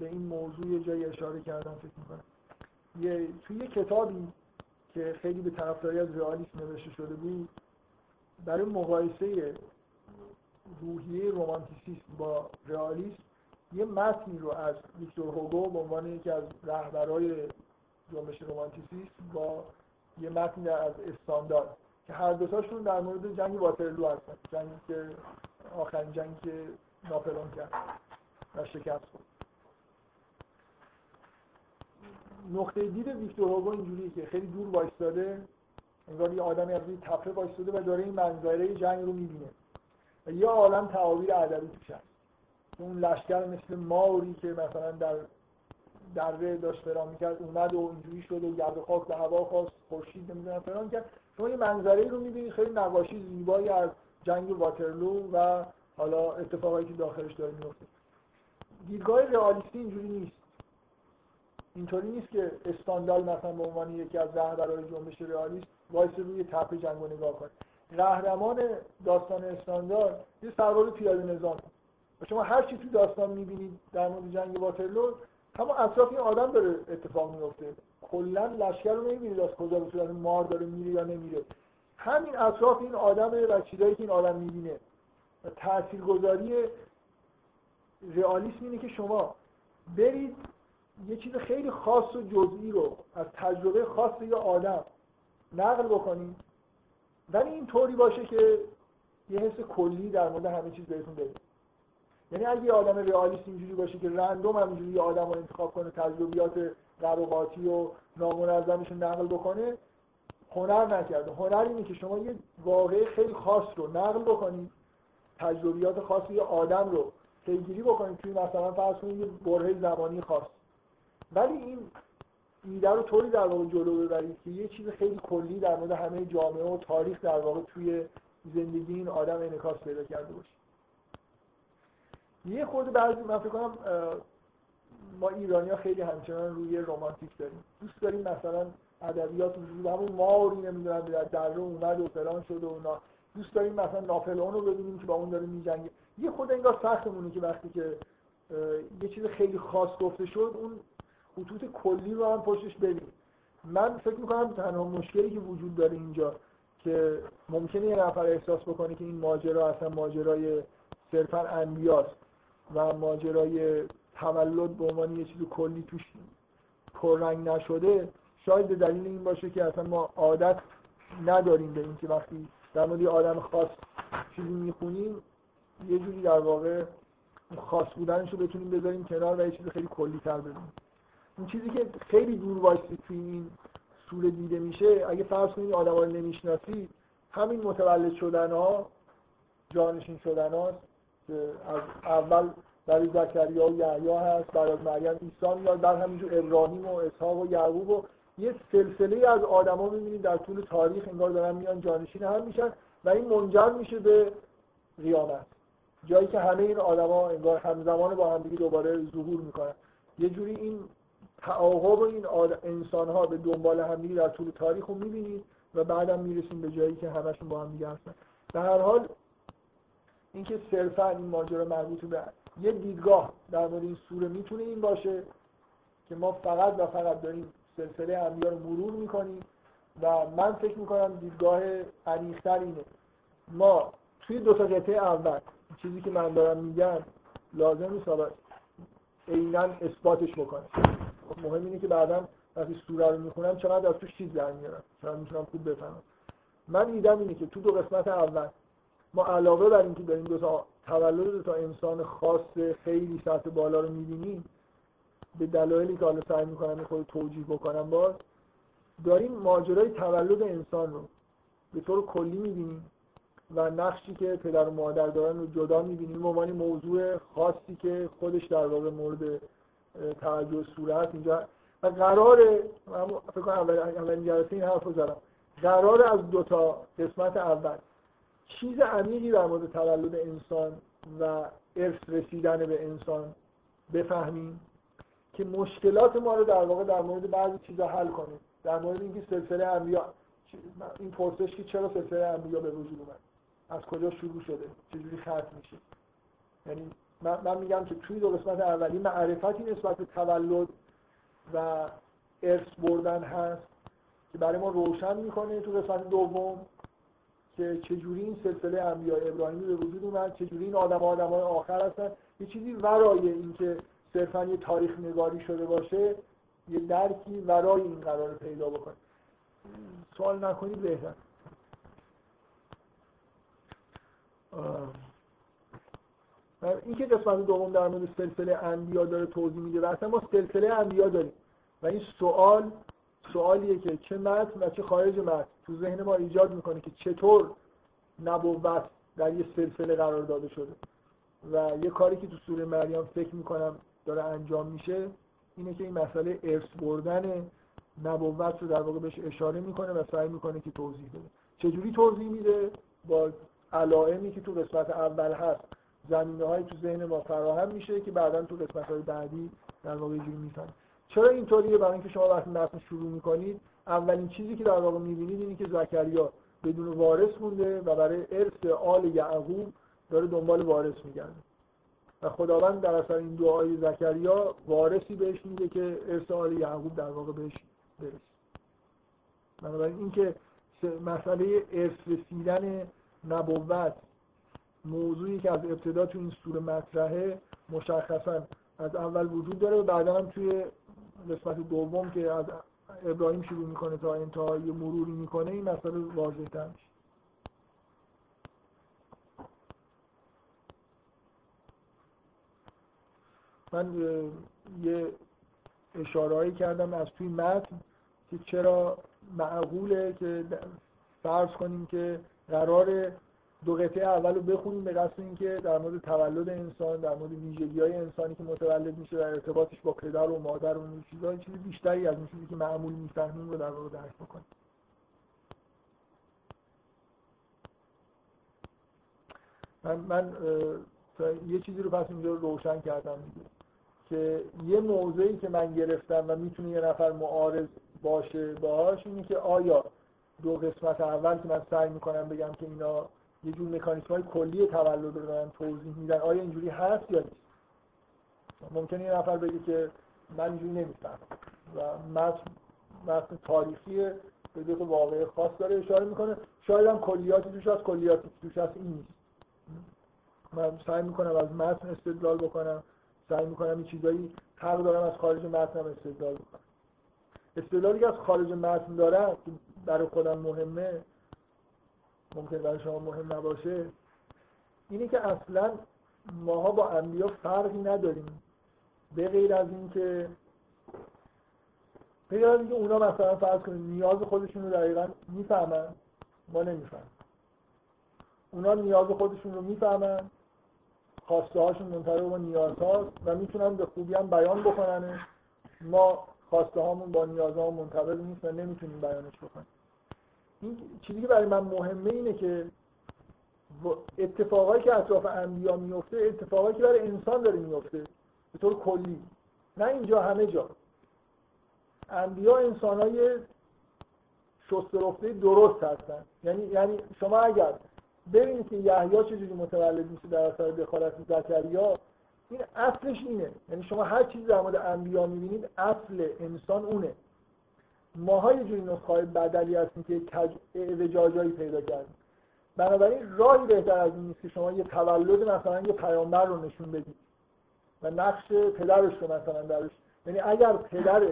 به این موضوع یه جایی اشاره کردم فکر می‌کنم. یه توی یه کتابی که خیلی به طرفداری از رئالیسم نوشته شده بود برای مقایسه روحیه رومانتیسیسم با رئالیسم یه متنی رو از ویکتور هوگو به عنوان یکی از رهبرای جنبش رومانتیسیسم با یه متنی از استاندارد. که هر دوتاشون در مورد جنگ واترلو هستن. جنگی که آخرین جنگی که ناپلون کرد و شکست خورد. نقطه دید ویکتور هوگو اینجوریه که خیلی دور وایستاده انگار یه آدمی از روی تپه وایستاده و داره این منظره جنگ رو می‌بینه. و یه عالم تعابیر ادبی توش هست. اون لشکر مثل ماوری که مثلا در دره داشت فرام می‌کرد اومد و اینجوری شد و گرد خاک به هوا خواست خورشید نمی‌دونم فرام کرد. شما یه منظره رو می‌بینید خیلی نقاشی زیبایی از جنگ واترلو و حالا اتفاقایی که داخلش داره میفته دیدگاه رئالیستی اینجوری نیست. اینطوری نیست که استاندال مثلا به عنوان یکی از رهبران جنبش رئالیست وایس روی تپه جنگ نگاه کنه. قهرمان داستان استاندار یه سوار پیاده نظام. و شما هر چی تو داستان می‌بینید در مورد جنگ واترلو همون اطراف این آدم داره اتفاق میفته. کلا لشکر رو نمی‌بینید از کجا به صورت مار داره میره یا نمیره. همین اطراف این آدمه و چیزایی که این آدم می‌بینه. و تاثیرگذاری رئالیسم اینه که شما برید یه چیز خیلی خاص و جزئی رو از تجربه خاص یه آدم نقل بکنید. ولی این طوری باشه که یه حس کلی در مورد همه چیز بهتون بده یعنی اگه یه آدم رئالیست اینجوری باشه که رندوم همینجوری یه آدم رو انتخاب کنه تجربیات قراقاتی و نامنظمش نقل بکنه هنر نکرده. هنر اینه که شما یه واقعه خیلی خاص رو نقل بکنید تجربیات خاصی یه آدم رو پیگیری بکنید توی مثلا فرض کنید یه برهه زمانی خاص. ولی این ایده رو طوری در واقع جلو ببرید که یه چیز خیلی کلی در مورد همه جامعه و تاریخ در واقع توی زندگی این آدم انعکاس پیدا کرده باشه. یه خود بعضی من فکر کنم ما ایرانی خیلی همچنان روی رومانتیک داریم. دوست داریم مثلا ادبیات وجود همون ماوری نمی‌دونم در دره اومد و فلان شد و اونا دوست داریم مثلا ناپلئون رو ببینیم که با اون داره میجنگه. یه خود انگار سختمونه که وقتی که یه چیز خیلی خاص گفته شد اون خطوط کلی رو هم پشتش ببینیم. من فکر می‌کنم تنها مشکلی که وجود داره اینجا که ممکنه یه نفر احساس بکنه که این ماجرا اصلا ماجرای صرفا انبیاست. و ماجرای تولد به عنوان یه چیز کلی توش پررنگ نشده شاید به دلیل این باشه که اصلا ما عادت نداریم به اینکه وقتی در مورد آدم خاص چیزی می‌خونیم یه جوری در واقع خاص بودنش رو بتونیم بذاریم کنار و یه چیز خیلی کلی تر ببینیم. این چیزی که خیلی دور وایسی توی این سوره دیده میشه اگه فرض کنید آدم رو نمی‌شناسی همین متولد شدن ها جانشین شدن هاست که از اول برای زکریا و یحیی هست بعد از مریم عیسی میاد بعد همینجور ابراهیم و اسحاق و یعقوب و یه سلسله از آدما می‌بینید در طول تاریخ انگار دارن میان جانشین هم میشن و این منجر میشه به قیامت. جایی که همه این آدما انگار همزمان با هم دیگه دوباره ظهور می‌کنن. یه جوری این تعاقب این انسان ها به دنبال هم دیگه در طول تاریخ رو می‌بینید و بعدم می‌رسیم به جایی که همشون با هم دیگه هستن. در هر حال اینکه صرفا این ماجرا مربوط به یه دیدگاه در مورد این سوره می‌تونه این باشه که ما فقط و فقط داریم سلسله انبیا رو مرور می‌کنیم و من فکر می‌کنم دیدگاه عمیق‌تر اینه. ما توی دو تا قطعه اول چیزی که من دارم میگم لازم نیست حالا عینا اثباتش بکنم خب مهم اینه که بعدا وقتی سوره رو می‌خونم چقدر از توش چیز در میارم. چقدر می‌تونم خوب بفهمم. من ایدم اینه که تو دو قسمت اول ما علاوه بر اینکه داریم دو تا تولد دو تا انسان خاص خیلی سطح بالا رو می‌بینیم به دلایلی که حالا سعی می‌کنم خود توجیه بکنم باز داریم ماجرای تولد انسان رو به طور کلی می‌بینیم و نقشی که پدر و مادر دارن رو جدا می‌بینیم. عنوان موضوع خاصی که خودش در واقع مورد توجه صورت اینجا و قرار فکر کنم اولین جلسه این حرف رو زدم. قرار از دو تا قسمت اول چیز عمیقی در مورد تولد انسان و ارث رسیدن به انسان بفهمیم که مشکلات ما رو در واقع در مورد بعضی چیزا حل کنیم در مورد اینکه سلسله انبیا این پرسش که چرا سلسله انبیا به وجود اومد؟ از کجا شروع شده؟ چجوری ختم میشه؟ یعنی من, من میگم که توی دو قسمت اولی معرفتی نسبت به تولد و ارث بردن هست که برای ما روشن می‌کنه تو قسمت دوم. که چجوری این سلسله انبیاء ابراهیمی به وجود اومد چجوری این آدم آدم های آخر هستن؟ یه چیزی ورای اینکه صرفا یه تاریخ نگاری شده باشه یه درکی ورای این قرار پیدا بکنه. سوال نکنید بهتر. این که قسمت دوم در مورد سلسله انبیا داره توضیح میده و اصلا ما سلسله انبیا داریم. و این سوال سوالیه که چه متن و چه خارج متن. تو ذهن ما ایجاد می‌کنه که چطور نبوت در یه سلسله قرار داده شده. و یه کاری که تو سوره مریم فکر می‌کنم داره انجام میشه اینه که این مسئله ارث بردن نبوت رو در واقع بهش اشاره می‌کنه و سعی می‌کنه که توضیح بده. چجوری توضیح میده؟ با علائمی که تو قسمت اول هست. زمینه های تو ذهن ما فراهم میشه که بعدا تو قسمت های بعدی در واقع جوری می‌فهمیم. چرا اینطوریه؟ برای اینکه شما وقتی متن شروع می‌کنید اولین چیزی که در واقع می‌بینید اینه که زکریا بدون وارث مونده و برای ارث آل یعقوب داره دنبال وارث میگرده. و خداوند در اثر این دعای زکریا وارثی بهش میده که ارث آل یعقوب در واقع بهش برسه. بنابراین اینکه مسئله ارث رسیدن نبوت موضوعی که از ابتدا تو این سوره مطرحه مشخصا از اول وجود داره و بعدا هم توی قسمت دوم که از ابراهیم شروع می‌کنه تا انتهای مروری می‌کنه این مسئله واضح من یه اشارهایی کردم از توی متن که چرا معقوله که فرض کنیم که قرار دو قطعه اول رو بخونیم به قصد اینکه در مورد تولد انسان در مورد ویژگی های انسانی که متولد میشه در ارتباطش با پدر و مادر و این چیزا چیز بیشتری از این چیزی که معمول می‌فهمیم رو در واقع درک بکنیم. من, من یه چیزی رو پس اینجا رو روشن کردم دیگه که یه موضعی که من گرفتم و می‌تونه یه نفر معارض باشه باهاش اینه که آیا دو قسمت اول که من سعی می‌کنم بگم که اینا یه جور مکانیسم های کلی تولد رو دارن توضیح میدن. آیا اینجوری هست یا نیست؟ ممکنه یه نفر بگه که من اینجوری نمی‌فهمم و متن متن تاریخی به دو واقع خاص داره اشاره می‌کنه. شاید هم کلیاتی توش هست کلیاتی توش هست این نیست. من سعی می‌کنم از متن استدلال بکنم. سعی می‌کنم این چیزایی حق دارم از خارج متنم استدلال بکنم. استدلالی که از خارج متن دارم برای خودم مهمه ممکن برای شما مهم نباشه اینه که اصلا ماها با انبیا فرقی نداریم. به غیر از اینکه غیر از اینکه اونا مثلا فرض کنید نیاز خودشون رو دقیقا می‌فهمن ما نمی‌فهمن اونا نیاز خودشون رو می‌فهمن خواسته هاشون منطبق با نیاز هاست و می‌تونن به خوبی هم بیان بکنن. ما خواسته هامون با نیاز هامون منطبق نیست و نمی‌تونیم بیانش بکنیم. این چیزی که برای من مهمه اینه که اتفاقایی که اطراف انبیا میفته اتفاقایی که برای انسان داره میفته به طور کلی. نه اینجا همه جا. انبیا انسانای شسترفته درست هستن. یعنی یعنی شما اگر ببینید که یحیی چجوری متولد میشه در اثر دخالت زکریا این اصلش اینه. یعنی شما هر چیزی در مورد انبیا می‌بینید اصل انسان اونه. ماها یه جوری نسخه بدلی هستیم که کج اعوجاجایی پیدا کردیم. بنابراین راهی بهتر از این نیست که شما یه تولد مثلا یه پیامبر رو نشون بدید و نقش پدرش رو مثلا درش. یعنی اگر پدر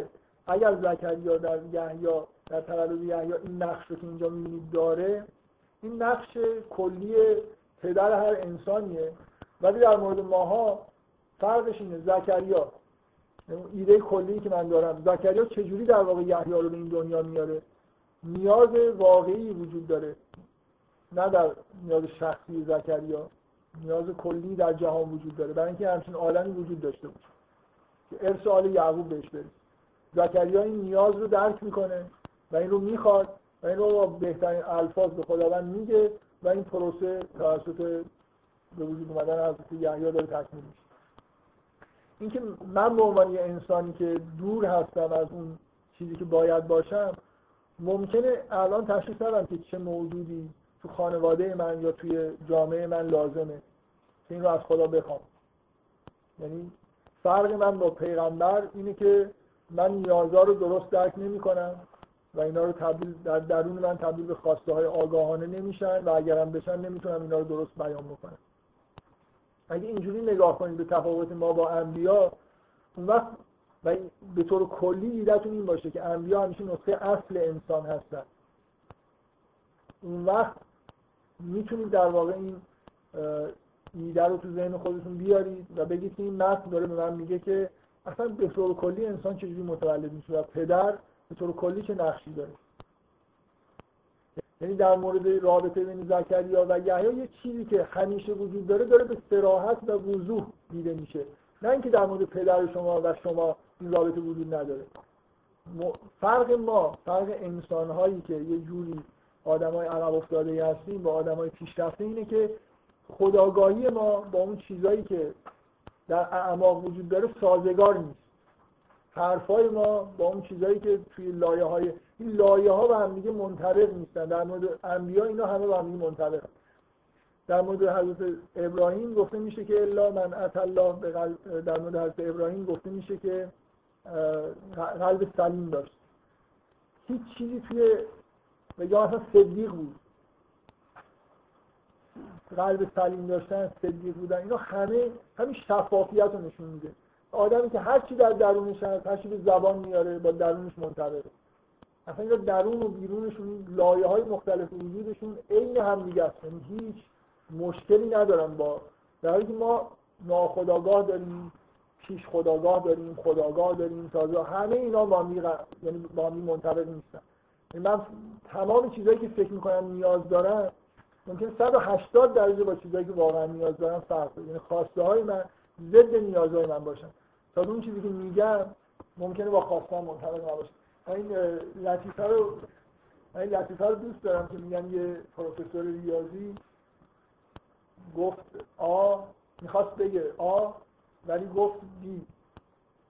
اگر زکریا در یحیی در تولد یحیی این نقش رو که اینجا می‌بینید داره این نقش کلی پدر هر انسانیه. ولی در مورد ماها فرقش اینه. زکریا ایده کلی که من دارم. زکریا چجوری در واقع یحیی رو به این دنیا میاره؟ نیاز واقعی وجود داره. نه در نیاز شخصی زکریا نیاز کلی در جهان وجود داره. برای اینکه همچین عالمی وجود داشته باشه. که ارث آل یعقوب بهش برید زکریا این نیاز رو درک می‌کنه و این رو می‌خواد و این رو با بهترین الفاظ به خداوند میگه و این پروسه توسط به وجود اومدن حضرت یحیی داره تکمیل میشه. اینکه من به عنوان یه انسانی که دور هستم از اون چیزی که باید باشم ممکنه الان تشخیص ندم که چه موجودی تو خانواده من یا توی جامعه من لازمه که این رو از خدا بخوام. یعنی فرق من با پیغمبر اینه که من نیازها رو درست درک نمی کنم و اینا رو تبدیل در درون من تبدیل به خواسته های آگاهانه نمیشن و اگرم بشن نمی‌تونم اینا رو درست بیان بکنم. اگه اینجوری نگاه کنید به تفاوت ما با انبیا اون وقت و به طور کلی ایدهتون این باشه که انبیا همیشه نسخه اصل انسان هستن. اون وقت می‌تونید در واقع این ایده رو تو ذهن خودتون بیارید و بگید که این متن داره به من میگه که اصلا به طور کلی انسان چجوری متولد میشه و پدر به طور کلی چه نقشی داره. یعنی در مورد رابطه بین زکریا و یحیی یه چیزی که همیشه وجود داره داره به سراحت و وضوح دیده میشه. نه اینکه در مورد پدر شما و شما این رابطه وجود نداره. فرق ما فرق انسان هایی که یه جوری آدمای عقب افتاده هستیم با آدمای پیشرفته اینه که خداگاهی ما با اون چیزایی که در اعماق وجود داره سازگار نیست. حرفای ما با اون چیزایی که توی لایه های این لایه ها به هم دیگه منطبق نیستن. در مورد انبیا اینا همه با هم دیگه منطبق. در مورد حضرت ابراهیم گفته میشه که الا من الله در مورد حضرت ابراهیم گفته میشه که قلب سلیم داشت. هیچ چیزی توی یا اصلا صدیق بود. قلب سلیم داشتن صدیق بودن اینا همه همین شفافیت رو نشون میده. آدمی که هر چی در درونش هست هر چی به زبان میاره با درونش منطبقه اصلا اینا درون و بیرونشون لایه های مختلف وجودشون عین هم دیگه است. یعنی هیچ مشکلی ندارن با در حالی که ما ناخداگاه داریم پیش خداگاه داریم خداگاه داریم تازه همه اینا با هم یعنی با هم منطبق نیستن. یعنی من تمام چیزهایی که فکر می‌کنم نیاز دارم ممکن 180 درجه با چیزایی که واقعا نیاز دارم فرق کنه یعنی خواسته های من ضد نیازهای من باشن. تا اون چیزی که میگم ممکنه با خواستم منطبق نباشه. این لطیفه رو این لطیفه رو دوست دارم که میگن یه پروفسور ریاضی گفت آ می‌خواست بگه آ ولی گفت دی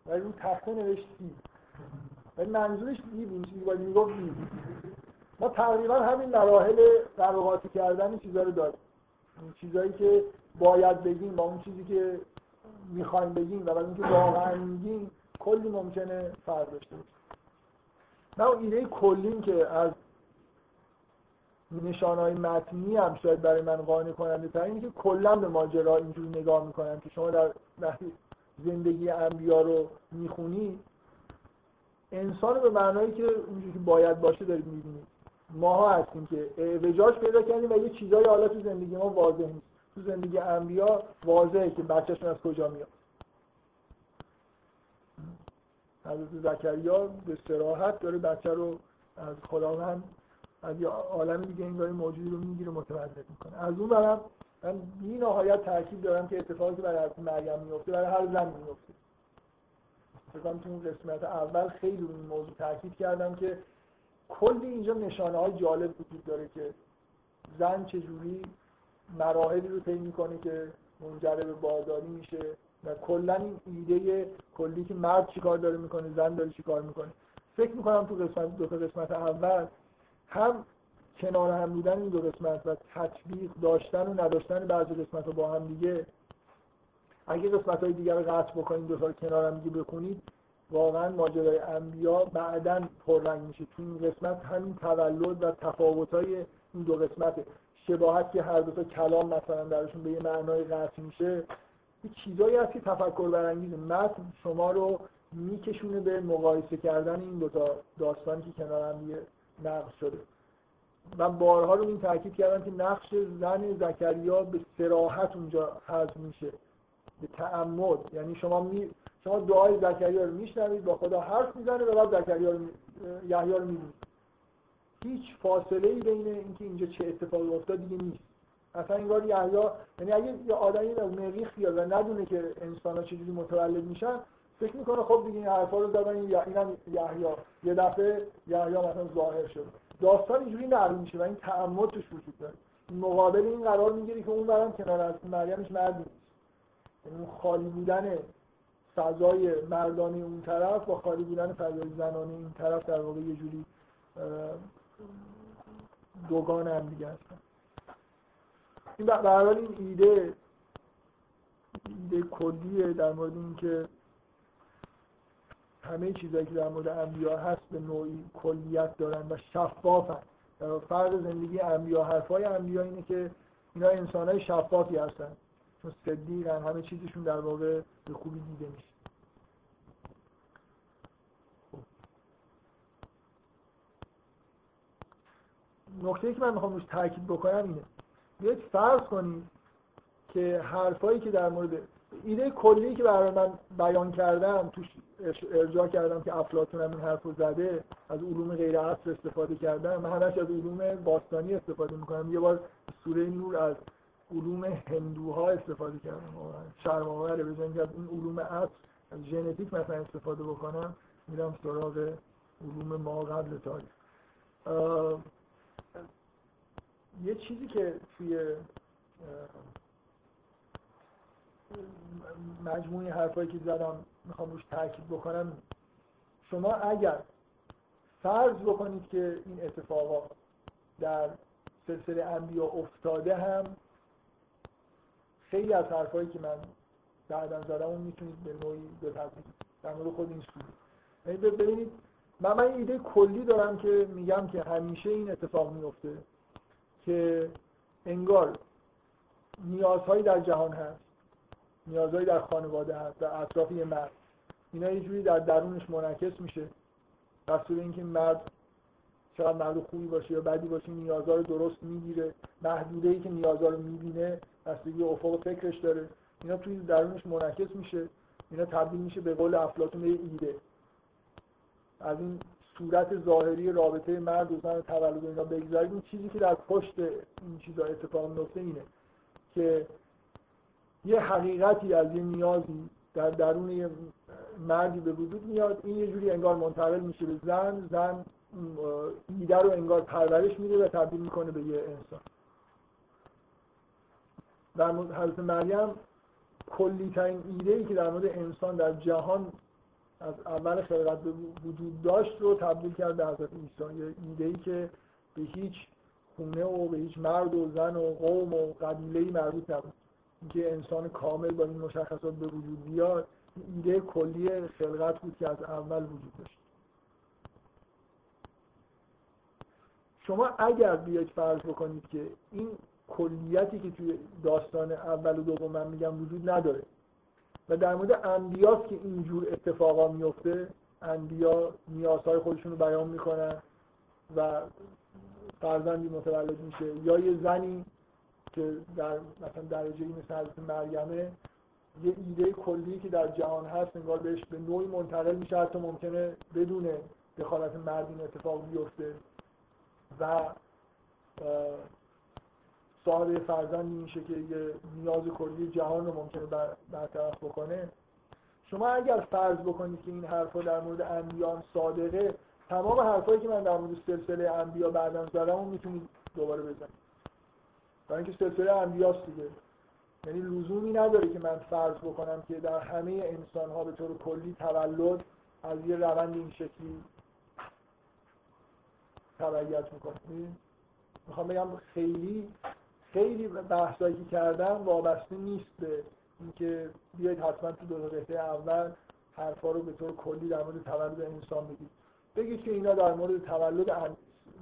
ولی اون تخته نوشت دی ولی منظورش دی بود چیزی باید می‌گفت دی ما تقریبا همین مراحل قراقاتی کردن چیزا رو داریم. این چیزایی که باید بگیم با اون چیزی که می‌خوایم بگیم و اینکه واقعا میگیم کلی ممکنه فرق داشته باشه. نه اون ایده کلیم که از نشانه های متنی هم شاید برای من قانع کننده تر اینه که کلا به ماجرا اینجوری نگاه می‌کنم که شما در وقتی زندگی انبیا رو می‌خونی انسان به معنایی که اونجوری که باید باشه دارید می‌بینید. ماها هستیم که اعوجاج پیدا کردیم و یه چیزایی حالا تو زندگی ما واضح نیست. تو زندگی انبیا واضحه که بچهشون از کجا میاد. حضرت زکریا به سراحت داره بچه رو از خداوند از یه عالم دیگه این داره موجودی رو می‌گیره متولد می‌کنه. از اون برم من بی نهایت تاکید دارم که اتفاقی برای حضرت مریم میفته برای هر زن میفته فکر تو اون قسمت اول خیلی این موضوع تاکید کردم که کلی اینجا نشانه های جالب وجود داره که زن چجوری مراحلی رو طی می‌کنه که منجر به بارداری میشه. و کلا این ایده کلی که مرد چیکار داره می‌کنه زن داره چیکار می‌کنه. فکر می‌کنم تو قسمت دو تا قسمت اول هم کنار هم بودن این دو قسمت و تطبیق داشتن و نداشتن بعضی قسمت رو با هم دیگه. اگه قسمت های دیگر رو قطع بکنید دو تا کنار هم دیگه بکنید واقعا ماجرای انبیا بعدا پررنگ میشه. تو این قسمت همین تولد و تفاوت‌های این دو قسمته. شباهت که هر دو تا کلام مثلا درشون به یه معنای قطع میشه چیزایی هست که تفکر برانگیزه. متن شما رو میکشونه به مقایسه کردن این دوتا داستانی که کنار هم دیگه نقش شده. من بارها رو این تاکید کردم که نقش زن زکریا به سراحت اونجا حذف میشه. به تعمد. یعنی شما می شما دعای زکریا رو میشنوید با خدا حرف می‌زنه و بعد زکریا رو یحیی رو می‌بینید. هیچ فاصله ای بین اینکه اینجا چه اتفاقی افتاد دیگه نیست. اصلا انگار یحیی یعنی اگه یه آدمی از مریخ بیاد و ندونه که انسان ها چجوری متولد میشن فکر می‌کنه خب دیگه این حرفا رو زدن این اینم یه دفعه یحیی مثلا ظاهر شد. داستان اینجوری نقل میشه و این تعمد توش وجود داره. مقابل این قرار می‌گیری که اون برام کنار از مریمش مردی نیست. یعنی خالی بودن فضای مردانه اون طرف با خالی بودن فضای زنانه این طرف در واقع یه جوری دوگان هم دیگه هستن. این به این ایده ایده کلیه در مورد اینکه همه چیزایی که در مورد انبیا هست به نوعی کلیت دارن و شفافن. در فرق زندگی انبیا حرفای انبیا اینه که اینا انسانهای شفافی هستن. چون صدیقن همه چیزشون در واقع به خوبی دیده میشه. نکته که من می‌خوام روش تاکید بکنم اینه. بیاید فرض کنید که حرفایی که در مورد ایده کلی که برای من بیان کردم توش ارجاع کردم که افلاطون هم این حرف رو زده از علوم غیر عصر استفاده کردم. من همش از علوم باستانی استفاده می‌کنم. یه بار سوره نور از علوم هندوها استفاده کردم. شرم آوره بزنید که از این علوم عصر از ژنتیک مثلا استفاده بکنم. میرم سراغ علوم ما قبل تاریخ. یه چیزی که توی مجموعی حرفایی که زدم می‌خوام روش تاکید بکنم. شما اگر فرض بکنید که این اتفاقا در سلسله انبیا افتاده هم خیلی از حرفایی که من بعدا زدم اون می‌تونید به نوعی بپذیرید. در مورد خود این سوری یعنی ببینید من من ایده کلی دارم که میگم که همیشه این اتفاق میفته. که انگار نیازهایی در جهان هست نیازهایی در خانواده هست در اطراف یه مرد. اینا یه جوری در درونش منعکس میشه. دستور اینکه مرد چقدر مرد خوبی باشه یا بدی باشه نیازها رو درست می‌گیره. محدوده ای که نیازها رو می‌بینه بستگی افق فکرش داره. اینا توی درونش منعکس میشه. اینا تبدیل میشه به قول افلاطون به ایده. از این صورت ظاهری رابطه مرد و زن تولد اینا بگذارید این چیزی که در پشت این چیزا اتفاق میفته اینه که یه حقیقتی از یه نیازی در درون یه مردی به وجود میاد این یه جوری انگار منتقل میشه به زن زن ایده رو انگار پرورش میده و تبدیل می‌کنه به یه انسان. در مورد حضرت مریم کلی ترین ایده ای که در مورد انسان در جهان از اول خلقت وجود داشت رو تبدیل کرد به حضرت عیسی. یه ایده ای که به هیچ خونه و به هیچ مرد و زن و قوم و قبیله مربوط نبود. اینکه انسان کامل با این مشخصات به وجود بیاد ایده کلی خلقت بود که از اول وجود داشت. شما اگر بیاید فرض بکنید که این کلیتی که توی داستان اول و دوم من میگم وجود نداره و در مورد انبیاست که اینجور اتفاقا میفته انبیا نیازهای خودشون رو بیان می‌کنن و فرزندی متولد میشه. یا یه زنی که در مثلا درجه این مثل حضرت مریمه یه ایده کلی که در جهان هست انگار بهش به نوعی منتقل میشه حتی ممکنه بدون دخالت مرد این اتفاق بیفته. و صاحب فرزندی میشه که یه نیاز کلی جهان رو ممکنه برطرف بکنه. شما اگر فرض بکنید که این حرفا در مورد انبیان صادقه تمام حرفایی که من در مورد سلسله انبیا بعدا زدم می‌تونید دوباره بزنید. برای اینکه سلسله انبیاست دیگه. یعنی لزومی نداره که من فرض بکنم که در همه انسان ها به طور کلی تولد از یه روند این شکلی تبعیت می‌کنه. می‌خوام بگم خیلی خیلی بحثایی که کردم وابسته نیست به اینکه بیاید حتما تو دو قطعه اول حرفا رو به طور کلی در مورد تولد انسان بگید. بگید که اینا در مورد تولد ان...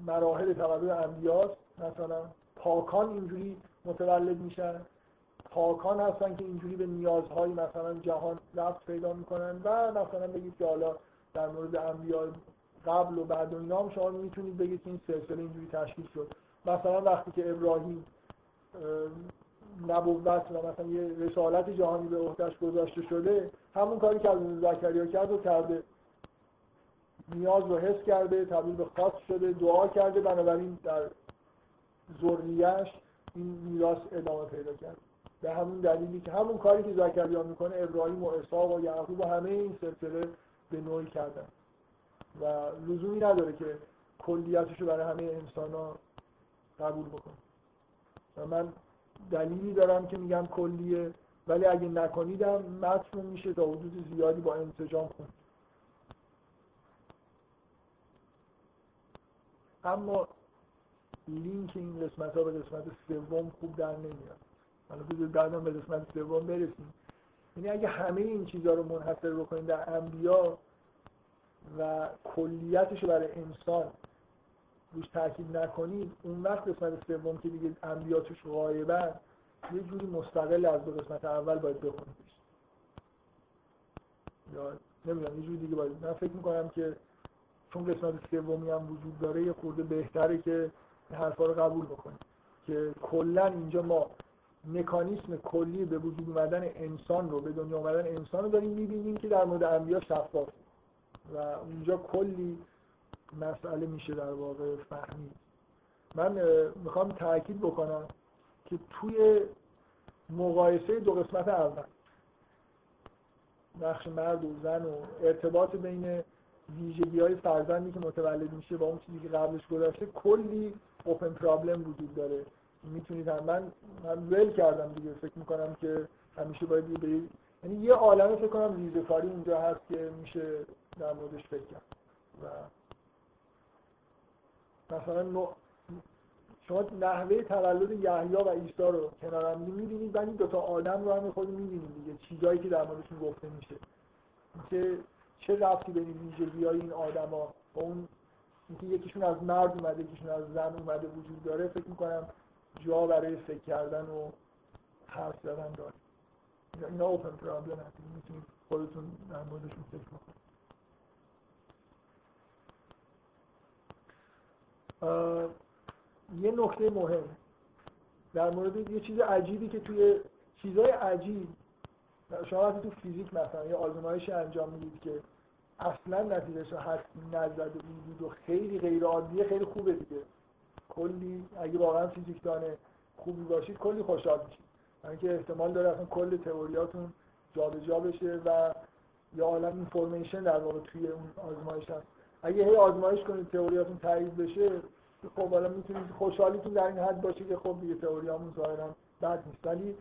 مراحل تولد انبیاست. مثلا پاکان اینجوری متولد میشن. پاکان هستن که اینجوری به نیازهای مثلا جهان رفت پیدا می‌کنن و مثلا بگید که حالا در مورد انبیا قبل و بعد و اینا هم شما می‌تونید بگید که این سلسله اینجوری تشکیل شد. مثلا وقتی که ابراهیم نبوت و مثلا یه رسالت جهانی به عهدهش گذاشته شده همون کاری که از زکریا کرد و کرده. نیاز رو حس کرده تبدیل به خاص شده دعا کرده بنابراین در ذریهش این میراث ادامه پیدا کرد. به همون دلیلی که همون کاری که زکریا می‌کنه ابراهیم و اسحاق و یعقوب و همه این سلسله به نوعی کردن. و لزومی نداره که کلیتش رو برای همه انسان ها قبول بکنه. و من دلیلی دارم که میگم کلیه ولی اگه نکنیدم متن میشه تا حدود زیادی با انسجام خوند اما لینک این قسمت ها به قسمت سوم خوب در نمیاد. حالا بذارید بعدا به قسمت سوم برسیم. یعنی اگه همه این چیزها رو منحصر بکنید در انبیا و کلیتش رو برای انسان روش تاکید نکنید اون وقت قسمت سوم که دیگه انبیا توش غایبن یه جوری مستقل از دو قسمت اول باید بخونید یا نمی‌دونم یه جوری دیگه باید من فکر می‌کنم که چون قسمت سومی هم وجود داره یه خورده بهتره که حرفا رو قبول بکنیم که کلا اینجا ما مکانیسم کلی به وجود اومدن انسان رو به دنیا اومدن انسان رو داریم می‌بینیم که در مورد انبیا شفاف. و اونجا کلی مسئله میشه در واقع فهمید. من می‌خوام تاکید بکنم که توی مقایسه دو قسمت اول نقش مرد و زن و ارتباط بین ویژگی های فرزندی که متولد میشه با اون چیزی که قبلش گذاشته کلی اوپن پرابلم وجود داره. می‌تونید هم من من ول کردم دیگه. فکر می‌کنم که همیشه باید به یعنی یه عالمه فکر کنم ریزکاری اونجا هست که میشه در موردش فکر کرد. و مثلا شما نحوه تولد یحیی و عیسی رو کنار هم می‌بینید ولی دو تا آدم رو هم خود می‌بینید دیگه. چیزایی که در موردشون گفته میشه. که چه رفتی بین ویژگی های این آدما با اون اینکه یکیشون از مرد اومده یکیشون از زن اومده وجود داره فکر می‌کنم جا برای فکر کردن و حرف زدن داره. اینا اوپن پرابلم هست می‌تونید خودتون در موردشون فکر بکنید. یه نکته مهم. در مورد یه چیز عجیبی که توی چیزای عجیب شما وقتی تو فیزیک مثلا یه آزمایشی انجام می‌دید که اصلا نتیجهش هستی نزد و بود و خیلی غیر عادیه خیلی خوبه دیگه. کلی اگه واقعا فیزیکدان خوبی باشید کلی خوشحال میشید. اینکه احتمال داره اصلا کل تئوریاتون جابجا بشه و یا عالم اینفورمیشن در واقع توی اون آزمایش هست. اگه هی آزمایش کنید تئوریاتون تایید بشه خب حالا می‌تونید خوشحالیتون در این حد باشه که خب دیگه تئوریامون ظاهرا بد نیست. ولی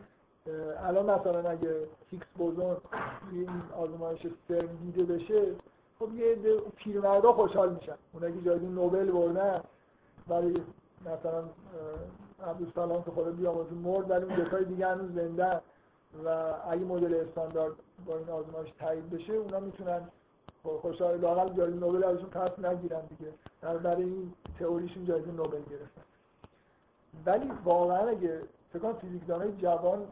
الان مثلا اگه هیکس بوزون این آزمایش سرم دیده بشه خب یه پیرمردا خوشحال میشن. اونایی که جایزه نوبل بردن برای مثلا عبدالسلام که خدا بیامرزه مرد ولی اون دوتای دیگه هنوز زنده. و اگه مدل استاندارد با این آزمایش تایید بشه اونا می‌تونن خوشحال لاقل جایزه نوبل ازشون پس نگیرن دیگه. در برای این تئوریشون جایزه نوبل گرفتن. ولی واقعا اگه فکر کنم فیزیکدانای جوان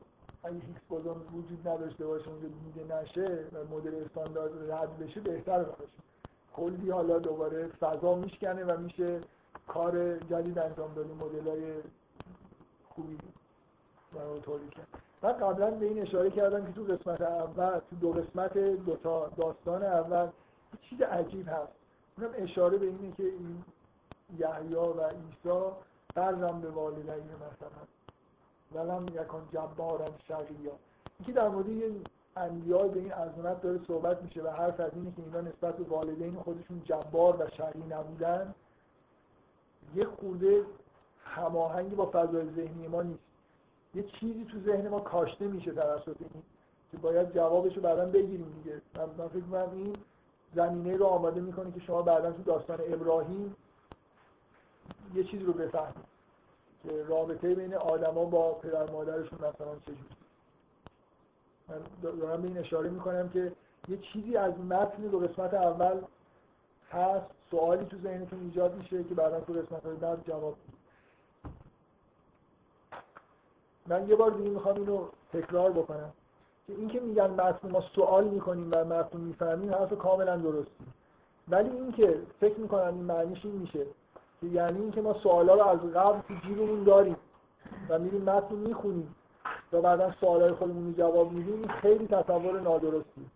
اگه هیکس بوزون وجود نداشته باشه اونجا دیده نشه و مدل استاندارد رد بشه بهتر باشه. کلی حالا دوباره فضا میشکنه و میشه کار جدید انجام دادی مدل های خوبی برای تولید کرد. من قبلا به این اشاره کردم که تو قسمت اول تو دو قسمت دوتا داستان اول چیز عجیب هست. اونم اشاره به اینه که این یحیی و عیسی برزم به والدین مثلا. ولم یکن جبارا شقیا. اینکه در مورد یه انبیا به این عظمت داره صحبت میشه و حرف از اینه که اینا نسبت به والدین خودشون جبار و شقی نبودن یه خورده هماهنگی با فضای ذهنی ما نیست. یه چیزی تو ذهن ما کاشته میشه توسط این که باید جوابشو بعدا بگیریم دیگه. من فکر کنم این زمینه رو آماده می‌کنه که شما بعدا تو داستان ابراهیم یه چیزی رو بفهمید که رابطه بین آدما با پدر مادرشون مثلا چجوری من دارم به این اشاره می‌کنم که یه چیزی از متن دو قسمت اول هست سوالی تو ذهنتون ایجاد میشه که بعدا تو قسمت های بعد جواب من یه بار دیگه می‌خوام اینو تکرار بکنم. که اینکه میگن متن ما سوال می‌کنیم و متن می‌فهمیم حرف کاملا درستی ولی اینکه فکر می‌کنم این معنیش این میشه که یعنی اینکه ما سوالا رو از قبل تو جیبمون داریم و میریم متن می‌خونیم و بعدا سوالای خودمون جواب میدیم خیلی تصور نادرستی.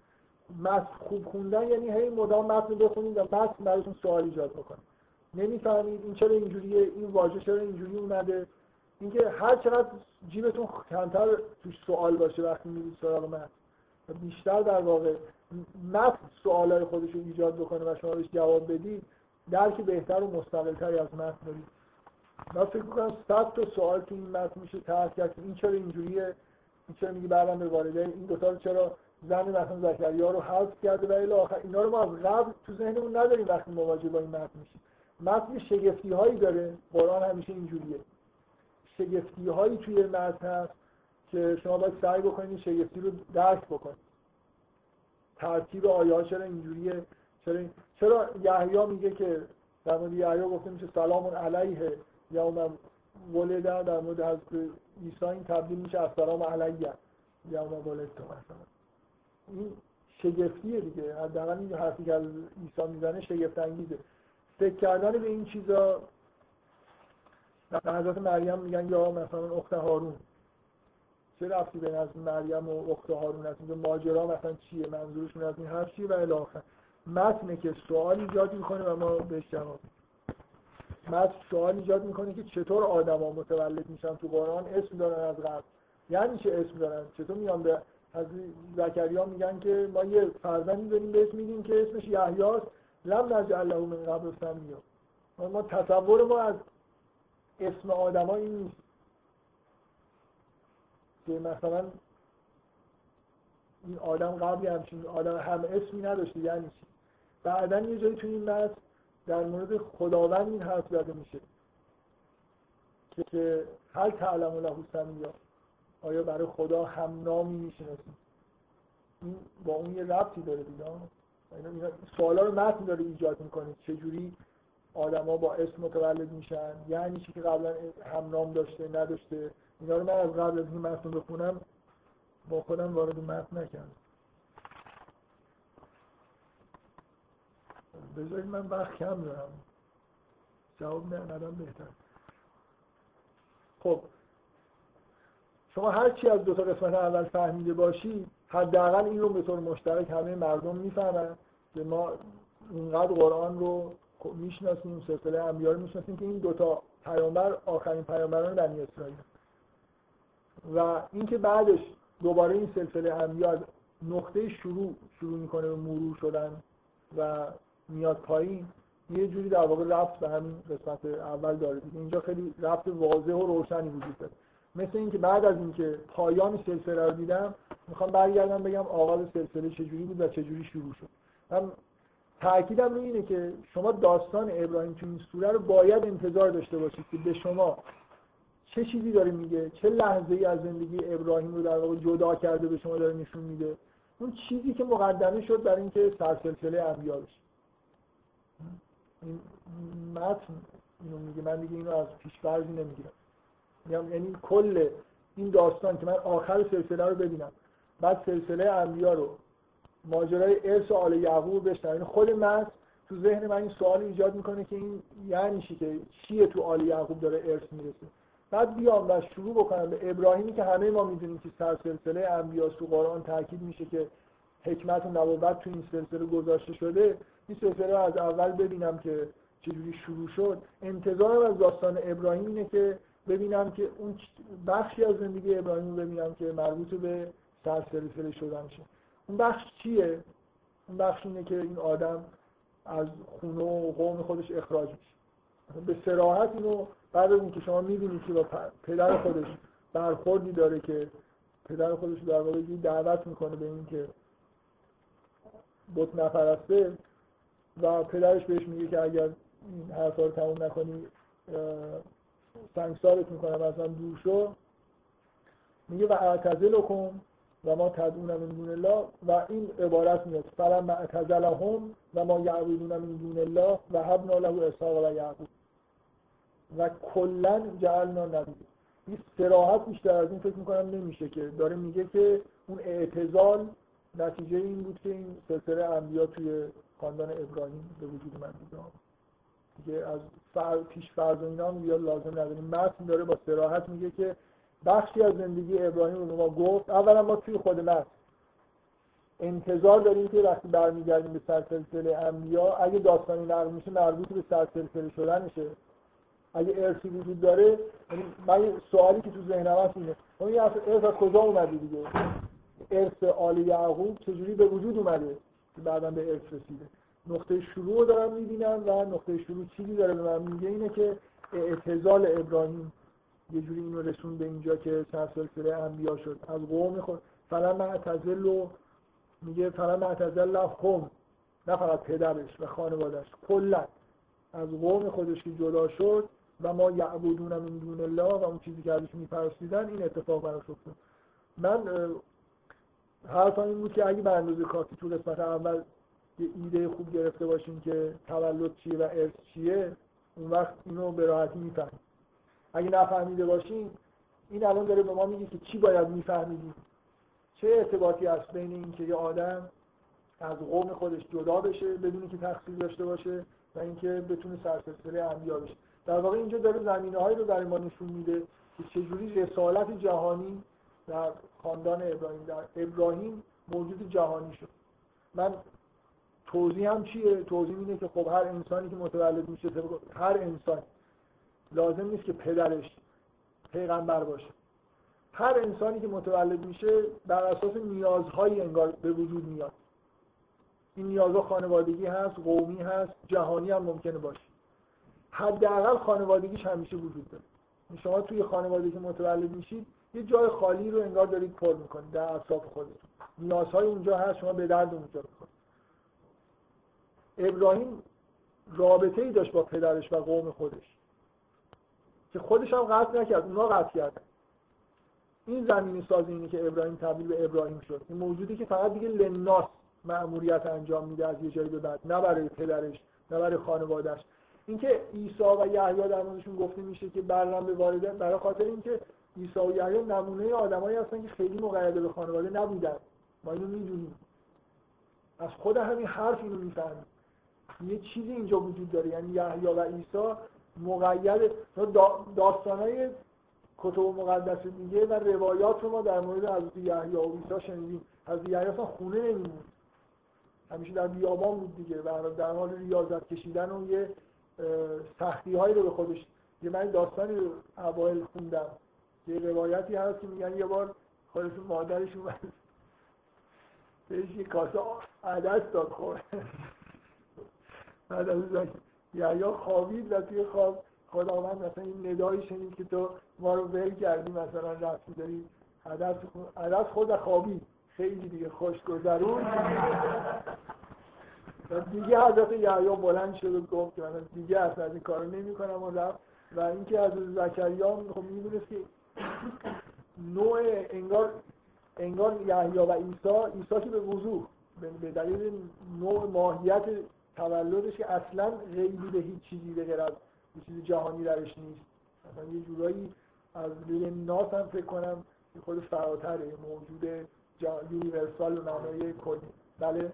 متن خوب خوندن یعنی هی مدام متن بخونید و متن براتون سوال ایجاد بکنه. نمی‌فهمید این چرا اینجوریه این واژه چرا اینجوری اومده. اینکه هر چقدر جیبتون کمتر توش سوال باشه وقتی میرید سراغ متن بیشتر در واقع متن سوالای خودش رو ایجاد بکنه و شما بهش جواب بدید درک بهتر و مستقلتری از متن دارید. من فکر می‌کنم صد تا سوال تو این متن میشه طرح کرد این چرا اینجوریه این چرا میگه بعدم به والدین این دوتا رو چرا زن مثلا زکریا رو حذف کرده و الی آخر. اینا رو ما از قبل تو ذهنمون نداریم وقتی مواجه با این متن میشیم. متن شگفتی هایی داره قرآن همیشه اینجوریه. شگفتی هایی توی متن هست که شما باید سعی بکنید شگفتی رو درک بکنید. ترتیب آیات چرا اینجوریه؟ چرا چرا یحیی میگه که در مورد یحیی گفته میشه سلام علیه یوم ولد در مورد حضرت عیسی این تبدیل میشه از سلام علیه یوم ولد تو مثلا. این شگفتیه دیگه. حداقل این حرفی که از عیسی می‌زنه شگفت انگیزه فکر کردن به این چیزا در حضرت مریم میگن یا مثلا اخت هارون. چه رفتی به از مریم و اخت هارون هست ماجرا مثلا چیه؟ منظورشون از این حرف چیه و الاخر متنه که سوال ایجاد می‌کنه و ما بهش جواب متن سوال ایجاد می‌کنه که چطور آدما متولد میشن تو قرآن؟ اسم دارن از قبل. یعنی چه اسم دارن؟ چطور میان به از زکریا میگن که ما یه فرزندی داریم بهش میگیم که اسمش یحیاست؟ لم نجعل له من قبل سمیا ما تصور ما از اسم آدما این نیست. که مثلا این آدم قبلی همچین آدم هم اسمی نداشته یعنی چی؟ بعدا یه جایی تو این متن در مورد خداوند این حرف زده میشه. که هر تعلم له سمیا آیا برای خدا هم نامی می‌شناسید این با اون یه ربطی داره دیگه. سوالا رو متن داره ایجاد می‌کنه. چجوری آدما با اسم متولد میشن. یعنی چی که قبلا هم نام داشته نداشته. اینا رو من از قبل از این متن بخونم با خودم وارد متن نکردم. بذارید من وقت کم دارم. جواب ندم بهتر. خب. شما هر چی از دو تا قسمت اول فهمیده باشی حداقل این رو به طور مشترک همه مردم می‌فهمن که ما اینقدر قرآن رو می‌شناسیم سلسله انبیا رو می‌شناسیم که این دوتا پیامبر آخرین پیامبران بنی اسرائیل. و اینکه بعدش دوباره این سلسله انبیا از نقطه شروع شروع می‌کنه به مرور شدن و میاد پایین یه جوری در واقع رفت به همین قسمت اول داره اینجا خیلی رفت واضح و روشنی وجود داره. مثل اینکه بعد از اینکه پایان سلسله رو دیدم می‌خوام برگردم بگم آغاز سلسله چجوری بود و چجوری شروع شد. من تاکیدم روی اینه که شما داستان ابراهیم تو این سوره رو باید انتظار داشته باشید که به شما چه چیزی داره میگه چه لحظه ای از زندگی ابراهیم رو در واقع جدا کرده به شما داره نشون میده. اون چیزی که مقدمه شد برای اینکه سرسلسله انبیا بشه این متن اینو میگه من دیگه اینو از پیشفرضی نمی‌گیرم. میگم یعنی کل این داستان که من آخر سلسله رو ببینم بعد سلسله انبیا رو ماجرای ارث آل یعقوب بشنم یعنی خود من تو ذهن من این سوال ایجاد می‌کنه که این یعنی چی که چیه تو آل یعقوب داره ارث می‌رسه. بعد بیام و شروع بکنم به ابراهیمی که همه ما می‌دونیم که سر سلسله انبیا تو قرآن تاکید میشه که حکمت و نبوت تو این سلسله گذاشته شده. این سلسله از اول ببینم که چجوری شروع شد. انتظارم از داستان ابراهیم اینه که ببینم که اون بخشی از زندگی ابراهیم رو ببینم که مربوط به سلسله شدن میشه اون بخش چیه؟ اون بخش اینه که این آدم از خونه و قوم خودش اخراج میشه. به سراحت اینو بعد از اینکه شما می‌بینید که با پدر خودش برخوردی داره که پدر خودش در واقع دعوت می‌کنه به اینکه بت نپرسته و پدرش بهش میگه که اگر این حرفا رو تموم نکنی سنگسارت می‌کنم از من دور شو. میگه و اعتزل کن و ما تدعون من دون الله و این عبارت میاد فلما اعتزلهم و ما یعبدون من دون الله و حبنا له اسحاق و یعقوب. و کلا جعلنا نبی. این سراحت بیشتر از این فکر می‌کنم نمیشه که داره میگه که اون اعتزال نتیجه این بود که این سلسله انبیا توی خاندان ابراهیم به وجود من دیگه از فر... پیش فرض اینا هم لازم نداریم متن داره با سراحت میگه که بخشی از زندگی ابراهیم رو ما گفت اولا ما توی خود متن انتظار داریم که وقتی برمیگردیم به سلسله انبیا اگه داستانی نقل میشه مربوط به سلسله شدنشه. اگه ارثی وجود داره یعنی من سوالی که تو ذهنم هست اینه. اون این ارث از کجا اومده دیگه؟ ارث آل یعقوب چجوری به وجود اومده که بعدا به ارث رسیده؟ نقطه شروع رو دارم می‌بینم و نقطه شروع چیزی داره به من میگه اینه که اعتزال ابراهیم یه جوری اینو رسون به اینجا که چند سلسله انبیا شد. از قوم خود فلا معتزل رو میگه فلا معتزل قوم نه فقط پدرش و خانوادش کلا. از قوم خودش که جدا شد و ما یعبدون من دون الله و اون چیزی که ازش میپرستیدن این اتفاق براش افتاد. من حرفم این بود که اگه به اندازه کافی تو قسمت اول یه ایده خوب گرفته باشیم که تولد چیه و ارث چیه اون وقت اینو به راحتی می‌فهمیم. اگه نفهمیده باشیم این الان داره به ما میگه که چی باید میفهمیدیم؟ چه ارتباطی هست بین اینکه یه آدم از قوم خودش جدا بشه بدونی که تقصیر داشته باشه و اینکه بتونه سرسلسله انبیا بشه؟ در واقع اینجا داره زمینه هایی رو برای ما نشون میده که چجوری رسالت جهانی در خاندان ابراهیم در ابراهیم موجود جهانی شد. من توضیح هم چیه؟ توضیح اینه که خب هر انسانی که متولد میشه هر انسان لازم نیست که پدرش پیغمبر باشه. هر انسانی که متولد میشه بر اساس نیازهایی انگار به وجود میاد. این نیازها خانوادگی هست قومی هست جهانی هم ممکنه باشه. حداقل خانوادگیش همیشه وجود داره. شما توی خانواده که متولد میشید یه جای خالی رو انگار دارید پر می‌کنید در اطراف خودتون. نیازهای اونجا هست شما به درد اونجا بکنید ابراهیم رابطه ای داشت با پدرش و قوم خودش. که خودش هم قطع نکرد اونا قطع کردن. این زمینی سازی اینه که ابراهیم تبدیل به ابراهیم شد این موجودی که فقط دیگه لناس مأموریت انجام میده از یه جایی به بعد نه برای پدرش نه برای خانوادهش اینکه عیسی و یحیی در موردشون گفته میشه که برنامه به والدین برای خاطر اینکه عیسی و یحیی نمونه آدمایی هستن که خیلی مقید به خانواده نبودن. ما اینو می‌دونیم. از خود همین حرف اینو می‌فهمیم. یه چیزی اینجا وجود داره یعنی یحیی و عیسی مقید داستانای کتب مقدس دیگه و روایات رو ما در مورد حضرت یحیی و عیسی شنیدیم. حضرت یحیی اصلا خونه نمیموند همیشه در بیابان بود دیگه و در حال ریاضت کشیدن و یه سختی هایی رو به خودش یه من داستانی رو اوایل خوندم. یه روایتی هست که میگن یه بار خودشون مادرش اومد. بهش یه کاسه عدس داد خور بعد از یا خوابید و توی خواب خداوند مثلا این ندایی شنید که تو ما رو ول کردی مثلا رفتی داری عدس خود خوابید. خیلی دیگه خوش گذرون. و دیگه حضرت یحیی بلند شد و گفت که من دیگه اصلا این کارو نمی‌کنم و رفت. و اینکه از زکریا خب می‌دونست که نوع انگار انگار یحیی و عیسی عیسی که به وضوح به دلیل نوع ماهیت تولدش که اصلا غیبی به هیچ چیزی به از یه چیز جهانی درش نیست. مثلا یه جورایی از ناس هم فکر کنم خود فراتره موجود یونیورسال و معنای کلی. بله؟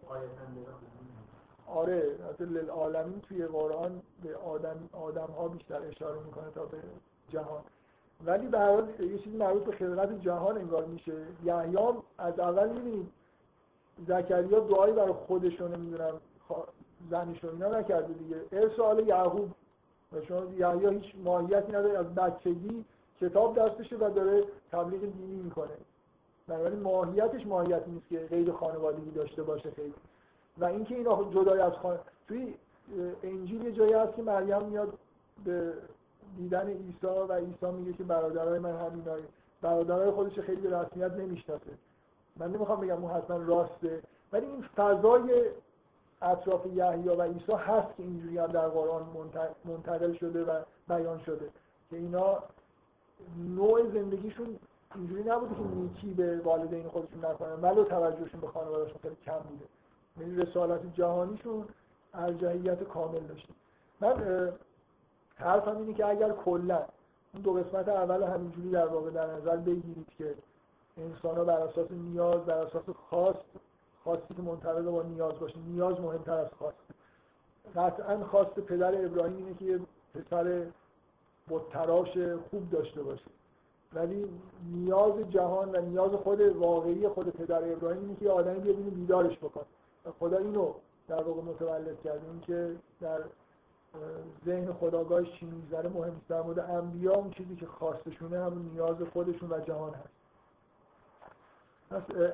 آره مثل للعالمین توی قرآن به آدم, آدم ها بیشتر اشاره می‌کنه تا به جهان. ولی به حال یه چیزی مربوط به خلقت جهان انگار میشه. یحیی از اول می‌بینید زکریا دعایی برای خودشون نمی‌دونم زنش رو اینا نکرده دیگه. ارسال یعقوب شما یحیی هیچ ماهیتی نداره از بچگی کتاب دستشه و داره تبلیغ دینی می‌کنه. بنابراین ماهیتش ماهیتی نیست که غیر خانوادگی داشته باشه خیلی. و اینکه اینا جدای از خانه توی انجیل یه جایی هست که مریم میاد به دیدن عیسی و عیسی میگه که برادرای من همینایی برادرای خودش خیلی به رسمیت نمی‌شناسه. من نمی‌خوام بگم اون حتما راسته ولی این فضای اطراف یحیی و عیسی هست که اینجوری هم در قرآن منتقل شده و بیان شده. که اینا نوع زندگیشون اینجوری نبوده که نیکی به والدین خودشون نکنن. ولو توجهشون به خانوادهشون خیلی کم بوده. یعنی رسالت جهانیشون ارجحیت کامل داشته. من حرفم اینه که اگر کلا این دو قسمت اول همینجوری در واقع در نظر بگیرید که انسان ها بر اساس نیاز بر اساس خواست خواستی که منطبق با نیاز باشه نیاز مهمتر از خواست. قطعا خواست پدر ابراهیم اینه که یه پسر تراش خوب داشته باشه. ولی نیاز جهان و نیاز خود واقعی خود پدر ابراهیم اینه که آدمی ببینه بیدارش بکنه. خدا اینو در واقع متولد کرده. این که در ذهن خداگاهش چی میگذره مهم در مورد انبیا اون چیزی که خواستشونه همون نیاز خودشون و جهان هست.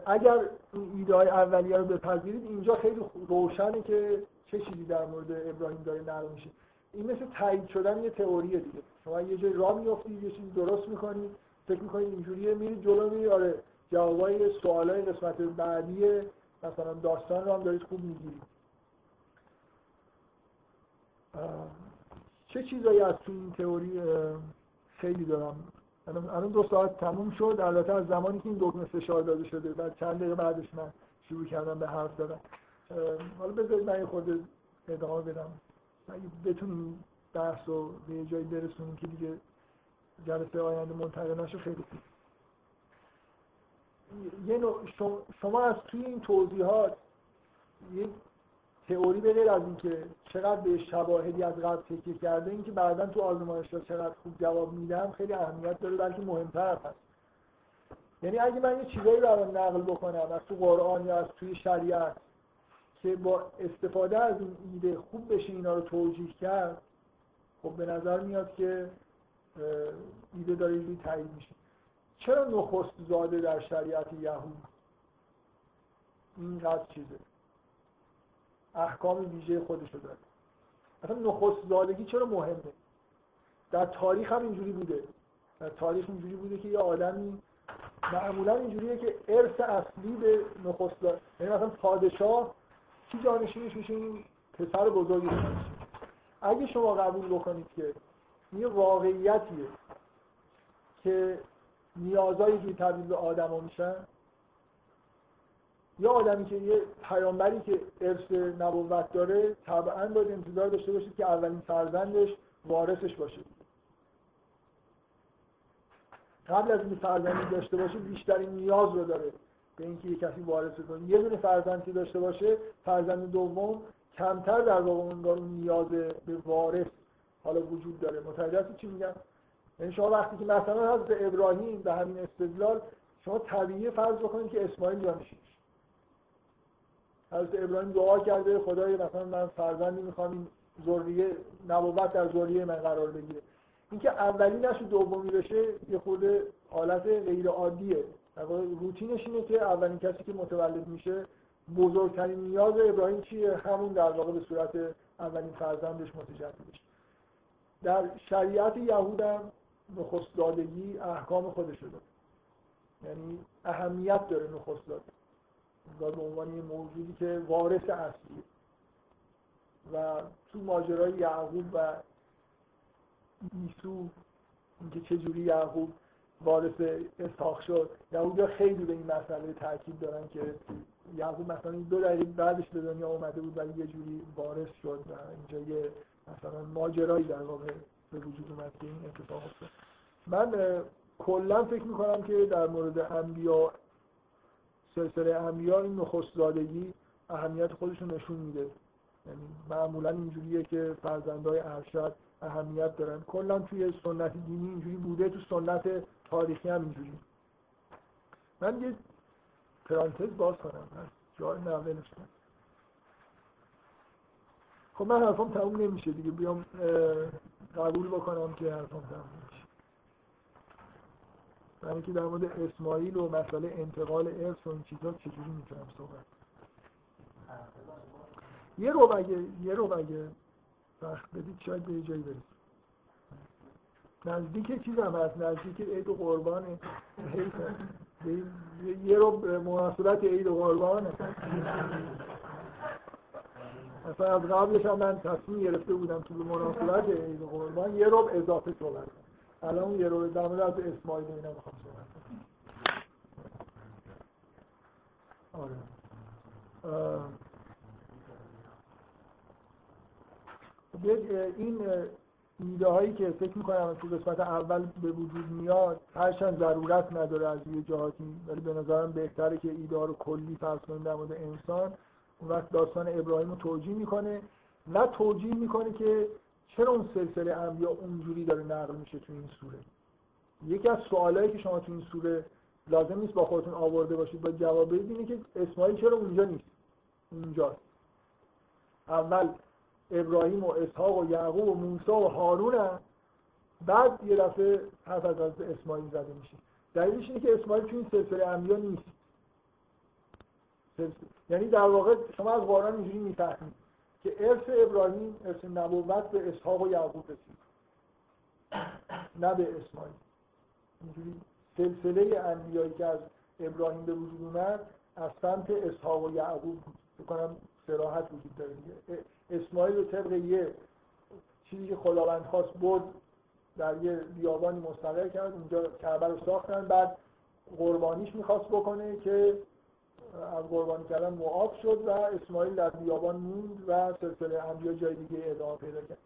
اگر این ایده های اولیه رو بپذیرید اینجا خیلی روشنه که چه چیزی در مورد ابراهیم داره نقل میشه. این مثل تایید شدن یه تئوریه دیگه. شما یه جای راه میافتید یه چیزی درست می‌کنید فکر می‌کنید اینجوریه میرید جلو میرید. آره جوابای سوالای قسمت بعدی مثلا داستان رو هم دارید خوب می‌گیرید. چه چیزایی از تو این تئوری خیلی دارم الان دو ساعت تموم شد. البته از زمانی که این دکمه فشار داده شده بعد چند دقیقه بعدش من شروع کردم به حرف زدن. حالا بذارید من یه خورده ادامه بدم. اگه بتونیم بحث رو به یه جایی برسونیم که دیگه جلسه آینده منتقل نشه. خیلی یه شما از توی این توضیحات تئوری به از اینکه چقدر به شواهدی از قبل تکیه کرده اینکه بعدا تو آزمایشگاه چقدر خوب جواب میدم خیلی اهمیت داره بلکه مهمتر هست. یعنی اگه من یه چیزایی رو نقل بکنم از تو قرآن یا از توی شریعت که با استفاده از این ایده خوب بشه اینا رو توجیه کرد خب به نظر میاد که ایده داره یه تایید میشه. چرا نخست زاده در شریعت یهود اینقدر چیزه؟ احکام ویژه خودشو داره اصلا نخست زادگی چرا مهمه؟ در تاریخ هم اینجوری بوده. در تاریخ اینجوری بوده که یه آدمی معمولا اینجوریه که ارث اصلی به نخست یعنی مثلا پادشاه کی جانشینش میشه؟ این پسر بزرگی اگه شما قبول بکنید که یه واقعیتیه که نیازایی که تبدیل به میشن یا آدمی که یه پیامبری که ارث نبوت داره طبعا باید انتظار داشته باشید که اولین فرزندش وارثش باشه. قبل از اینکه فرزندی داشته باشه بیشترین نیاز رو داره به اینکه یه کسی وارث کنه. یه دونه فرزند که داشته باشه فرزند دوم کمتر در واقع اون نیاز به وارث حالا وجود داره. متوجه چی میگم؟ یعنی شما وقتی که مثلا حضرت ابراهیم به همین استدلال شما طبیعی فرض بکنید که اسماعیل جانشین حضرت ابراهیم دعا کرده خدای مثلا من فرزندی می‌خوام این ذریه نبوت در ذریه من قرار بگیره. اینکه اولی نشه دومی بشه یه خورده حالت غیر عادیه روتینش اینه که اولین کسی که متولد میشه بزرگترین نیاز ابراهیم چیه؟ همون در واقع به صورت اولین فرزندش متجلی بشه در شریعت یهود هم نخست دادگی احکام خودش داره یعنی اهمیت داره نخست انگار به عنوان یه موجودی که وارث اصلی. و تو ماجرای یعقوب و ایسو اینکه چجوری یعقوب وارث اسحاق شد یهودیا خیلی به این مسئله تاکید دارن که یعقوب مثلا دو دلیل بعدش به دنیا اومده بود ولی یه جوری وارث شد و اینجا یه مثلا ماجرایی در واقع به وجود اومد که این اتفاق افتاد. من کلا فکر می‌کنم که در مورد انبیا سلسله انبیا این نخست زادگی اهمیت خودشون نشون میده. یعنی معمولا اینجوریه که فرزندای ارشد اهمیت دارن. کلا توی سنت دینی اینجوری بوده تو سنت تاریخی هم اینجوری. من یه پرانتز باز کنم جای نولش خب من حرفم تموم نمیشه دیگه بیام قبول بکنم که حرفم تموم برای که در مورد اسماعیل و مسئله انتقال ارث و این چیزا چجوری می‌تونم صحبت؟ یه رو اگه یه رو اگه وقت بدید شاید به جایی برسیم نزدیک چیز هم هست؟ نزدیک عید و قربانه یه رو مناسبت عید و قربانه اصلا از قبلش هم من تصمیم گرفته بودم تو مناسبت عید و قربان یه رو اضافه صحبت الان یه رو در مورد از اسماعیل اینا می‌خوام صحبت کنم. آره. خب این ایده هایی که فکر می‌کنم تو قسمت اول به وجود میاد هرچند ضرورت نداره از یه جهاتی ولی به نظرم بهتره که ایده ها رو کلی فرض کنیم در مورد انسان. اون وقت داستان ابراهیم رو توجیه می‌کنه. و توجیه می‌کنه که چرا اون سلسله انبیا اونجوری داره نقل میشه تو این سوره؟ یکی از سوالایی که شما تو این سوره لازم نیست با خودتون آورده باشید با جواب بدید اینه که اسماعیل چرا اونجا نیست؟ اونجاست. اول ابراهیم و اسحاق و یعقوب و موسی و هارون. بعد یه دفعه حرف از حضرت اسماعیل زده میشه. دلیلش اینه که اسماعیل تو این سلسله انبیا نیست. یعنی در واقع شما از قرآن اینجوری می‌فهمید. که ارث ابراهیم ارث نبوت به اسحاق و یعقوب رسید. نه به اسماعیل. اینجوری سلسله انبیایی که از ابراهیم به وجود اومد از سمت اسحاق و یعقوب بود. بکنم سراحت وجود داره اسماعیل رو طبق یه چیزی که خداوند خواست برد در یه بیابانی مستقر کرد. اونجا کعبه رو ساختن. بعد قربانیش می‌خواست بکنه که از قربانی کردن معاف شد و اسماعیل در بیابان موند و سلسله انبیا جای دیگه ادامه پیدا کرد.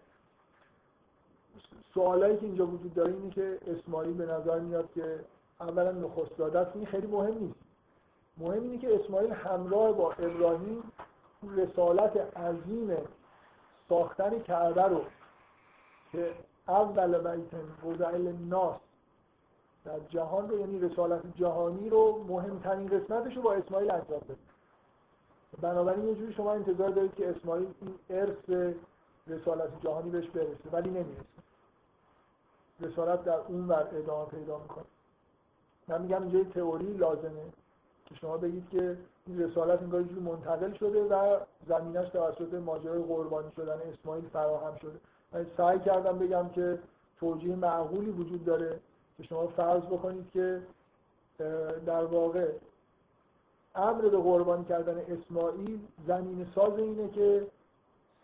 سوالایی که اینجا وجود داره اینه که اسماعیل به نظر میاد که اولا نخست داده است این خیلی مهم نیست. مهم اینه که اسماعیل همراه با ابراهیم رسالت عظیم ساختن کعبه رو که اول بیت وضع ناس در جهان رو یعنی رسالت جهانی رو مهمترین قسمتش رو با اسماعیل انجام بده. بنابراین یه جوری شما انتظار دارید که اسماعیل این ارث رسالت جهانی بهش برسه ولی نمی‌رسه. رسالت در اون ور ادامه پیدا می‌کنه. من میگم اینجا تئوری لازمه که شما بگید که این رسالت انگار جوری منتقل شده و زمینش توسط ماجرای قربانی شدن اسماعیل فراهم شده. من سعی کردم بگم که توجیه معقولی وجود داره. شما فرض بکنید که در واقع امر به قربانی کردن اسماعیل زمین ساز اینه که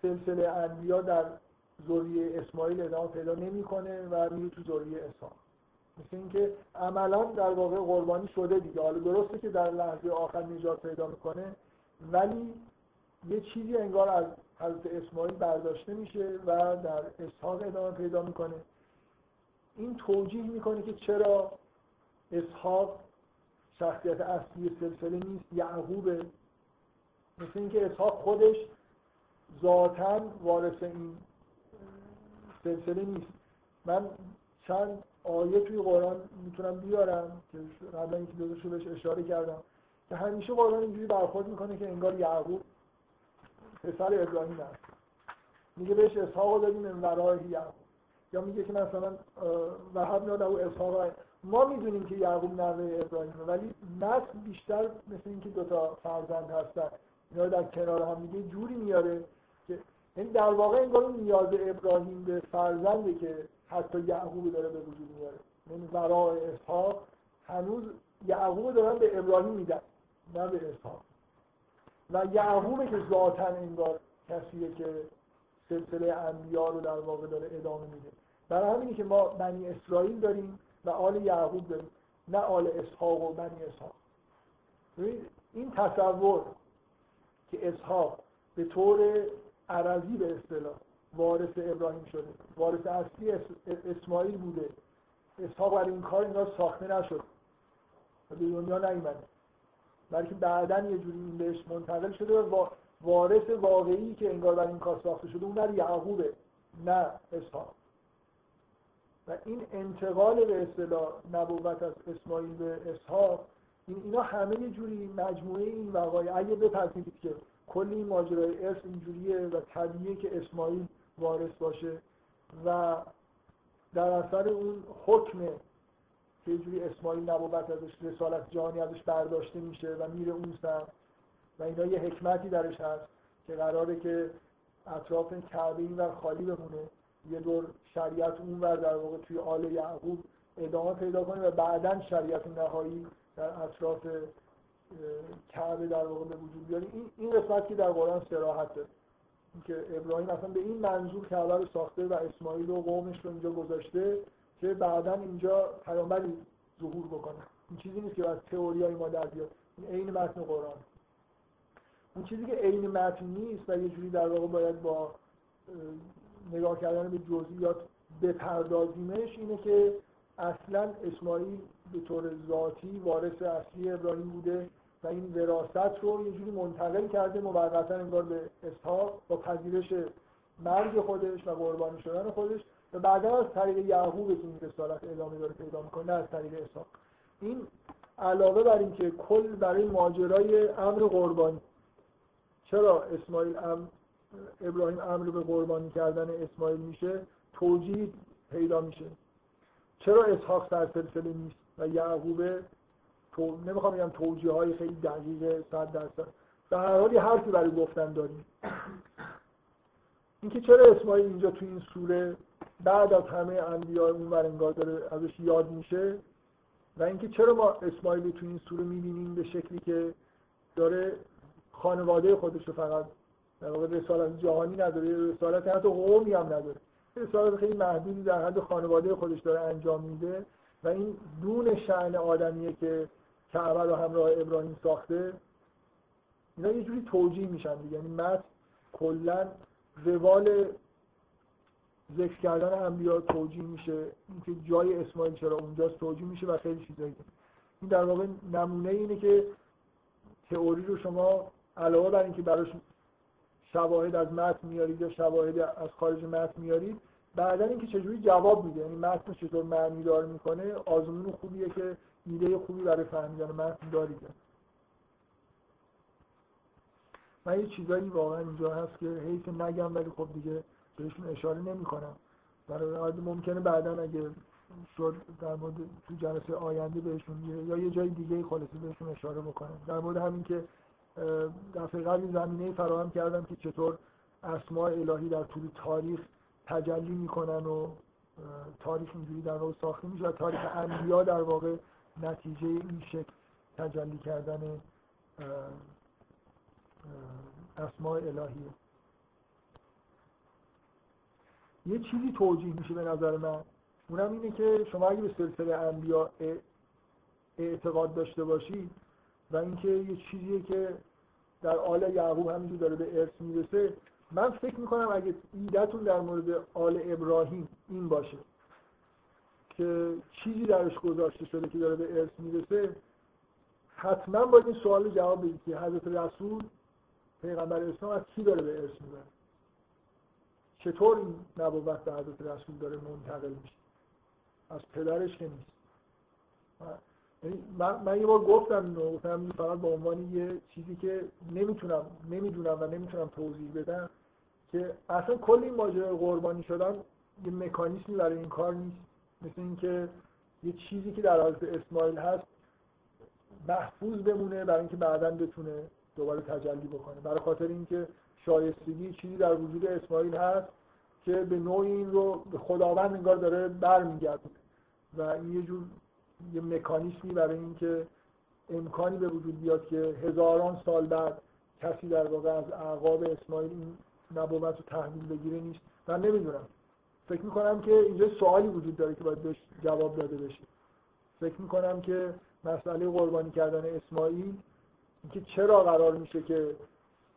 سلسله انبیا در ذریه اسماعیل ادامه پیدا نمی‌کنه و میره تو ذریه اسحاق مثل اینکه عملا در واقع قربانی شده دیگه. حالا درسته که در لحظه آخر نجات پیدا می‌کنه ولی یه چیزی انگار از حضرت اسماعیل برداشته میشه و در اسحاق ادامه پیدا می‌کنه. این توجیه می‌کنه که چرا اسحاق شخصیت اصلی سلسله نیست یعقوبه. مثل اینکه اسحاق خودش ذاتا وارث این سلسله نیست. من چند آیه توی قرآن می‌تونم بیارم که قبلا اینکه دوزشو بهش اشاره کردم که همیشه قرآن اینجوری برخورد می‌کنه که انگار یعقوب پسر ابراهیم هست میگه بهش اسحاق دادیم من یعقوب. یا میگه که مثلا یاد او اسحاق ما می‌دونیم که یعقوب نوه ابراهیمه ولی نسل بیشتر مثل اینکه دوتا فرزند هستن. اینا در کنار هم دیگه جوری میاره که یعنی در واقع انگار اون نیاز ابراهیم به فرزنده که حتی یعقوب داره به وجود میاره. یعنی ورای اسحاق هنوز یعقوب دارن به ابراهیم میدن نه به اسحاق. و یعقوبه که ذاتا انگار کسیه که سلسله انبیا رو در واقع داره ادامه میده. برای همینه که ما بنی اسرائیل داریم و آل یعقوب داریم نه آل اسحاق و بنی اسحاق. این تصور که اسحاق به طور عرضی به اصطلاح وارث ابراهیم شده وارث اصلی اسماعیل بوده اسحاق برای این کار انگار ساخته نشد به دنیا نیومده. بلکه بعدا یه جوری این بهش منتقل شده و وارث واقعی که انگار برای این کار ساخته شده اون در یعقوبه نه اسحاق. و این انتقال به اصطلاح نبوت از اسماعیل به اسحاق این اینا همه یه جوری مجموعه این وقایع اگه بپذیرید که کل این ماجرای ارث اینجوریه و طبیعیه که اسماعیل وارث باشه و در اثر اون حکم که جوری اسماعیل نبوت ازش رسالت جهانی ازش برداشته میشه و میره اون سر. و اینا یه حکمتی درش هست که قراره که اطراف کعبه این ور خالی بمونه یه دور شریعت اون ور در واقع توی آل یعقوب ادامه پیدا کنه و بعدا شریعت نهایی در اطراف کعبه در واقع به وجود بیاره. این این قسمت که در قرآن صراحت داره که ابراهیم اصلا به این منظور کعبه رو ساخته و اسماعیل و قومش رو اینجا گذاشته که بعدا اینجا پیامبری ظهور بکنه. این چیزی نیست که از تئوریای ما در بیاد. این عین متن قرآن. اون چیزی که عین متن نیست و یه جوری در واقع باید با نگاه کردن به جزئیات بپردازیمش اینه که اصلا اسماعیل به طور ذاتی وارث اصلی ابراهیم بوده و این وراثت رو یه جوری منتقل کرده موقتا انگار به اسحاق با پذیرش مرگ خودش و قربانی شدن خودش و بعدا از طریق یعقوب که این رسالت ادامه داره پیدا می‌کنه نه از طریق اسحاق. این علاوه بر اینکه کل برای ماجرای امر قربانی. چرا اسماعیل ام ابراهیم امر به قربانی کردن اسماعیل میشه؟ توجیه پیدا میشه. چرا اسحاق سرسلسله نیست و یعقوب تو... نمی‌خوام بگم توجیه های خیلی دقیق صد درصد. به هر حال حرفی برای گفتن داریم. اینکه چرا اسماعیل اینجا تو این سوره بعد از همه انبیا اون انگار داره ازش یاد میشه و اینکه چرا ما اسماعیل تو این سوره می‌بینیم به شکلی که داره خانواده خودش رو فقط در واقع رسالت جهانی نداره رسالت حتی قومی هم نداره. رسالت خیلی محدودی در حد خانواده خودش داره انجام میده و این دون شعن آدمیه که کعبه رو همراه ابراهیم ساخته. اینا یه جوری توجیه میشن دیگه. یعنی متن کلا روال ذکر کردن انبیا توجیه میشه. اینکه جای اسماعیل چرا اونجاست توجیه میشه و خیلی چیزایی. این در واقع نمونه اینه که تئوری رو شما علاوه بر اینکه براش شواهد از متن میارید یا شواهد از خارج متن میارید بعدا اینکه چجوری جواب میده یعنی متن چطور معنی دار می‌کنه آزمون خوبیه که ایده خوبی برای فهمیدن متن دارید من یه چیزایی واقعا اینجا هست که حیث نگم ولی خب دیگه بهشون اشاره نمی‌کنم. برای ممکنه بعدا اگه شد در مورد تو جلسه آینده بهشون یا یه جای دیگه خلاصه بهشون اشاره بکنم. در مورد همین که دفعه قبل زمینه فراهم کردم که چطور اسماء الهی در طول تاریخ تجلی می‌کنن و تاریخ اینجوری در واقع ساخته میشه و تاریخ انبیا در واقع نتیجه این شکل تجلی کردن اسماء الهیه. یه چیزی توجیه میشه به نظر من اونم اینه که شما اگه به سلسله انبیا اعتقاد داشته باشید و اینکه یه چیزیه که در آل یعقوب همینجور داره به ارث می‌رسه من فکر می‌کنم اگه ایدهتون در مورد آل ابراهیم این باشه که چیزی درش گذاشته شده که داره به ارث می‌رسه حتما باید این سوال جواب بدید که حضرت رسول پیغمبر اسلام از کی داره به ارث می‌بره؟ چطور این نبوت به حضرت رسول داره منتقل میشه؟ از پدرش که نیست. من, من یه بار گفتم گفتم فقط به عنوان یه چیزی که نمی‌تونم نمی‌دونم و نمی‌تونم توضیح بدم که اصلا کل این ماجرای قربانی شدن یه مکانیزمی برای این کار نیست. مثل اینکه یه چیزی که در حالت اسماعیل هست محفوظ بمونه برای اینکه بعدا بتونه دوباره تجلی بکنه. برای خاطر اینکه شایستگی چیزی در وجود اسماعیل هست که به نوع این رو به خداوند انگار داره برمیگرده و این یه جور یه مکانیسمی برای اینکه امکانی به وجود بیاد که هزاران سال بعد کسی در واقع از اعقاب اسماعیل این نبوت رو تحویل بگیره نیست. من نمی‌دونم. فکر می‌کنم که اینجا سوالی وجود داره که باید بهش جواب داده بشه. فکر می‌کنم که مسئله قربانی کردن اسماعیل اینکه چرا قرار میشه که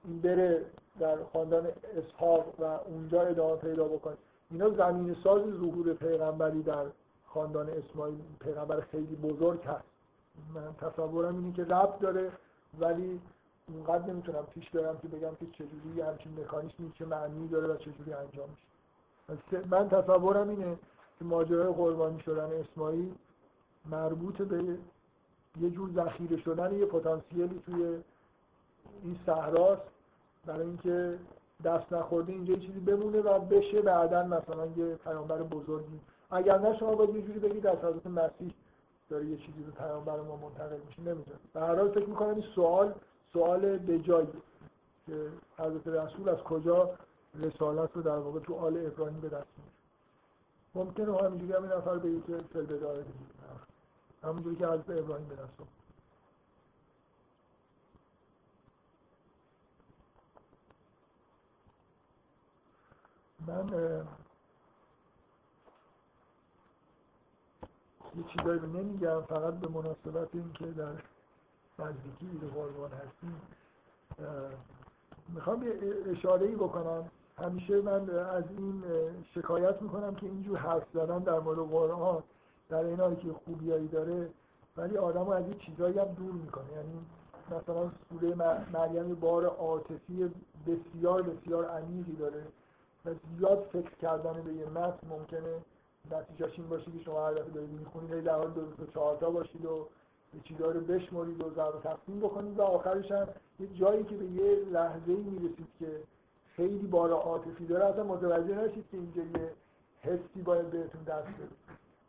این بره در خاندان اسحاق و اونجا ادامه پیدا بکنه. اینا زمین ساز ظهور پیغمبری در خاندان اسماعیل پیغمبر خیلی بزرگ هست. من تصورم اینه که ربط داره ولی اونقدر نمی‌تونم پیش برم که بگم که چجوری همچین مکانیزمی که معنی داره و چجوری انجام میشه. من تصورم اینه که ماجرای قربانی شدن اسماعیل مربوط به یه جور ذخیره شدن یه پتانسیلی توی این صحراست. برای اینکه دست نخورده اینجا چیزی بمونه و بشه بعدا مثلا یه پیامبر بزرگی اگر نه شما باید یه جوری بگید از حضرت مسیح داره یه چیزی رو پیامبر ما منتقل میشه نمی‌دونم. به هر حال فکر می‌کنم این سوال سوال به جایی که حضرت رسول از کجا رسالت رو در واقع تو آل ابراهیم به دست میاره ممکنه همینجوری هم نفر بگه که فل بداره همونجوری که حضرت ابراهیم به دست من یه چیزایی رو نمیگم فقط به مناسبت این که در نزدیکی به قربان هستیم می‌خوام یه اشاره ای بکنم. همیشه من از این شکایت می‌کنم که اینجور حرف زدن در مورد قرآن در این که خوبیایی داره ولی آدم از این چیزایی هم دور می‌کنه. یعنی مثلا سوره مریم بار عاطفی بسیار بسیار عمیقی داره و زیاد فکر کردن به یه متن ممکنه نتیجهش این باشه که شما هر دفعه دارید می‌خونید در حال دو تا چهار تا باشید و یه چیزا رو بشمرید و ضرب تقسیم بکنید. و آخرش هم یه جایی که به یه لحظه می‌رسید که خیلی بار عاطفی داره اصلا متوجه نشید که اینجا یه حسی باید بهتون دست بده.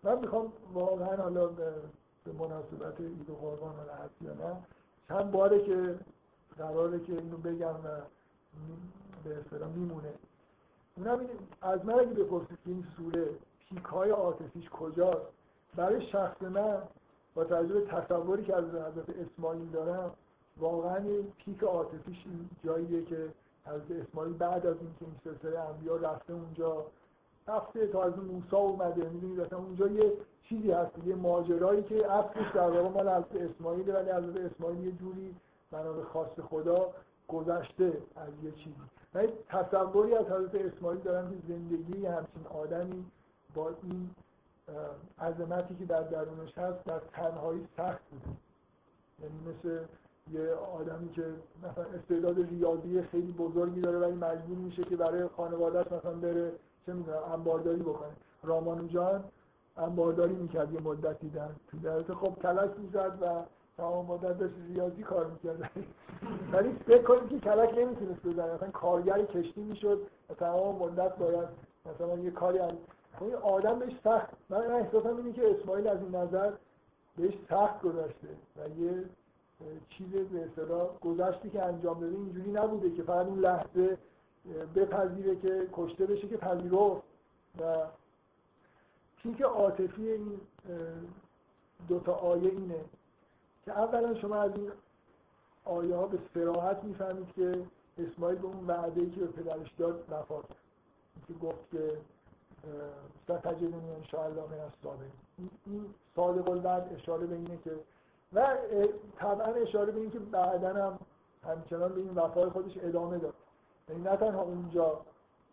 من می‌خوام واقعا حالا به مناسبت عید قربان حالا هست یا نه چند باره که قراره که اینو بگم و به اصطلاح میمونه. اونم از من اگه بپرسید که این سوره پیک های عاطفیش کجاست؟ برای شخص من با توجه تصوری که از حضرت اسماعیل دارم واقعا پیک عاطفیش این جاییه که حضرت اسماعیل بعد از اینکه این سلسله انبیا رفته اونجا رفته تا از موسی اومده. می‌دونید اصلا اونجا یه چیزی هست یه ماجرایی که اصلش در واقع مال حضرت اسماعیل ولی حضرت اسماعیل یه جوری بنا به خواست خدا گذشته از یه چیزی. من تصوری از حضرت اسماعیل دارم که زندگی همچین آدمی با این عظمتی که در درونش هست در تنهایی سخت بوده. یعنی مثل یه آدمی که مثلا استعداد ریاضی خیلی بزرگی داره ولی مجبور میشه که برای خانوادهش مثلا بره چه می‌دونم انبارداری بکنه. رامانوجان انبارداری می‌کرد یه مدتی در تو درسته خب کلک می‌زد و تمام مدت داشت ریاضی کار می‌کرد. ولی فکر کنید که کلک نمی‌تونست بزنه. مثلا کارگر کشتی می‌شد و تمام مدت باید مثلا یه کاری این آدم بهش سخت. من احساسم اینه که اسماعیل از این نظر بهش سخت گذاشته و یه چیز به اصطلاح گذشتی که انجام داده اینجوری نبوده که فقط اون لحظه بپذیره که کشته بشه که پذیرفت. و پیک عاطفی این دوتا آیه اینه که اولا شما از این آیه ها به سراحت می‌فهمید که اسماعیل به اون وعده ای که به پدرش داد وفا کرد. که گفت که ستجدنی انشاءالله من الصابرین این صادق الوعد اشاره به اینه که و طبعا اشاره به این که بعدا هم همچنان به این وفای خودش ادامه داد. یعنی نه تنها اونجا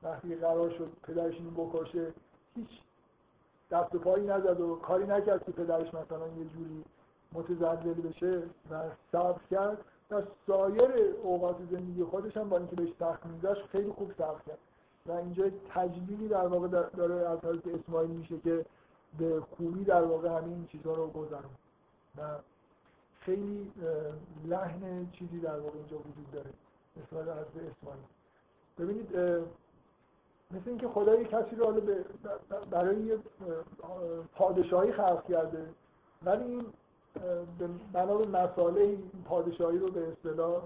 وقتی قرار شد پدرش اینو بکشه هیچ دست و پایی نزد و کاری نکرد که پدرش مثلا یه جوری متزلزل بشه و صبر کرد. و سایر اوقات زندگی خودش هم با اینکه بهش سخت میگذاشت خیلی خوب صبر کرد. و اینجا تجلیلی در واقع داره از حضرت اسماعیل میشه که به خوبی در واقع همین این چیزها رو گذرون و خیلی لحن چیزی در واقع اینجا وجود داره نسبت حضرت اسماعیل. ببینید مثل اینکه خدا یک کسی رو برای یه پادشاهی خلق کرده ولی این بنا به مساله این پادشاهی رو به اصطلاح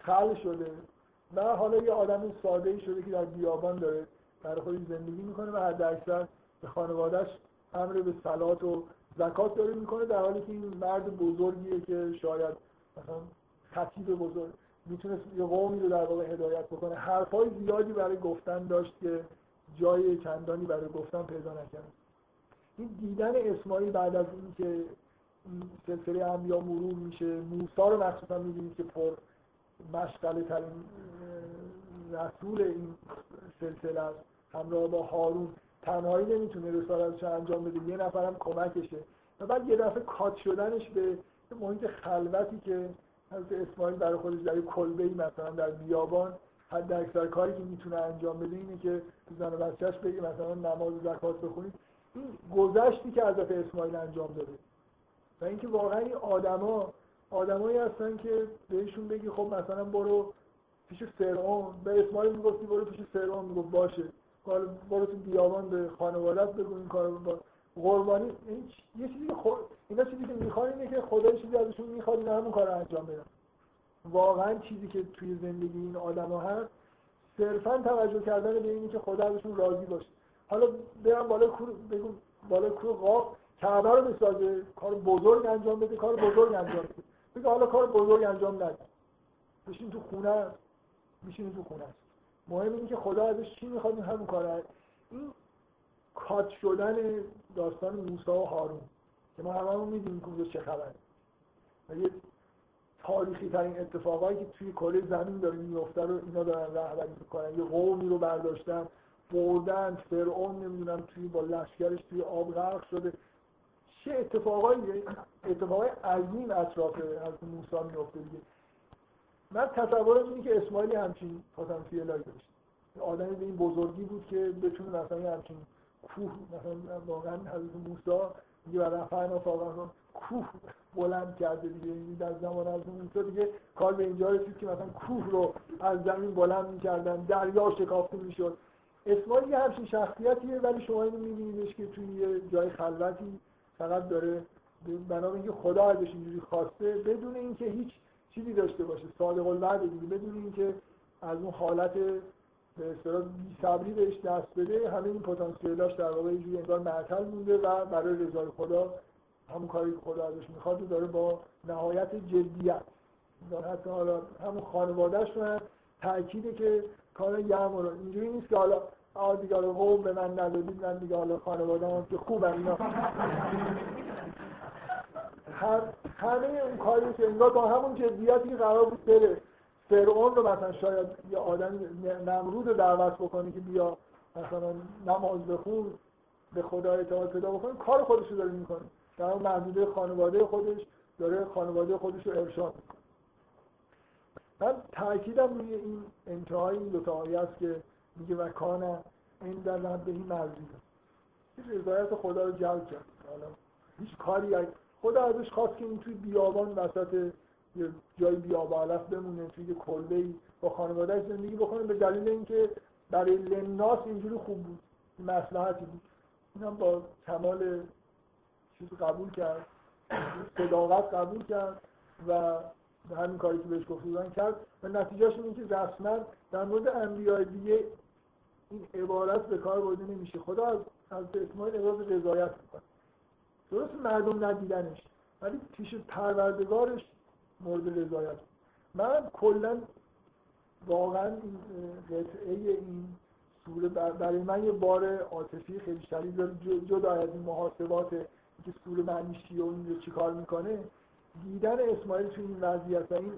خل شده. و حالا یه آدم ساده ای شده که در بیابان داره برای خودش زندگی می‌کنه و حد اکثر به خانوادهش امر به سلات و زکات داره می‌کنه در حالی که این مرد بزرگیه که شاید مثلا خطیب بزرگ می‌تونست یه قومی رو در واقع هدایت بکنه. حرفای زیادی برای گفتن داشت که جای چندانی برای گفتن پیدا نکرد. این دیدن اسماعیل بعد از اینکه سلسله انبیا مرور میشه موسی رو مخصوصا می‌بینید که پر مشغله ترین رسول این سلسله است. همراه با هارون. تنهایی نمی‌تونه رسالتش انجام بده. یه نفرم کمکشه. و بعد یه دفعه کات شدنش به محیط خلوتی که حضرت اسماعیل برای خودش در کلبه ای مثلا در بیابان حد اکثر کاری که می‌تونه انجام بده اینه که زن و بچهش بگه مثلا نماز و زکات بخونید. این گذشتی که حضرت اسماعیل انجام داده. و اینکه واقعا این آدما آدمایی هستن که بهشون بگی خب مثلا برو پیش فرعون. به اسماعیل می‌گفتی برو پیش فرعون. می‌گفت باشه. برو تو بیابان به خانوادت بگو این کارو با قربانی. این یه چیزی خود اینا چیزی که می‌خوان اینه که خدا چیزی ازشون می‌خواد اینا همون کار انجام بدن. واقعا چیزی که توی زندگی این آدما هست صرفا توجه کردن به اینه که خدا ازشون راضی باشه. حالا برم بالا کور بگو بالا کور قاف. کعبه رو بسازه. کار بزرگ انجام بده کار بزرگ انجام بده. بگه حالا کار بزرگ انجام نده بشین تو خونه میشین تو خونه مهم اینه که خدا ازش چی می‌خواد؟ این همون کار این کات شدن داستان موسی و هارون که ما هممون می‌دونیم که چه خبره. یه تاریخی ترین اتفاقایی که توی کره زمین داره میفته رو اینا دارن رهبری می‌کنن. یه قومی رو برداشتن بردن فرعون نمی‌دونم توی با لشکرش توی آب غرق شده. چه اتفاقایی اتفاقای عظیم اطراف از موسی میفته دیگه. من تصورم اینه که اسماعیل همچین پتانسیلی داشت. آدمی به این بزرگی بود که بتونه مثلا همچین کوه مثلا واقعا حضرت موسی میگه بعد فاقا کوه بلند کرده دیگه. این در زمان از موسی دیگه کار به اینجا رسید که مثلا کوه رو از زمین بلند می‌کردن دریا شکافته می‌شد. اسماعیل یه همچین شخصیتیه ولی شما اینو میبینیدش که توی یه جای خلوتی فقط داره بنا اینکه خدا ازش اینجوری خواسته بدون اینکه هیچ چیزی داشته باشه صادق الوعد دیگه بدون اینکه از اون حالت به اصطلاح صبری بهش دست بده همه این پتانسیلاش در واقع یه جوری انگار معطل مونده و برای رضای خدا همون کاری که خدا ازش می‌خواد داره با نهایت جدیت. حتی حالا همون خانوادهش رو تأکیده که کار رو. اینجوری نیست که حالا آه دیگه قوم به من ندادید من دیگه حالا خانواده هم که خوبم اینا. همه اون کاری که انگار با همون جدیتی که قرار بود بره. فرعون رو مثلا شاید یه آدم نمرود رو دعوت بکنه که بیا مثلا نماز بخون به خدا اعتماد پیدا بکنه کار خودش رو داره می‌کنه. در اون محدوده خانواده خودش داره خانواده خودش رو ارشاد می‌کنه. من تاکیدم روی این انتهای این دو تا آیه است که میگه و کان این در ربهی مرزیه رضایت خدا رو جلب کرد. حالا هیچ کاری خدا ازش خواست که این توی بیابان وسط یه جای بیابالف بمونه توی یه کلبه با خانوادهش زندگی بکنه به دلیل اینکه برای لناس اینجوری خوب بود. مصلحتی بود. این هم با کمال چیز قبول کرد. صداقت قبول کرد و همین کاری که بهش بودن کرد. و نتیجهش اینه که رسما در مورد انبیاء دیگه این عبارت به کار برده نمیشه. خدا از از اسماعیل ابراز رضایت می‌کنه. درست مردم ندیدنش ولی پیش پروردگارش مورد رضایت. من کلا واقعا این قطعه این سوره برای من یه بار عاطفی خیلی شدید. جدا از این محاسبات که سوره معنی و این رو چیکار می‌کنه دیدن اسماعیل تو این وضعیت و این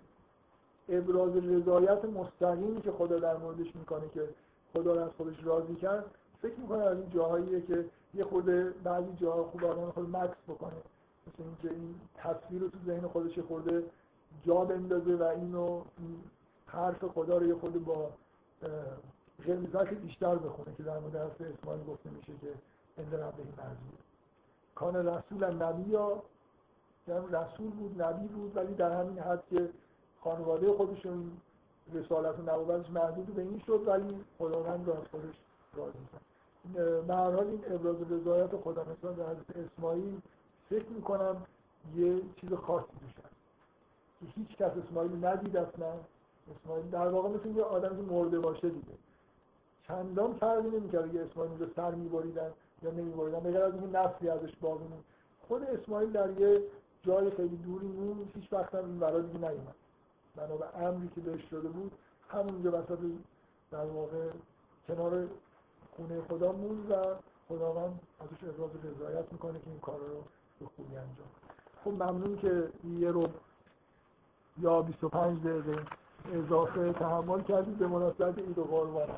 ابراز رضایت مستقیمی که خدا در موردش می‌کنه که خدا از خودش راضی کرد فکر می‌کنه از این جاهاییه که یه خود بعضی جاها خوب آدم خود مکس بکنه. مثل اینکه این تصویر رو تو ذهن خودش خورده جا بندازه و اینو این حرف خدا رو یه خود با غلظت بیشتر بخونه که در مورد حرف گفته میشه که اند این مرزیه کان رسول نبی یا یعنی رسول بود نبی بود ولی در همین حد که خانواده خودشون رسالت و نبوتش محدود به این شد ولی خداوند رو از خودش راضی کرد به هر حال این ابراز رضایت خدا مثلا در اسماعیل فکر می‌کنم یه چیز خاصی توش که هیچ کس اسماعیل ندید اصلا. اسماعیل در واقع مثل یه آدم که مرده باشه دیگه. چندان فرقی نمی‌کرد که اسماعیل رو سر میبریدن یا نمیبریدن بگر از اینکه نسلی ازش باقی خود اسماعیل در یه جای خیلی دوری موند هیچ وقت هم این برای دیگه نیومد. بنا به امری که بهش شده بود همونجا وسط در واقع کنار خونه خدا موند و خداوند ازش ابراز رضایت می‌کنه که این کار رو به خوبی انجام خب ممنون که یه رو یا 25 دقیقه اضافه تحمل کردید. به مناسبت عید و قربان